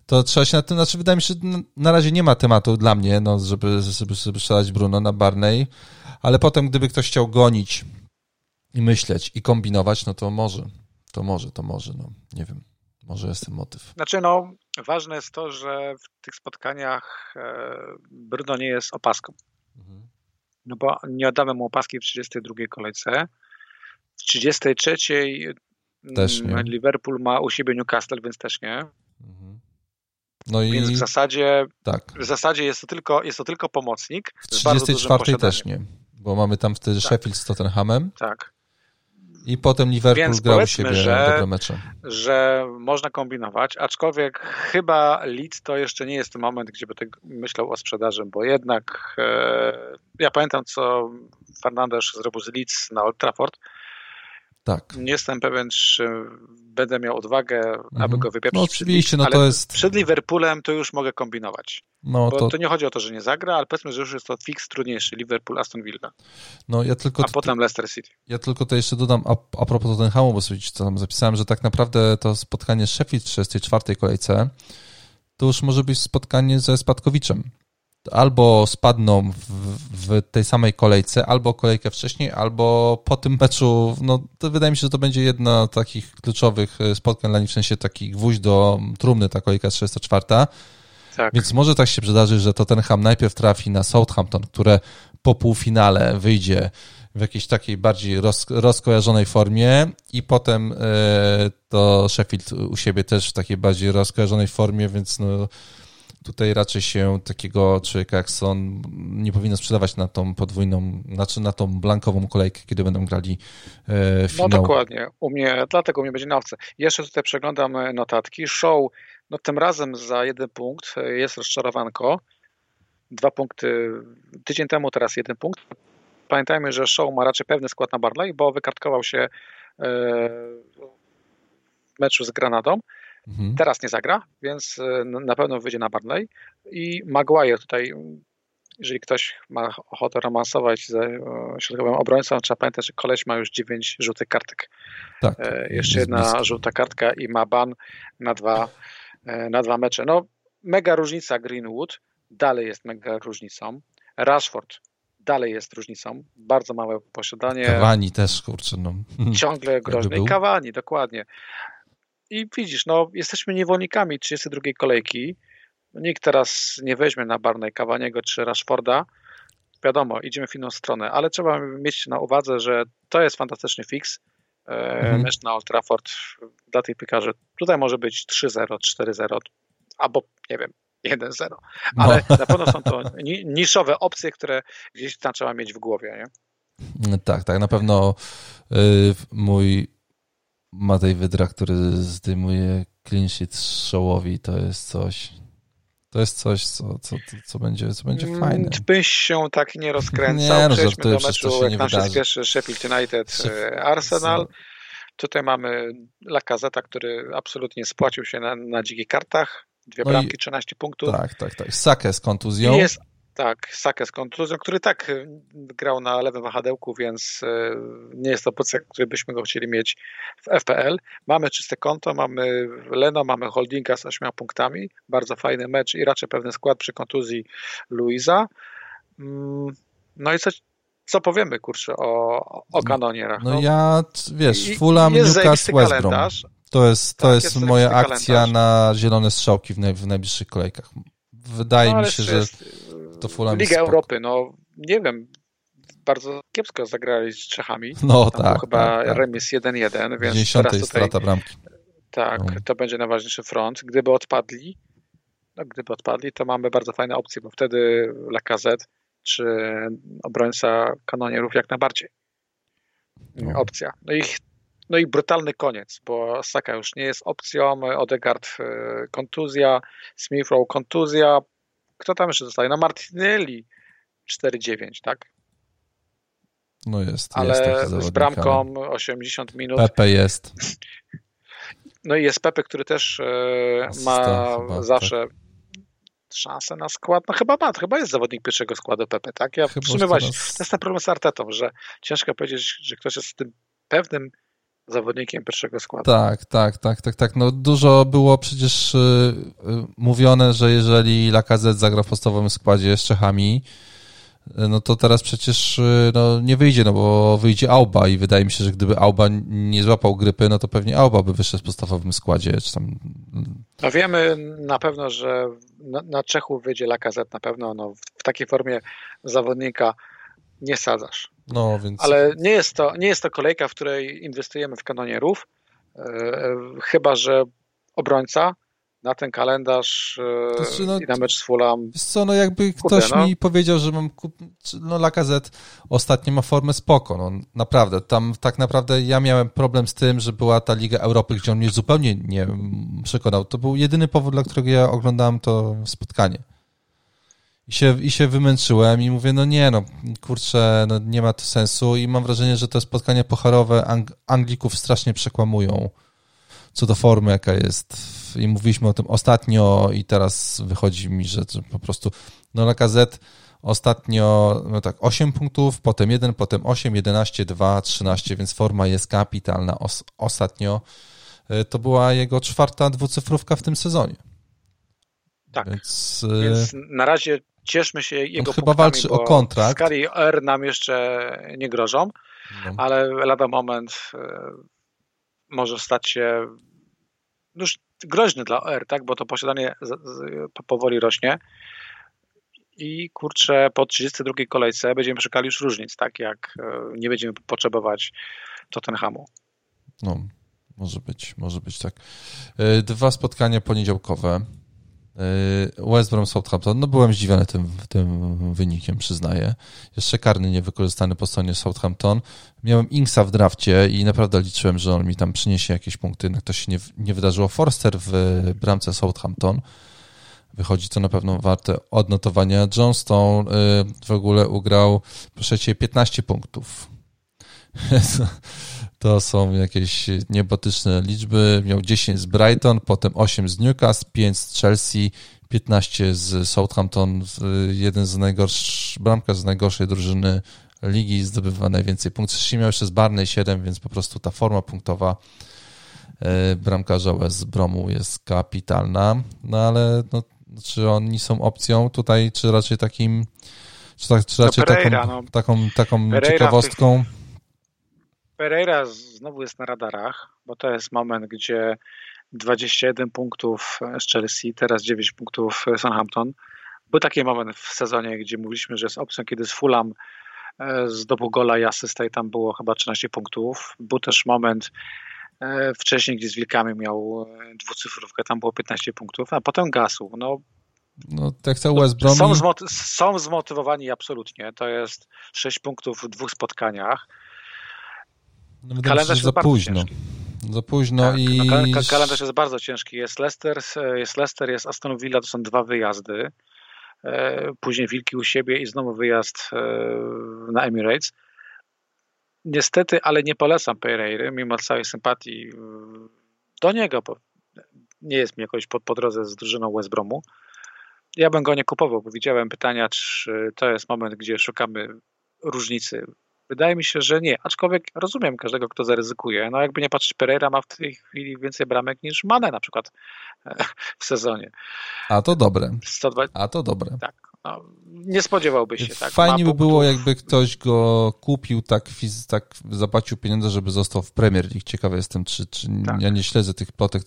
to trzeba się na tym, znaczy wydaje mi się, że na razie nie ma tematu dla mnie, no, żeby, żeby, żeby strzelać Bruno na Barney, ale potem gdyby ktoś chciał gonić i myśleć i kombinować, no to może, to może, to może, no, nie wiem, może jest ten motyw. Znaczy, no, ważne jest to, że w tych spotkaniach e, Bruno nie jest opaską. Mhm. No bo nie oddamy mu opaski w 32 kolejce. W 33 też nie. Liverpool ma u siebie Newcastle, więc też nie. Mhm. No i... Więc w zasadzie, tak. w zasadzie jest, to tylko, jest to tylko pomocnik. W 34 też nie, bo mamy tam wtedy tak. Sheffield z Tottenhamem. Tak. I potem Liverpool Więc grał u siebie że, dobre mecze. że można kombinować, aczkolwiek chyba Leeds to jeszcze nie jest ten moment, gdzie by tak myślał o sprzedaży, bo jednak e, ja pamiętam, co Fernandez zrobił z Leeds na Old Trafford, tak. Nie jestem pewien, czy będę miał odwagę, mhm. aby go wypieprzyć. No oczywiście, no to jest... Przed Liverpoolem to już mogę kombinować. No, Bo to... to nie chodzi o to, że nie zagra, ale powiedzmy, że już jest to fix trudniejszy. Liverpool, Aston Villa. No, ja tylko a potem Leicester City. Ja tylko to jeszcze dodam a, a propos Tottenhamu, bo sobie tam zapisałem, że tak naprawdę to spotkanie Sheffield w 34 kolejce to już może być spotkanie ze Spadkowiczem albo spadną w, w, tej samej kolejce, albo kolejkę wcześniej, albo po tym meczu, no to wydaje mi się, że to będzie jedna z takich kluczowych e, spotkań dla nich, w sensie taki gwóźdź do trumny, ta kolejka 34. Tak. Więc może tak się przydarzyć, że Tottenham najpierw trafi na Southampton, które po półfinale wyjdzie w jakiejś takiej bardziej roz, rozkojarzonej formie i potem e, to Sheffield u siebie też w takiej bardziej rozkojarzonej formie, więc no tutaj raczej się takiego człowieka jak Son nie powinno sprzedawać na tą podwójną, znaczy na tą blankową kolejkę, kiedy będą grali e, finał. No dokładnie, u mnie, dlatego u mnie będzie na owce. Jeszcze tutaj przeglądam e, notatki. Show, no tym razem za jeden punkt e, jest rozczarowanko. Dwa punkty tydzień temu, teraz jeden punkt. Pamiętajmy, że Show ma raczej pewny skład na Barley, bo wykartkował się e, w meczu z Granadą. Mhm. Teraz nie zagra, więc e, na pewno wyjdzie na Barnley. I Maguire tutaj, jeżeli ktoś ma ochotę romansować ze e, środkowym obrońcą, trzeba pamiętać, że koleś ma już 9 żółtych kartek. Tak, e, jeszcze jedna blisko. żółta kartka i ma ban na dwa, na dwa mecze. No, mega różnica Greenwood, dalej jest mega różnicą. Rashford dalej jest różnicą. Bardzo małe posiadanie. Kawani też, kurczę. No. Ciągle groźny. Kawani, dokładnie. I widzisz, no, jesteśmy niewolnikami 32 kolejki. Nikt teraz nie weźmie na Barney Kawaniego czy Rashforda. Wiadomo, idziemy w inną stronę, ale trzeba mieć na uwadze, że to jest fantastyczny fix. E, mhm. Mecz na Old Trafford dla tych piekarzy. Tutaj może być 3-0, 4-0, albo nie wiem, 1-0. Ale no. na pewno są to niszowe opcje, które gdzieś tam trzeba mieć w głowie. Nie? Tak, tak. Na pewno y, mój Matej Wydra, który zdejmuje clean sheet showowi, to jest coś. To jest coś, co, co, co, będzie, co będzie mm, fajne. Byś się tak nie rozkręcał. Nie, no, Przejdźmy do meczu, jak nam się spieszy Sheffield United e, Arsenal. Tutaj mamy Lakazeta, który absolutnie spłacił się na, na dzikich kartach. Dwie no bramki, i, 13 punktów. Tak, tak, tak. Sakę z kontuzją. I jest tak, Sakę z kontuzją, który tak y, grał na lewym wahadełku, więc y, nie jest to pozycja, który byśmy go chcieli mieć w FPL. Mamy czyste konto, mamy Leno, mamy Holdinga z 8 punktami, bardzo fajny mecz i raczej pewny skład przy kontuzji Luisa. Mm, no i co, co powiemy, kurczę, o, o kanonierach? No, no ja, wiesz, Fulham, Newcastle, West Brom. To jest, to tak, jest, jest moja akcja kalendarz. na zielone strzałki w, naj, w najbliższych kolejkach. Wydaje no, mi się, że jest to Fulham Liga Europy, no nie wiem, bardzo kiepsko zagrali z Czechami. No Tam tak. Chyba tak, tak. remis 1-1, więc teraz tutaj, strata bramki. Tak, no. to będzie najważniejszy front. Gdyby odpadli, no, gdyby odpadli, to mamy bardzo fajne opcje, bo wtedy Lacazette czy obrońca kanonierów jak najbardziej. No. Opcja. No i, no i brutalny koniec, bo Saka już nie jest opcją, Odegaard e, kontuzja, Smith Rowe kontuzja, kto tam jeszcze zostaje? No Martinelli 4-9, tak? No jest. Ale jest z bramką 80 minut. Pepe jest. No i jest Pepe, który też e, ma chyba, zawsze tak. szansę na skład. No chyba ma, chyba jest zawodnik pierwszego składu Pepe, tak? Ja chyba w sumie właśnie, to jest ten problem z Artetą, że ciężko powiedzieć, że ktoś jest tym pewnym zawodnikiem pierwszego składu. Tak, tak, tak, tak, tak. No dużo było przecież y, y, mówione, że jeżeli Lacazette zagra w podstawowym składzie z Czechami, y, no to teraz przecież no, nie wyjdzie, no bo wyjdzie Auba i wydaje mi się, że gdyby Auba nie złapał grypy, no to pewnie Auba by wyszedł w podstawowym składzie. Czy tam... No wiemy na pewno, że na, na Czechów wyjdzie Lacazette na pewno, no, w takiej formie zawodnika nie sadzasz. No, więc... Ale nie jest, to, nie jest to kolejka, w której inwestujemy w kanonierów, e, chyba że obrońca na ten kalendarz e, znaczy, no, i na mecz z Fulham. Co, no jakby ktoś no. mi powiedział, że mam kup... no Lacazette ostatnio ma formę spoko, no naprawdę, tam tak naprawdę ja miałem problem z tym, że była ta Liga Europy, gdzie on mnie zupełnie nie przekonał. To był jedyny powód, dla którego ja oglądałem to spotkanie. I się, I się wymęczyłem i mówię, no nie, no kurczę, no nie ma to sensu i mam wrażenie, że te spotkania pocharowe Ang Anglików strasznie przekłamują co do formy, jaka jest. I mówiliśmy o tym ostatnio i teraz wychodzi mi, że po prostu no Lacazette ostatnio no tak 8 punktów, potem 1, potem 8, 11, 2, 13, więc forma jest kapitalna. Os ostatnio e, to była jego czwarta dwucyfrówka w tym sezonie. Tak, więc, e, więc na razie cieszmy się jego chyba walczy o kontrakt. Skali R nam jeszcze nie grożą, no. ale lada moment e, może stać się już groźny dla OR, tak? bo to posiadanie powoli rośnie i kurczę, po 32 kolejce będziemy szukali już różnic, tak jak e, nie będziemy potrzebować Tottenhamu. No, może być, może być tak. E, dwa spotkania poniedziałkowe. E, West Brom Southampton, no byłem zdziwiony tym, tym wynikiem, przyznaję. Jeszcze karny niewykorzystany po stronie Southampton. Miałem Inksa w drafcie i naprawdę liczyłem, że on mi tam przyniesie jakieś punkty, jednak to się nie, nie wydarzyło. Forster w bramce Southampton wychodzi to na pewno warte odnotowania. Johnstone y, w ogóle ugrał, proszę cię, 15 punktów. To są jakieś niebotyczne liczby. Miał 10 z Brighton, potem 8 z Newcastle, 5 z Chelsea, 15 z Southampton, jeden z najgorszych, bramka z najgorszej drużyny ligi, zdobywa najwięcej punktów. Zresztą miał jeszcze z Barney 7, więc po prostu ta forma punktowa e, bramkarza z Bromu jest kapitalna, no ale no, czy oni są opcją tutaj, czy raczej takim, czy, tak, czy raczej no Pereira, taką, no. taką, taką ciekawostką? Pereira znowu jest na radarach, bo to jest moment, gdzie 21 punktów z Chelsea, teraz 9 punktów Southampton. Był taki moment w sezonie, gdzie mówiliśmy, że jest opcją, kiedy z Fulham e, zdobył gola i asystę i tam było chyba 13 punktów. Był też moment e, wcześniej, gdzie z Wilkami miał e, dwucyfrówkę, tam było 15 punktów, a potem gasł. No, no, tak cały West Brom. Są, zmoty są zmotywowani absolutnie. To jest 6 punktów w dwóch spotkaniach. No, kalendarz za późno. Ciężki. Za późno tak, i... No, kalendarz jest bardzo ciężki. Jest Leicester, jest Leicester, jest Aston Villa, to są dwa wyjazdy. E, później Wilki u siebie i znowu wyjazd e, na Emirates. Niestety, ale nie polecam Pereiry, mimo całej sympatii do niego, bo nie jest mi jakoś po, po drodze z drużyną West Bromu. Ja bym go nie kupował, bo widziałem pytania, czy to jest moment, gdzie szukamy różnicy Wydaje mi się, że nie, aczkolwiek rozumiem każdego, kto zaryzykuje. No jakby nie patrzeć, Pereira ma w tej chwili więcej bramek niż Mane na przykład w sezonie. A to dobre. 120... A to dobre. Tak. No, nie spodziewałby się. Tak. Fajnie by było, jakby ktoś go kupił, tak, tak zapłacił pieniądze, żeby został w Premier League. Ciekawy jestem, czy, czy tak. ja nie śledzę tych plotek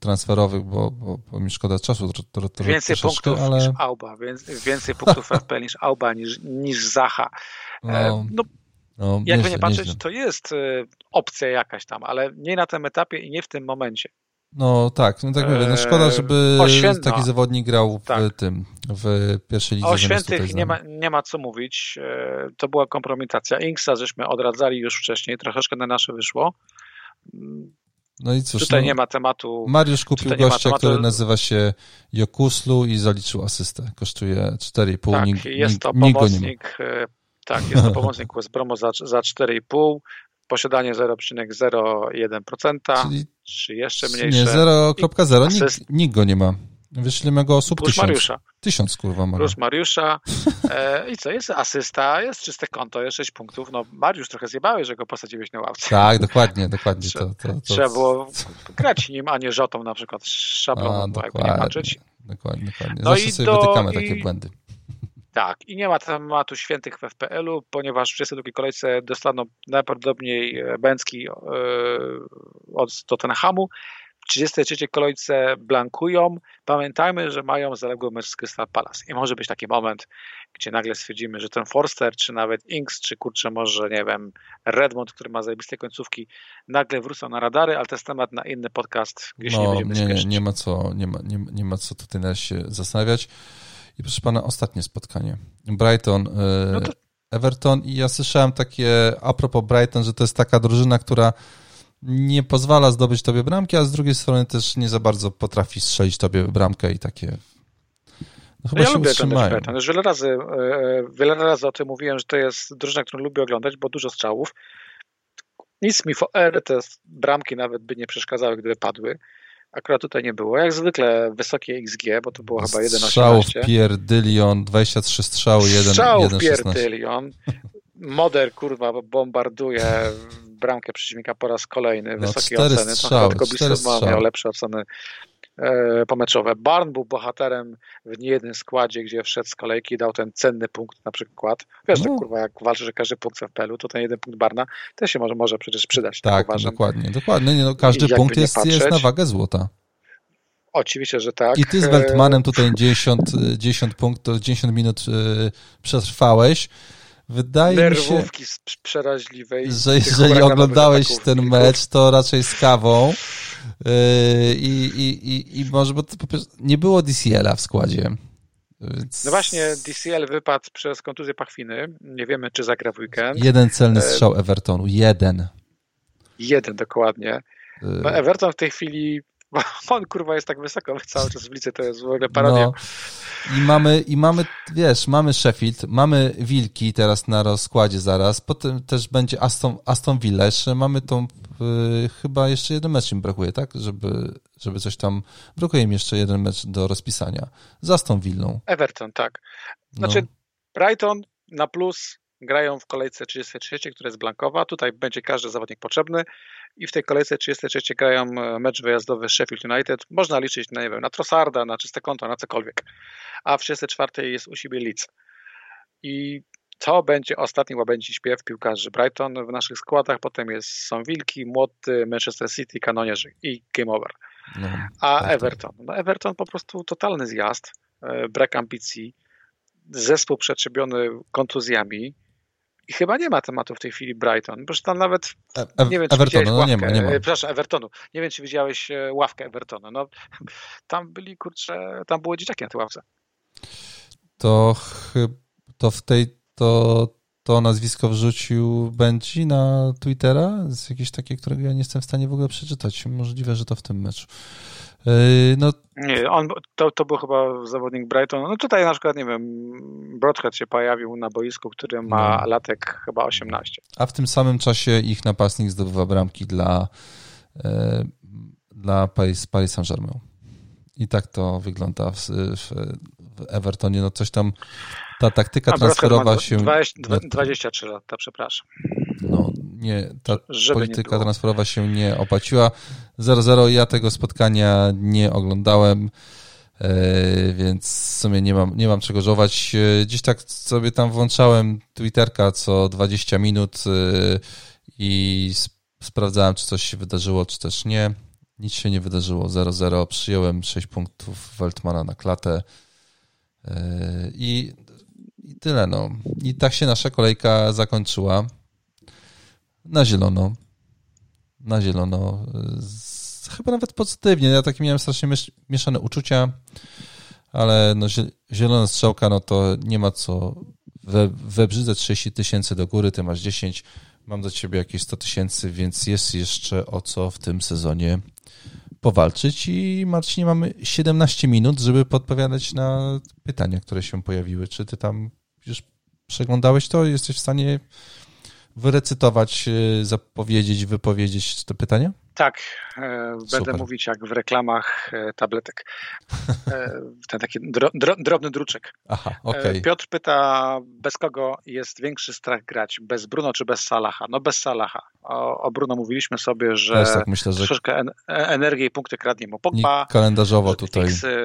transferowych, bo, bo, bo mi szkoda czasu. To, to, więcej punktów ale... niż Auba, więcej, więcej punktów FPL niż Auba, niż, niż Zaha. No. E, no no, Jakby nie patrzeć, nieźle. to jest y, opcja jakaś tam, ale nie na tym etapie i nie w tym momencie. No tak, no tak mówię, no szkoda, żeby taki zawodnik grał w tak. tym, w pierwszej lidze. O świętych nie ma, nie ma co mówić, e, to była kompromitacja. Inksa żeśmy odradzali już wcześniej, troszeczkę na nasze wyszło. No i cóż, tutaj no, nie ma tematu. Mariusz kupił gościa, który nazywa się Jokuslu i zaliczył asystę. Kosztuje 4,5. Tak, nig, jest to pomocnik tak, jest to pomocnik West Bromo za, za 4,5, posiadanie 0,01%, czyli czy jeszcze mniejsze. Nie, 0,0, nikt, nikt go nie ma. Wyślemy go osób Plus tysiąc. Mariusza. Tysiąc, kurwa, ma. Plus Mariusza. E, I co, jest asysta, jest czyste konto, jest 6 punktów. No, Mariusz trochę zjebałeś, że go posadziłeś na ławce. Tak, dokładnie, dokładnie. To, to, to... Trzeba było grać nim, a nie rzotą na przykład szabloną, bo jakby nie patrzeć. Dokładnie, dokładnie. No Zawsze sobie do, wytykamy i... takie błędy. Tak, i nie ma tematu świętych w FPL-u, ponieważ w 32 kolejce dostaną najprawdopodobniej Bęcki e, od Tottenhamu. 33 kolejce blankują. Pamiętajmy, że mają zaległy mecz z Crystal Palace i może być taki moment, gdzie nagle stwierdzimy, że ten Forster, czy nawet Inks, czy kurczę może, nie wiem, Redmond, który ma zajebiste końcówki, nagle wrócą na radary, ale to jest temat na inny podcast, gdzie no, nie będziemy nie, nie, nie ma co, nie ma, nie, nie ma co tutaj na się zastanawiać. I proszę pana, ostatnie spotkanie. Brighton, e, no to... Everton i ja słyszałem takie a propos Brighton, że to jest taka drużyna, która nie pozwala zdobyć tobie bramki, a z drugiej strony też nie za bardzo potrafi strzelić tobie bramkę i takie no chyba ja się lubię utrzymają. oglądać Już wiele razy, e, wiele razy o tym mówiłem, że to jest drużyna, którą lubię oglądać, bo dużo strzałów. Nic mi for te bramki nawet by nie przeszkadzały, gdyby padły. Akurat tutaj nie było. Jak zwykle wysokie XG, bo to było chyba 1,18. Strzałów pierdylion, 23 strzały, 1,16. Strzałów pierdylion. Moder, kurwa, bombarduje bramkę przeciwnika po raz kolejny. No, wysokie oceny. Strzały, tylko Bissell miał lepsze oceny pomeczowe. Barn był bohaterem w niejednym składzie, gdzie wszedł z kolejki i dał ten cenny punkt na przykład. Wiesz, no. że kurwa, jak walczy, że każdy punkt w FPL-u, to ten jeden punkt Barna też się może, może przecież przydać. Tak, tak dokładnie, dokładnie. Nie, no, każdy punkt jest, jest na wagę złota. Oczywiście, że tak. I ty z Weltmanem tutaj 10, 10 punktów, 10 minut y, przetrwałeś. Wydaje Nerwówki mi się, przeraźliwej. Że jeżeli oglądałeś ten mecz, to raczej z kawą. Yy, I, i, i, i może, bo nie było DCL-a w składzie. Więc... No właśnie, DCL wypadł przez kontuzję pachwiny. Nie wiemy, czy zagra w weekend. Jeden celny e, strzał Evertonu. Jeden. Jeden, dokładnie. No Everton w tej chwili on kurwa jest tak wysoko cały czas w lice, to jest w ogóle parodia. No. I mamy, I mamy, wiesz, mamy Sheffield, mamy Wilki teraz na rozkładzie zaraz, potem też będzie Aston, Aston Villa, jeszcze mamy tą, chyba jeszcze jeden mecz im brakuje, tak? Żeby, żeby coś tam, brakuje im jeszcze jeden mecz do rozpisania. Z Aston Villą. Everton, tak. Znaczy no. Brighton na plus grają w kolejce 33, która jest blankowa. Tutaj będzie każdy zawodnik potrzebny i w tej kolejce 33 grają e, mecz wyjazdowy Sheffield United. Można liczyć na, nie wiem, na Trossarda, na czyste konto, na cokolwiek. A w 34 jest u siebie Leeds. I to będzie ostatni łabędzi śpiew piłkarzy Brighton w naszych składach. Potem jest, są Wilki, Młoty, Manchester City, Kanonierzy i Game Over. No, A tak, tak. Everton? No Everton po prostu totalny zjazd, e, brak ambicji, zespół przetrzebiony kontuzjami, i chyba nie ma tematu w tej chwili Brighton, bo tam nawet e, nie wiem, czy Evertonu, no nie ma, nie ma. Przepraszam, Evertonu. Nie wiem, czy widziałeś e, ławkę Evertonu. No, tam byli, kurczę, tam było dzieciaki na tej ławce. To, to w tej, to, to nazwisko wrzucił Benji na Twittera? Z jakieś takie, którego ja nie jestem w stanie w ogóle przeczytać. Możliwe, że to w tym meczu. Yy, no, nie, on, to, to był chyba zawodnik Brighton. No tutaj na przykład, nie wiem, Broadhead się pojawił na boisku, który ma no. latek chyba 18. A w tym samym czasie ich napastnik zdobywa bramki dla, e, dla Paris, Paris Saint-Germain. I tak to wygląda w, w, w Evertonie. No coś tam, ta taktyka A transferowa się... 20, 23 lata, przepraszam. No, nie, ta Żeby polityka nie transferowa się nie opłaciła. 0-0 ja tego spotkania nie oglądałem, e, więc w sumie nie mam, nie mam czego żować. E, dziś tak sobie tam włączałem Twitterka co 20 minut e, i sprawdzałem, czy coś się wydarzyło, czy też nie. Nic się nie wydarzyło. 0-0. Przyjąłem 6 punktów Weltmana na klatę. I tyle, no. I tak się nasza kolejka zakończyła. Na zielono. Na zielono. Chyba nawet pozytywnie. Ja takie miałem strasznie mieszane uczucia, ale no, zielona strzałka, no to nie ma co we, webrzydze 30 tysięcy do góry, ty masz 10, mam do ciebie jakieś 100 tysięcy, więc jest jeszcze o co w tym sezonie powalczyć i Marcinie mamy 17 minut, żeby podpowiadać na pytania, które się pojawiły. Czy ty tam już przeglądałeś to? Jesteś w stanie wyrecytować, y, zapowiedzieć, wypowiedzieć te pytania? Tak, będę Super. mówić jak w reklamach e, tabletek. E, ten taki dro, dro, drobny druczek. Aha, okay. Piotr pyta, bez kogo jest większy strach grać? Bez Bruno czy bez Salaha? No bez Salaha. O, o Bruno mówiliśmy sobie, że tak myślę, że troszeczkę en, energii i punkty kradnie mu Pogba. Kalendarzowo tutaj. Fixy,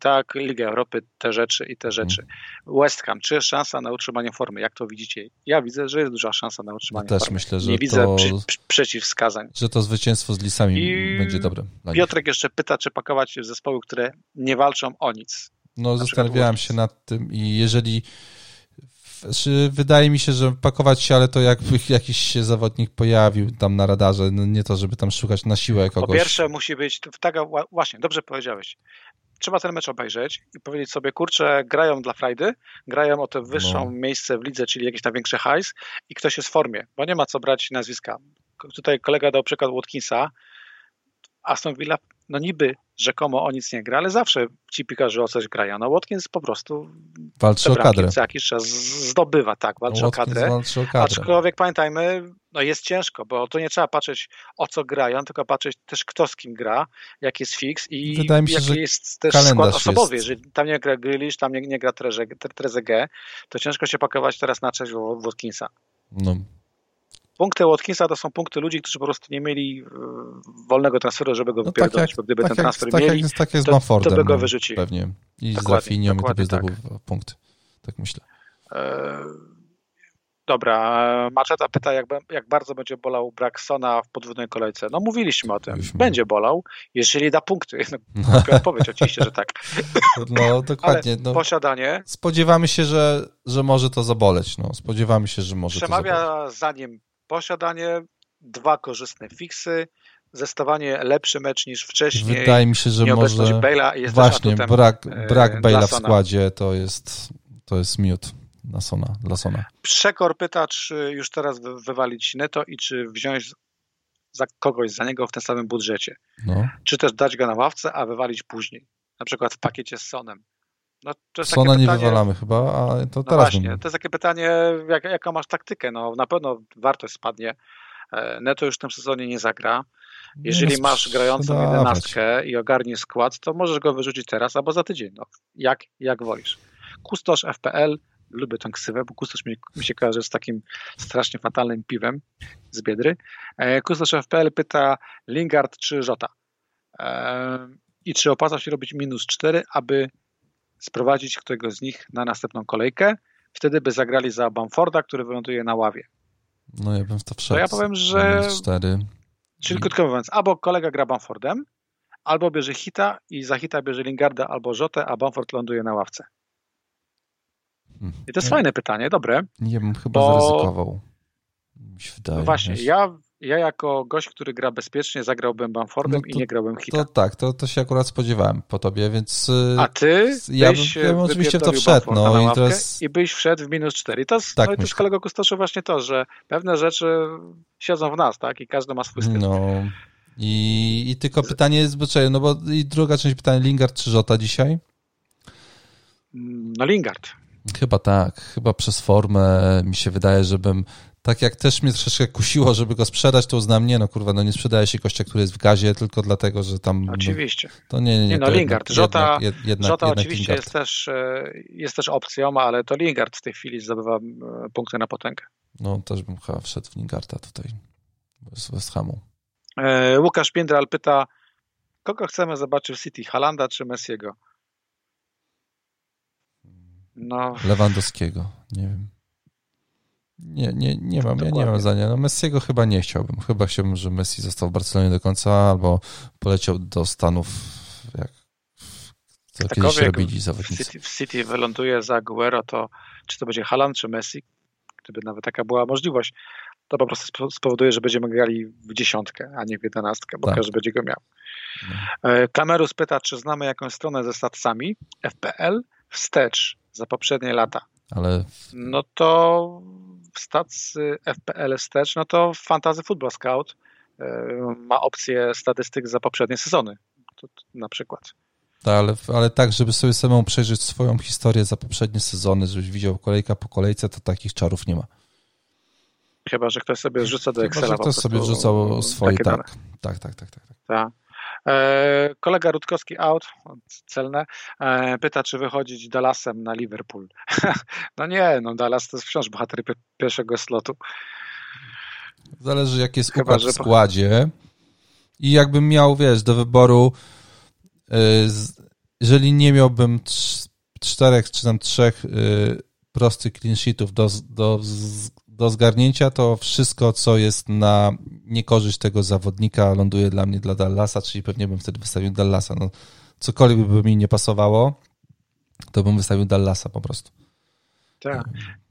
tak, Liga Europy, te rzeczy i te mhm. rzeczy. Hmm. West Ham, czy jest szansa na utrzymanie formy? Jak to widzicie? Ja widzę, że jest duża szansa na utrzymanie ja też formy. Myślę, że Nie to, widzę przy, przy, przeciwwskazań. Że to zwycięstwo z Lisami I będzie dobre. Piotrek jeszcze pyta, czy pakować zespoły, które nie walczą o nic. No, zastanawiałem się nad tym i jeżeli wydaje mi się, że pakować się, ale to jakby jakiś się zawodnik pojawił tam na radarze, no nie to, żeby tam szukać na siłę kogoś. Po pierwsze musi być, tak, właśnie, dobrze powiedziałeś, trzeba ten mecz obejrzeć i powiedzieć sobie, kurczę, grają dla frajdy, grają o to wyższą no. miejsce w lidze, czyli jakiś tam większy hajs i ktoś jest w formie, bo nie ma co brać nazwiska. Tutaj kolega dał przykład Watkinsa, Aston Villa no niby rzekomo o nic nie gra, ale zawsze ci pikarze o coś grają. No Watkins po prostu walczy o kadrę. Co jakiś czas zdobywa, tak, walczy o kadrę. Walczy o kadrę. Aczkolwiek pamiętajmy, no jest ciężko, bo to nie trzeba patrzeć o co grają, tylko patrzeć też kto z kim gra, jaki jest fix i Wydaje się, jaki jest też skład osobowy. Jest... Jeżeli tam nie gra Grealish, tam nie, nie gra Trezeguet, to ciężko się pakować teraz na cześć Watkinsa. No, Punkty Watkinsa to są punkty ludzi, którzy po prostu nie mieli e, wolnego transferu, żeby go no tak wypierdolić, tak bo gdyby tak ten transfer jak, mieli, tak jak, tak jak z to, to by go wyrzucili. Pewnie. I dokładnie, z Rafinią i to by zdobył tak. punkt. Tak myślę. E... Dobra, Maczeta pyta, jak, jak, bardzo będzie bolał brak Sona w podwójnej kolejce. No mówiliśmy o tym. Będzie bolał, jeżeli da punkty. No, odpowiedź oczywiście, że tak. No dokładnie. No, posiadanie. Spodziewamy się, że, że może to zaboleć. No, spodziewamy się, że może Przemawia to zaboleć. za nim posiadanie, dwa korzystne fiksy, zestawanie lepszy mecz niż wcześniej. Wydaje mi się, że może właśnie brak, e, brak Bale'a w składzie to jest, to jest miód dla Sona, dla Sona. Przekor pyta, czy już teraz wywalić Neto i czy wziąć za kogoś za niego w tym samym budżecie. No. Czy też dać go na ławce, a wywalić później. Na przykład w pakiecie z Sonem. No, Sona nie wywalamy chyba, a to no teraz właśnie, bym... to jest takie pytanie, jak, jaką masz taktykę? No na pewno wartość spadnie. E, Neto już w tym sezonie nie zagra. Jeżeli no, masz grającą jedenastkę i ogarniesz skład, to możesz go wyrzucić teraz albo za tydzień. No, jak, jak wolisz. Kustosz FPL, lubię tę ksywę, bo kustosz mi, mi się kojarzy z takim strasznie fatalnym piwem z Biedry. E, kustosz FPL pyta Lingard czy Żota. E, I czy opłaca się robić minus 4, aby sprowadzić któregoś z nich na następną kolejkę. Wtedy by zagrali za Bamforda, który wyląduje na ławie. No ja bym w to wszedł. To ja powiem, że... Cztery. Czyli krótko mówiąc, albo kolega gra Bamfordem, albo bierze Hita i za Hita bierze Lingarda albo Rzotę, a Bamford ląduje na ławce. Hmm. I to jest ja, fajne pytanie, dobre. Nie bym chyba bo... zaryzykował. Mi się wydaje. No właśnie, ja ja jako gość, który gra bezpiecznie, zagrałbym Bamfordem no to, i nie grałbym Hita. To tak, to, to się akurat spodziewałem po tobie, więc... Y, A ty ja bym, ja bym oczywiście w to wszedł, no i teraz... I byś wszedł w minus 4. I to jest, tak no i to jest kolego Kustoszu właśnie to, że pewne rzeczy siedzą w nas, tak? I każdy ma swój styl. No... I, I tylko pytanie jest, bo no bo i druga część pytania, Lingard czy Żota dzisiaj? No Lingard. Chyba tak, chyba przez formę mi się wydaje, żebym tak jak też mnie troszeczkę kusiło, żeby go sprzedać, to uznam, nie no kurwa, no nie sprzedaje się gościa, który jest w gazie tylko dlatego, że tam... No, oczywiście. No, to nie, nie, nie. nie no Lingard, Żota, jednak, jednak, Żota oczywiście Lingard. jest też, e, jest też opcją, ale to Lingard w tej chwili zdobywa e, punkty na potęgę. No też bym chyba wszedł w Lingarda tutaj z West Hamu. E, Łukasz Piędral pyta, kogo chcemy zobaczyć w City, Halanda czy Messiego? No. Lewandowskiego, nie wiem. Nie, nie, nie mam, ja nie mam zdania. No Messiego chyba nie chciałbym. Chyba chciałbym, żeby Messi został w Barcelonie do końca albo poleciał do Stanów, jak to Takowie, kiedyś robili zawodnicy. W City, w City wyląduje za Aguero, to czy to będzie Haaland, czy Messi, gdyby nawet taka była możliwość, to po prostu spowoduje, że będziemy grali w dziesiątkę, a nie w jedenastkę, bo tak. każdy będzie go miał. No. E, Kamerus pyta, czy znamy jakąś stronę ze statsami FPL wstecz za poprzednie lata. Ale... No to w stacy FPL wstecz, no to Fantasy Football Scout e, ma opcję statystyk za poprzednie sezony, na przykład. Tak, ale, ale tak, żeby sobie samemu przejrzeć swoją historię za poprzednie sezony, żebyś widział kolejka po kolejce, to takich czarów nie ma. Chyba, że ktoś sobie rzuca do Excela. Chyba, że ktoś sobie wrzucał swoje, tak. tak. Tak, tak, tak, tak. tak. E, kolega Rutkowski out, celne, e, pyta, czy wychodzić Dallasem na Liverpool. no nie, no Dallas to jest wciąż bohater pierwszego slotu. Zależy, jaki jest Chyba, układ w składzie. I jakbym miał, wiesz, do wyboru, e, jeżeli nie miałbym czterech czy tam trzech prostych clean sheetów do, do, do zgarnięcia, to wszystko, co jest na niekorzyść tego zawodnika, ląduje dla mnie dla Dallasa, czyli pewnie bym wtedy wystawił Dallasa. No, cokolwiek by mi nie pasowało, to bym wystawił Dallasa po prostu. Tak.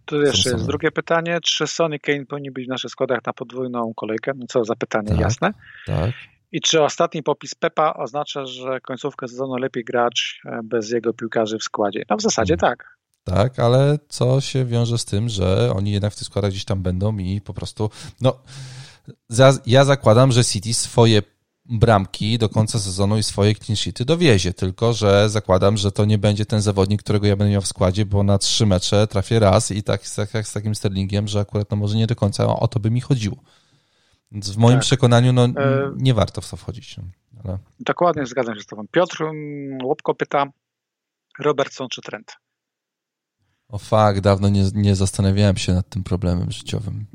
Tu jeszcze jest drugie pytanie. Czy Sony Kane powinni być w naszych składach na podwójną kolejkę? No co za pytanie, tak, jasne. Tak. I czy ostatni popis Pepa oznacza, że końcówkę sezonu lepiej grać e, bez jego piłkarzy w składzie? No w zasadzie hmm. tak. Tak, ale co się wiąże z tym, że oni jednak w tych składach gdzieś tam będą i po prostu, no, ja zakładam, że City swoje bramki do końca sezonu i swoje clean sheety dowiezie, tylko że zakładam, że to nie będzie ten zawodnik, którego ja będę miał w składzie, bo na trzy mecze trafię raz i tak jak z takim Sterlingiem, że akurat no może nie do końca o to by mi chodziło. Więc w moim tak. przekonaniu no, e, nie warto w to wchodzić. No, ale... Dokładnie, zgadzam się z tobą. Piotr mm, Łopko pyta, Robertson czy Trent? O fakt, dawno nie, nie zastanawiałem się nad tym problemem życiowym.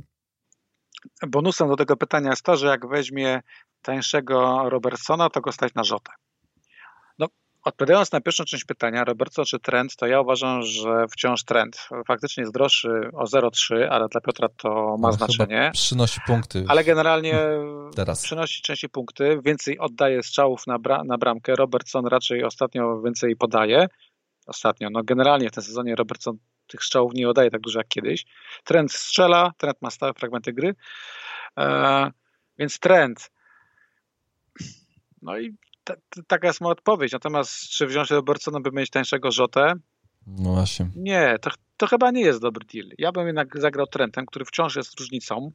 Bonusem do tego pytania jest to, że jak weźmie tańszego Robertsona, to go stać na Rzotę. No, odpowiadając na pierwszą część pytania, Robertson czy trend, to ja uważam, że wciąż trend. Faktycznie jest droższy o 0,3, ale dla Piotra to ma ale znaczenie. Przynosi punkty. Ale generalnie Teraz. przynosi częściej punkty, więcej oddaje strzałów na, bra na bramkę. Robertson raczej ostatnio więcej podaje. Ostatnio, no generalnie w tym sezonie Robertson tych strzałów nie oddaje tak dużo jak kiedyś. Trend strzela, trend ma stałe fragmenty gry. E, więc trend no i taka jest moja odpowiedź. Natomiast czy wziąć Robertsona, by mieć tańszego Rzotę? No właśnie. Nie, to, to chyba nie jest dobry deal. Ja bym jednak zagrał Trentem, który wciąż jest różnicą,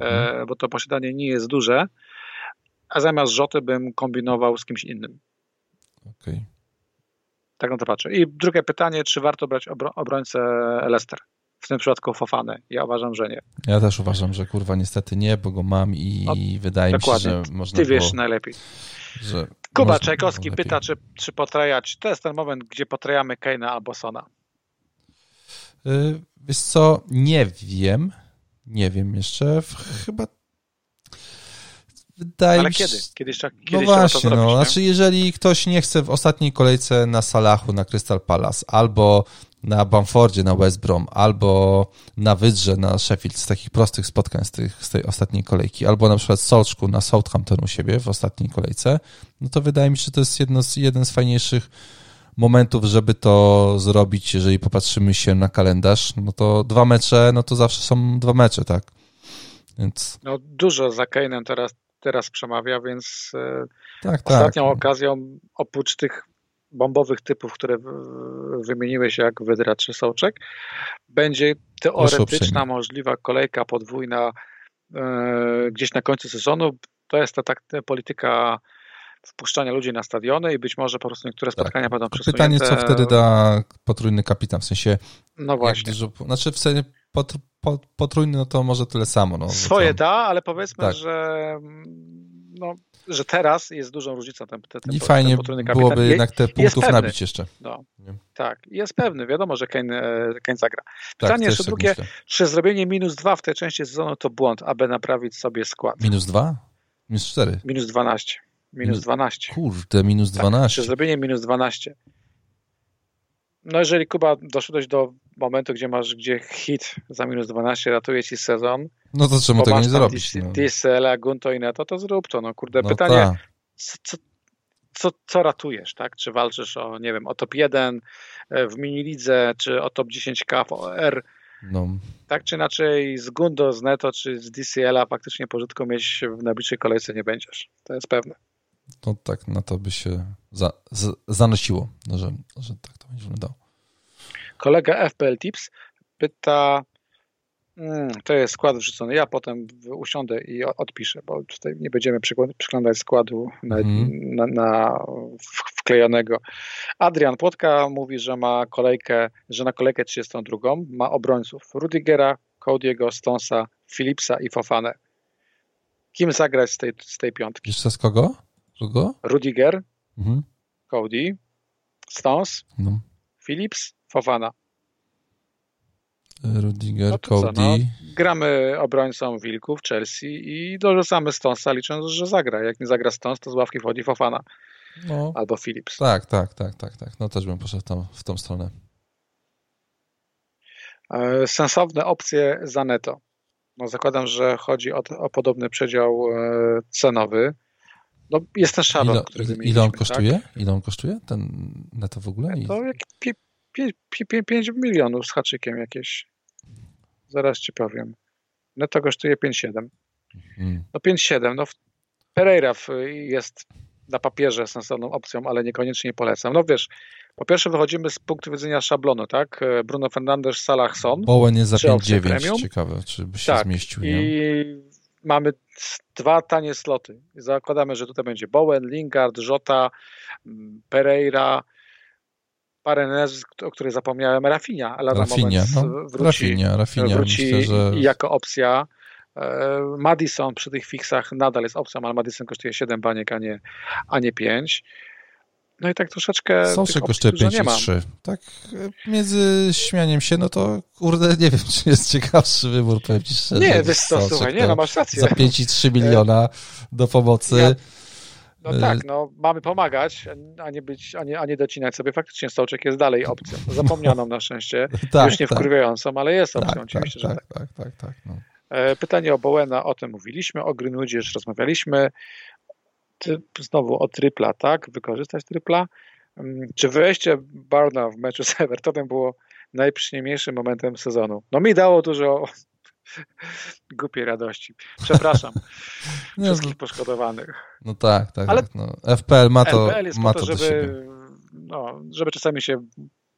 e, mhm. e, bo to posiadanie nie jest duże, a zamiast Rzoty bym kombinował z kimś innym. Okej. Okay. Tak na to patrzę. I drugie pytanie, czy warto brać obro obrońcę Leicester? w tym przypadku Fofany. Ja uważam, że nie. Ja też uważam, że kurwa niestety nie, bo go mam i no, wydaje dokładnie. mi się, że można Ty wiesz było, najlepiej. Że Kuba Czajkowski pyta, czy, czy potrajać. To jest ten moment, gdzie potrajamy Keina albo Sona. Yy, wiesz co, nie wiem. Nie wiem jeszcze. Chyba Wydaje Ale kiedy? Kiedyś, no kiedyś no właśnie, no. Znaczy, jeżeli ktoś nie chce w ostatniej kolejce na Salachu, na Crystal Palace, albo na Bamfordzie, na West Brom, albo na Wydrze, na Sheffield, z takich prostych spotkań z, tych, z tej ostatniej kolejki, albo na przykład Solczku na Southampton u siebie w ostatniej kolejce, no to wydaje mi się, że to jest jedno z, jeden z fajniejszych momentów, żeby to zrobić, jeżeli popatrzymy się na kalendarz, no to dwa mecze, no to zawsze są dwa mecze, tak? Więc... No dużo za Kane'em teraz, teraz przemawia, więc e, tak, tak. ostatnią tak. okazją, oprócz tych bombowych typów, które wymieniłeś jak Wydra czy Sołczek, będzie teoretyczna możliwa kolejka podwójna e, gdzieś na końcu sezonu. To jest ta, ta polityka wpuszczania ludzi na stadiony i być może po prostu niektóre tak. spotkania tak. będą przesunięte. Pytanie, co wtedy da potrójny kapitan, w sensie... No właśnie. Dużo, znaczy w sensie pot, pot, potrójny, no to może tyle samo. No, Swoje da, ale powiedzmy, tak. że no, że teraz jest dużą różnicą. Ten, ten, I fajnie byłoby jednak te punktów nabić jeszcze. No, tak, jest pewny. Wiadomo, że Kane, e, Kane zagra. Tak, Pytanie tak, jeszcze drugie, myślę. czy zrobienie minus dwa w tej części sezonu to błąd, aby naprawić sobie skład? Minus dwa? Minus cztery? Minus dwanaście. Minus dwanaście. Kurde, minus tak, dwanaście. czy zrobienie minus dwanaście. No jeżeli Kuba doszedłeś do momentu, gdzie masz gdzie hit za minus 12 ratuje ci sezon, no to czemu tego nie zrobić? No. Diesela, Gunto i Neto, to zrób to. No kurde, no pytanie, co, co, co ratujesz, tak? Czy walczysz o, nie wiem, o top 1 e, w minilidze, czy o top 10k w OR? No. Tak czy inaczej z Gundo, z Neto, czy z DCL-a faktycznie pożytku mieć w najbliższej kolejce nie będziesz. To jest pewne. No tak, na to by się za, z, zanosiło, że, że tak to będzie wyglądało. Kolega FPL Tips pyta, hmm, to jest skład wrzucony, ja potem usiądę i odpiszę, bo tutaj nie będziemy przyglądać składu na, mm. na, na wklejonego. Adrian Płotka mówi, że ma kolejkę, że na kolejkę 32 ma obrońców Rudigera, Cody'ego, Stonsa, Philipsa i Fofanę. Kim zagrać z tej, z tej piątki? Jeszcze z kogo? Kogo? Rudiger, mhm. Cody, Stones, no. Phillips, Fofana. Rudiger, no Cody. No, gramy obrońcą Wilków, Chelsea i dorzucamy Stonesa, licząc, że zagra. Jak nie zagra Stones, to z ławki wchodzi Fofana. No. Albo Phillips. Tak, tak, tak, tak, tak. No też bym poszedł tam, w tą stronę. E, sensowne opcje za neto. No zakładam, że chodzi o, o podobny przedział e, cenowy. No jest ten szablon, który wymieniliśmy. Ile on kosztuje? Tak? Ile on kosztuje ten na to w ogóle? To jak 5 milionów z haczykiem jakieś. Zaraz ci powiem. No to kosztuje 5,7. Hmm. No 5,7. No Pereira jest na papierze sensowną opcją, ale niekoniecznie polecam. No wiesz, po pierwsze wychodzimy z punktu widzenia szablonu, tak? Bruno Fernandes, Salah, Son. Bowen jest za 5,9. Ciekawe, czy by się tak. zmieścił. Nie? I mamy dwa tanie sloty. Zakładamy, że tutaj będzie Bowen, Lingard, Jota, Pereira, parę nazwisk, o których zapomniałem, Rafinha, ale Rafinha, na moment no. wróci, Rafinha, Rafinha. wróci Myślę, że... jako opcja. E, Madison przy tych fixach nadal jest opcją, ale Madison kosztuje 7 baniek, a nie, a nie 5. No i tak troszeczkę. Soszy kosztuje 5,3. Tak, między śmianiem się, no to kurde, nie wiem, czy jest ciekawszy wybór, powiem ci szczerze. Nie, wiesz co, słuchaj, nie, no masz rację. Za 5,3 miliona do pomocy. Ja, no tak, no mamy pomagać, a nie być, a nie, a nie docinać sobie. Faktycznie Stołczek jest dalej opcją. Zapomnianą na szczęście. tak, Już nie tak. wkurwiającą, ale jest opcją, tak, oczywiście, tak, że tak. Tak, tak, tak. No. E, pytanie o Bowena, o tym mówiliśmy, o Greenwoodzie już rozmawialiśmy. Znowu o tripla, tak? Wykorzystać tripla. Mm, czy wejście Barna w meczu z Evertonem było najprzyjemniejszym momentem sezonu? No mi dało dużo głupiej radości. Przepraszam no, wszystkich poszkodowanych. No tak, tak. Ale no, FPL ma to, FPL jest ma to, to żeby, no, żeby czasami się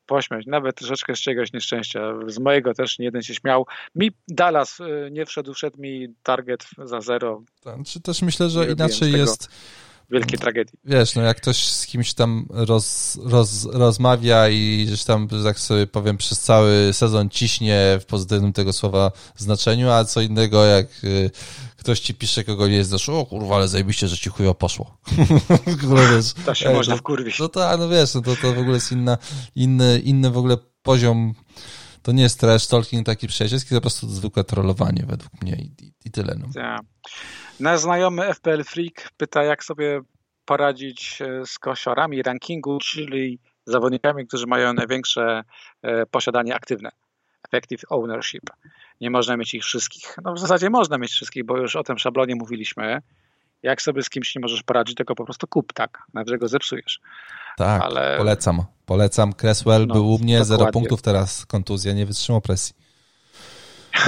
pośmiać, nawet troszeczkę z czegoś nieszczęścia. Z mojego też nie jeden się śmiał. Mi Dallas y, nie wszedł, wszedł mi target za zero. Tak, czy też myślę, że inaczej jest wielkiej tragedii. Wiesz, no jak ktoś z kimś tam roz, roz, rozmawia i gdzieś tam, tak sobie powiem, przez cały sezon ciśnie w pozytywnym tego słowa znaczeniu, a co innego jak y, ktoś ci pisze, kogo nie znasz, o kurwa, ale zajebiście, że ci chujo poszło. wiesz, to się można wkurwić. No tak, no wiesz, no to, to w ogóle jest inna, inny, inny w ogóle poziom to nie jest trash talking taki przyjacielski, to po prostu zwykłe trollowanie według mnie i, i, i tyle. No. Ja. Nasz znajomy FPL Freak pyta, jak sobie poradzić e, z kosiorami rankingu, czyli zawodnikami, którzy mają największe e, posiadanie aktywne. Effective ownership. Nie można mieć ich wszystkich. No w zasadzie można mieć wszystkich, bo już o tym szablonie mówiliśmy. Jak sobie z kimś nie możesz poradzić, tylko po prostu kup tak, nawet go zepsujesz. Tak, Ale... polecam. Polecam. Cresswell no, był u mnie, dokładnie. zero punktów, teraz kontuzja, nie wytrzymał presji.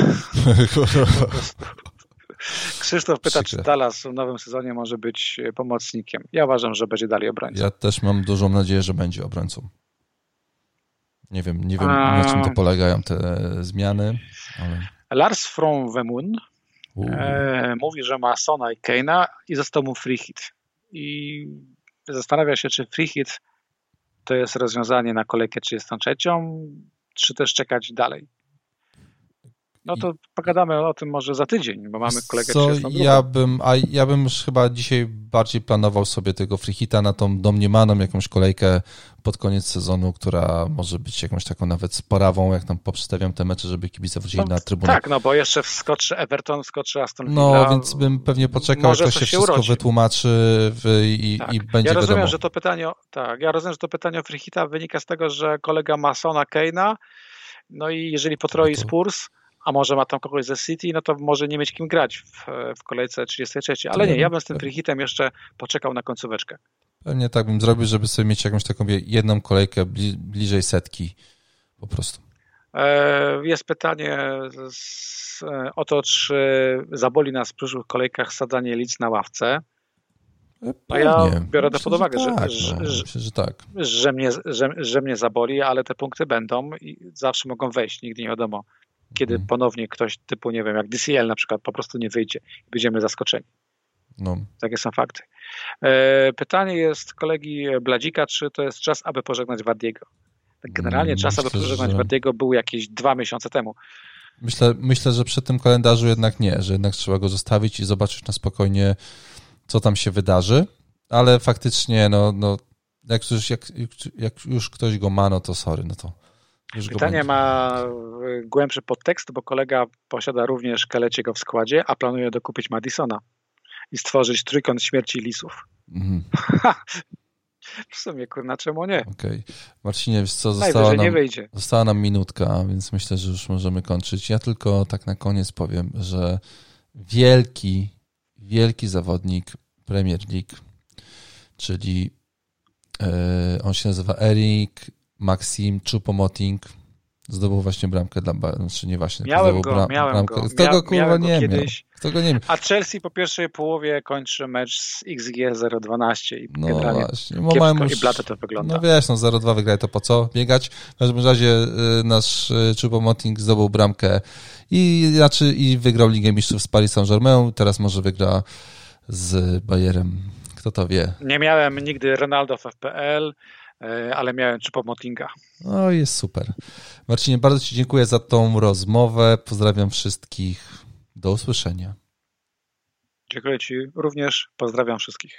Krzysztof pyta, Przykre. czy Dallas w nowym sezonie może być e, pomocnikiem. Ja uważam, że będzie dalej obrońcą. Ja też mam dużą nadzieję, że będzie obrońcą. Nie wiem, nie wiem A... na czym to polegają te zmiany. Ale... Lars from Wemun e, mówi, że ma Sona i Keina i został mu free hit. I zastanawia się, czy free hit to jest rozwiązanie na kolejkę 33, czy też czekać dalej. No to pogadamy o tym może za tydzień, bo mamy kolegę Co, ja bym, a ja bym już chyba dzisiaj bardziej planował sobie tego freehita na tą domniemaną jakąś kolejkę pod koniec sezonu, która może być jakąś taką nawet sporawą, jak tam poprzestawiam te mecze, żeby kibice wrócili no, na trybunę. Tak, no bo jeszcze wskoczy Everton, wskoczy Aston Villa. No, więc bym pewnie poczekał, jak to się, się wszystko urodzi. wytłumaczy w, i, tak. i będzie ja rozumiem, wiadomo. że to pytanie, tak, ja rozumiem, że to pytanie o freehita wynika z tego, że kolega Masona Keina, no i jeżeli potroi no to... Spurs, a może ma tam kogoś ze City, no to może nie mieć kim grać w, w kolejce 33. Ale nie, ja bym z tym freehitem jeszcze poczekał na końcóweczkę. Pewnie tak bym zrobił, żeby sobie mieć jakąś taką jedną kolejkę bliżej setki po prostu. E, jest pytanie z, o to, czy zaboli nas w przyszłych kolejkach sadzanie lic na ławce. E, a ja biorę to pod uwagę, że, tak, że, no, myślę, że, tak. że, mnie, że, że mnie zaboli, ale te punkty będą i zawsze mogą wejść, nigdy nie wiadomo kiedy hmm. ponownie ktoś typu, nie wiem, jak DCL na przykład po prostu nie wyjdzie i będziemy zaskoczeni. No. Takie są fakty. E, pytanie jest kolegi Bladzika, czy to jest czas, aby pożegnać Wardiego? Tak generalnie hmm, czas, aby pożegnać że... Wardiego był jakieś dwa miesiące temu. Myślę, myślę, że przy tym kalendarzu jednak nie, że jednak trzeba go zostawić i zobaczyć na spokojnie, co tam się wydarzy, ale faktycznie, no, no jak, już, jak, jak już ktoś go ma, no to sorry, no to już Pytanie ma e, głębszy podtekst, bo kolega posiada również Kaleciego w składzie, a planuje dokupić Madisona i stworzyć trójkąt śmierci lisów. Mhm. W sumie, kurna, czemu nie? Okej. Okay. Marcinie, wiesz co, została nam, nie wyjdzie. została nam minutka, więc myślę, że już możemy kończyć. Ja tylko tak na koniec powiem, że wielki, wielki zawodnik Premier League, czyli yy, on się nazywa Erik Maxim Choupo-Moting, Zdobył właśnie bramkę dla znaczy nie właśnie, miałem go, bram, miałem bramkę. Go. Kto go kurwa nie kiedyś. miał? Kto go nie miał? A Chelsea po pierwszej połowie kończy mecz z XG 0-12 i no właśnie. No kiepsko już, i blate to wygląda. No wiesz, no 0-2 wygraj to po co biegać? W każdym razie y, nasz y, Choupo-Moting zdobył bramkę i, znaczy, i wygrał Ligę Mistrzów z Paris Saint-Germain, teraz może wygra z Bayerem. Kto to wie? Nie miałem nigdy Ronaldo w FPL, ale miałem czy Motinga. No jest super. Marcinie, bardzo Ci dziękuję za tą rozmowę. Pozdrawiam wszystkich. Do usłyszenia. Dziękuję Ci również. Pozdrawiam wszystkich.